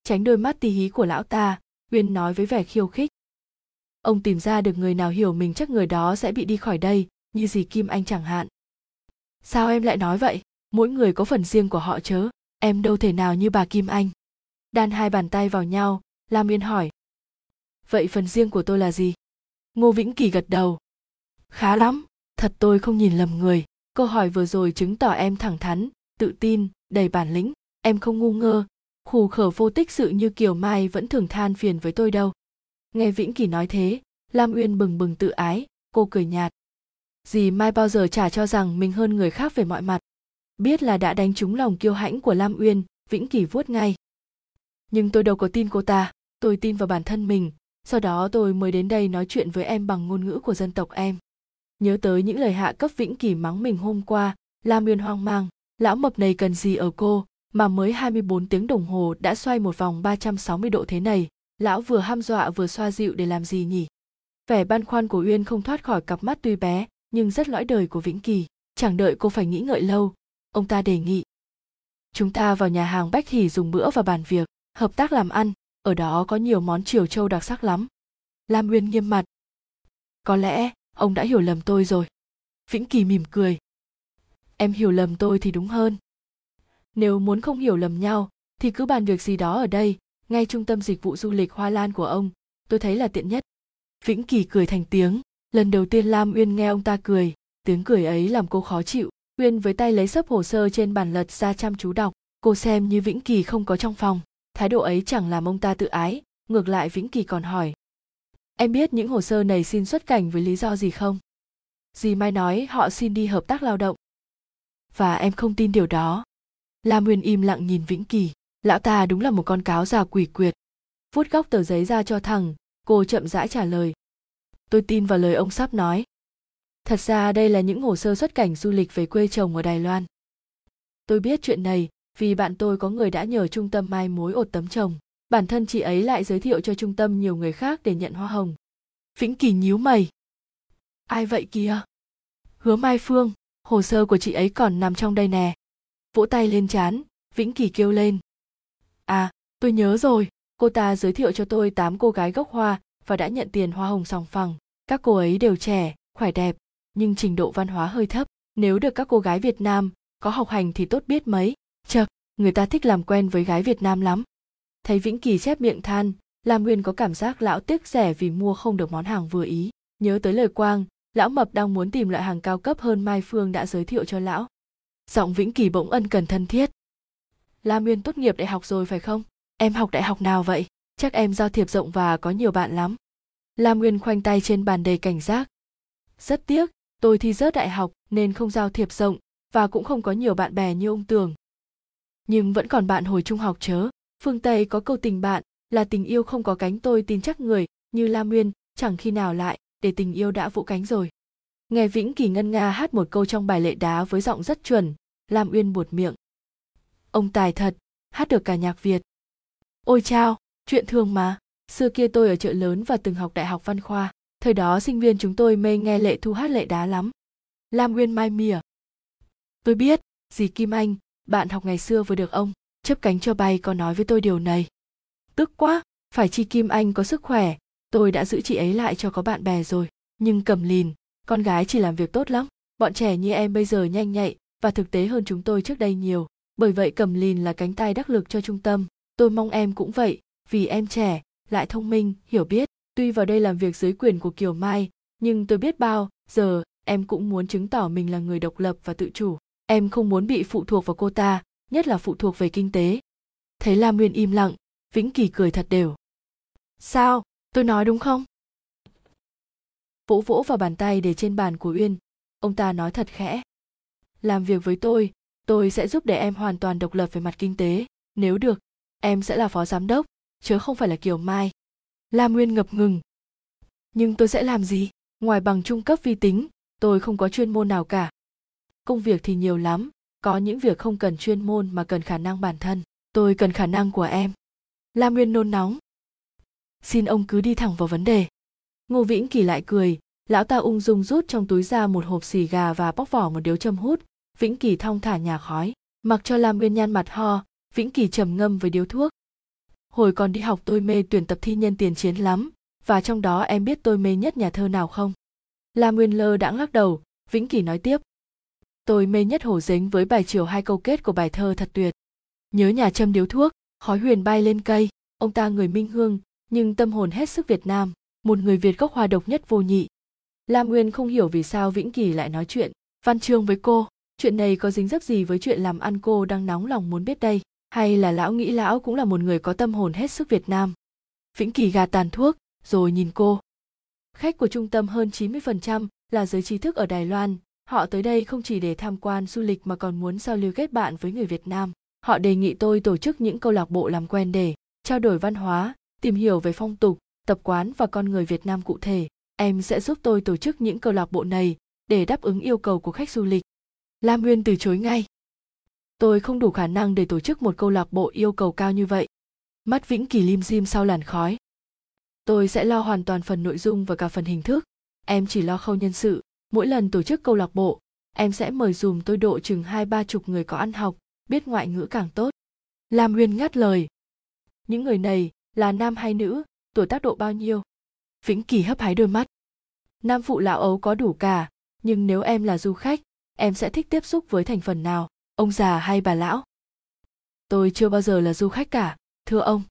Tránh đôi mắt tí hí của lão ta uyên nói với vẻ khiêu khích. Ông tìm ra được người nào hiểu mình chắc người đó sẽ bị đi khỏi đây, như gì kim anh chẳng hạn. Sao em lại nói vậy? Mỗi người có phần riêng của họ chớ. Em đâu thể nào như bà kim anh. Đan hai bàn tay vào nhau, lam uyên hỏi. Vậy phần riêng của tôi là gì? Ngô vĩnh kỳ gật đầu. Khá lắm thật tôi không nhìn lầm người. Câu hỏi vừa rồi chứng tỏ em thẳng thắn, tự tin, đầy bản lĩnh. Em không ngu ngơ. Khù khở vô tích sự như kiều mai vẫn thường than phiền với tôi đâu. Nghe vĩnh kỳ nói thế, lam uyên bừng bừng tự ái. Cô cười nhạt. Dì mai bao giờ chả cho rằng mình hơn người khác về mọi mặt. Biết là đã đánh trúng lòng kiêu hãnh của lam uyên, vĩnh kỳ vuốt ngay. Nhưng tôi đâu có tin cô ta. Tôi tin vào bản thân mình. Sau đó tôi mới đến đây nói chuyện với em bằng ngôn ngữ của dân tộc em nhớ tới những lời hạ cấp vĩnh kỳ mắng mình hôm qua lam uyên hoang mang lão mập này cần gì ở cô mà mới 24 tiếng đồng hồ đã xoay một vòng 360 độ thế này, lão vừa ham dọa vừa xoa dịu để làm gì nhỉ? Vẻ băn khoăn của Uyên không thoát khỏi cặp mắt tuy bé, nhưng rất lõi đời của Vĩnh Kỳ. Chẳng đợi cô phải nghĩ ngợi lâu, ông ta đề nghị. Chúng ta vào nhà hàng Bách Hỷ dùng bữa và bàn việc, hợp tác làm ăn, ở đó có nhiều món triều châu đặc sắc lắm. Lam Uyên nghiêm mặt. Có lẽ ông đã hiểu lầm tôi rồi. Vĩnh Kỳ mỉm cười. Em hiểu lầm tôi thì đúng hơn. Nếu muốn không hiểu lầm nhau, thì cứ bàn việc gì đó ở đây, ngay trung tâm dịch vụ du lịch hoa lan của ông, tôi thấy là tiện nhất. Vĩnh kỳ cười thành tiếng. Lần đầu tiên lam uyên nghe ông ta cười, tiếng cười ấy làm cô khó chịu. Uyên với tay lấy sấp hồ sơ trên bàn lật ra chăm chú đọc, cô xem như vĩnh kỳ không có trong phòng. Thái độ ấy chẳng làm ông ta tự ái. Ngược lại vĩnh kỳ còn hỏi em biết những hồ sơ này xin xuất cảnh với lý do gì không? Dì mai nói họ xin đi hợp tác lao động. Và em không tin điều đó. La nguyên im lặng nhìn vĩnh kỳ. Lão ta đúng là một con cáo già quỷ quyệt. Vút góc tờ giấy ra cho thằng cô chậm rãi trả lời. Tôi tin vào lời ông sắp nói. Thật ra đây là những hồ sơ xuất cảnh du lịch về quê chồng ở đài loan. Tôi biết chuyện này vì bạn tôi có người đã nhờ trung tâm mai mối ột tấm chồng bản thân chị ấy lại giới thiệu cho trung tâm nhiều người khác để nhận hoa hồng. Vĩnh kỳ nhíu mày. Ai vậy kìa? Hứa mai phương, hồ sơ của chị ấy còn nằm trong đây nè. Vỗ tay lên chán, vĩnh kỳ kêu lên. À tôi nhớ rồi, cô ta giới thiệu cho tôi tám cô gái gốc hoa và đã nhận tiền hoa hồng sòng phẳng. Các cô ấy đều trẻ, khỏe đẹp, nhưng trình độ văn hóa hơi thấp. Nếu được các cô gái việt nam có học hành thì tốt biết mấy. Chật, người ta thích làm quen với gái việt nam lắm thấy vĩnh kỳ chép miệng than, lam nguyên có cảm giác lão tiếc rẻ vì mua không được món hàng vừa ý. Nhớ tới lời quang, lão mập đang muốn tìm loại hàng cao cấp hơn mai phương đã giới thiệu cho lão. Giọng vĩnh kỳ bỗng ân cần thân thiết. Lam nguyên tốt nghiệp đại học rồi phải không? Em học đại học nào vậy? Chắc em giao thiệp rộng và có nhiều bạn lắm. Lam nguyên khoanh tay trên bàn đầy cảnh giác. Rất tiếc, tôi thi rớt đại học nên không giao thiệp rộng và cũng không có nhiều bạn bè như ông tường. Nhưng vẫn còn bạn hồi trung học chớ phương tây có câu tình bạn, là tình yêu không có cánh tôi tin chắc người, như la nguyên, chẳng khi nào lại, để tình yêu đã vỗ cánh rồi. Nghe vĩnh kỳ ngân nga hát một câu trong bài lệ đá với giọng rất chuẩn lam uyên buột miệng. Ông tài thật, hát được cả nhạc việt. Ôi chao, chuyện thường mà, xưa kia tôi ở chợ lớn và từng học đại học văn khoa, thời đó sinh viên chúng tôi mê nghe lệ thu hát lệ đá lắm. Lam nguyên mai mỉa. Tôi biết, dì kim anh, bạn học ngày xưa vừa được ông chấp cánh cho bay có nói với tôi điều này. Tức quá, phải chi kim anh có sức khỏe. Tôi đã giữ chị ấy lại cho có bạn bè rồi. Nhưng cầm lìn, con gái chỉ làm việc tốt lắm. Bọn trẻ như em bây giờ nhanh nhạy và thực tế hơn chúng tôi trước đây nhiều. Bởi vậy cầm lìn là cánh tay đắc lực cho trung tâm. Tôi mong em cũng vậy, vì em trẻ, lại thông minh, hiểu biết. Tuy vào đây làm việc dưới quyền của kiều mai, nhưng tôi biết bao giờ em cũng muốn chứng tỏ mình là người độc lập và tự chủ. Em không muốn bị phụ thuộc vào cô ta nhất là phụ thuộc về kinh tế. Thấy lam nguyên im lặng, vĩnh kỳ cười thật đều. Sao? Tôi nói đúng không? Vỗ vỗ vào bàn tay để trên bàn của uyên. Ông ta nói thật khẽ. Làm việc với tôi tôi sẽ giúp để em hoàn toàn độc lập về mặt kinh tế. Nếu được, em sẽ là phó giám đốc, chứ không phải là kiều mai. Lam nguyên ngập ngừng. Nhưng tôi sẽ làm gì? Ngoài bằng trung cấp vi tính, tôi không có chuyên môn nào cả. Công việc thì nhiều lắm có những việc không cần chuyên môn mà cần khả năng bản thân. Tôi cần khả năng của em. Lam nguyên nôn nóng. Xin ông cứ đi thẳng vào vấn đề. Ngô vĩnh kỳ lại cười. Lão ta ung dung rút trong túi ra một hộp xì gà và bóc vỏ một điếu châm hút. Vĩnh kỳ thong thả nhà khói. Mặc cho lam nguyên nhăn mặt ho, vĩnh kỳ trầm ngâm với điếu thuốc. Hồi còn đi học tôi mê tuyển tập thi nhân tiền chiến lắm, và trong đó em biết tôi mê nhất nhà thơ nào không? Lam nguyên lơ đãng lắc đầu. Vĩnh kỳ nói tiếp tôi mê nhất hổ dính với bài chiều hai câu kết của bài thơ thật tuyệt. Nhớ nhà châm điếu thuốc, khói huyền bay lên cây. Ông ta người minh hương, nhưng tâm hồn hết sức việt nam. Một người việt gốc hoa độc nhất vô nhị. Lam nguyên không hiểu vì sao vĩnh kỳ lại nói chuyện. Văn chương với cô, chuyện này có dính dấp gì với chuyện làm ăn cô đang nóng lòng muốn biết đây? Hay là lão nghĩ lão cũng là một người có tâm hồn hết sức việt nam? Vĩnh kỳ gà tàn thuốc, rồi nhìn cô. Khách của trung tâm hơn 90% là giới trí thức ở Đài Loan. Họ tới đây không chỉ để tham quan du lịch mà còn muốn giao lưu kết bạn với người Việt Nam. Họ đề nghị tôi tổ chức những câu lạc bộ làm quen để trao đổi văn hóa, tìm hiểu về phong tục, tập quán và con người Việt Nam cụ thể. Em sẽ giúp tôi tổ chức những câu lạc bộ này để đáp ứng yêu cầu của khách du lịch. Lam Nguyên từ chối ngay. Tôi không đủ khả năng để tổ chức một câu lạc bộ yêu cầu cao như vậy. Mắt Vĩnh Kỳ lim dim sau làn khói. Tôi sẽ lo hoàn toàn phần nội dung và cả phần hình thức. Em chỉ lo khâu nhân sự. Mỗi lần tổ chức câu lạc bộ, em sẽ mời dùm tôi độ chừng hai ba chục người có ăn học, biết ngoại ngữ càng tốt. Lam uyên ngắt lời. Những người này là nam hay nữ, tuổi tác độ bao nhiêu? Vĩnh Kỳ hấp hái đôi mắt. Nam phụ lão ấu có đủ cả, nhưng nếu em là du khách, em sẽ thích tiếp xúc với thành phần nào, ông già hay bà lão? Tôi chưa bao giờ là du khách cả, thưa ông.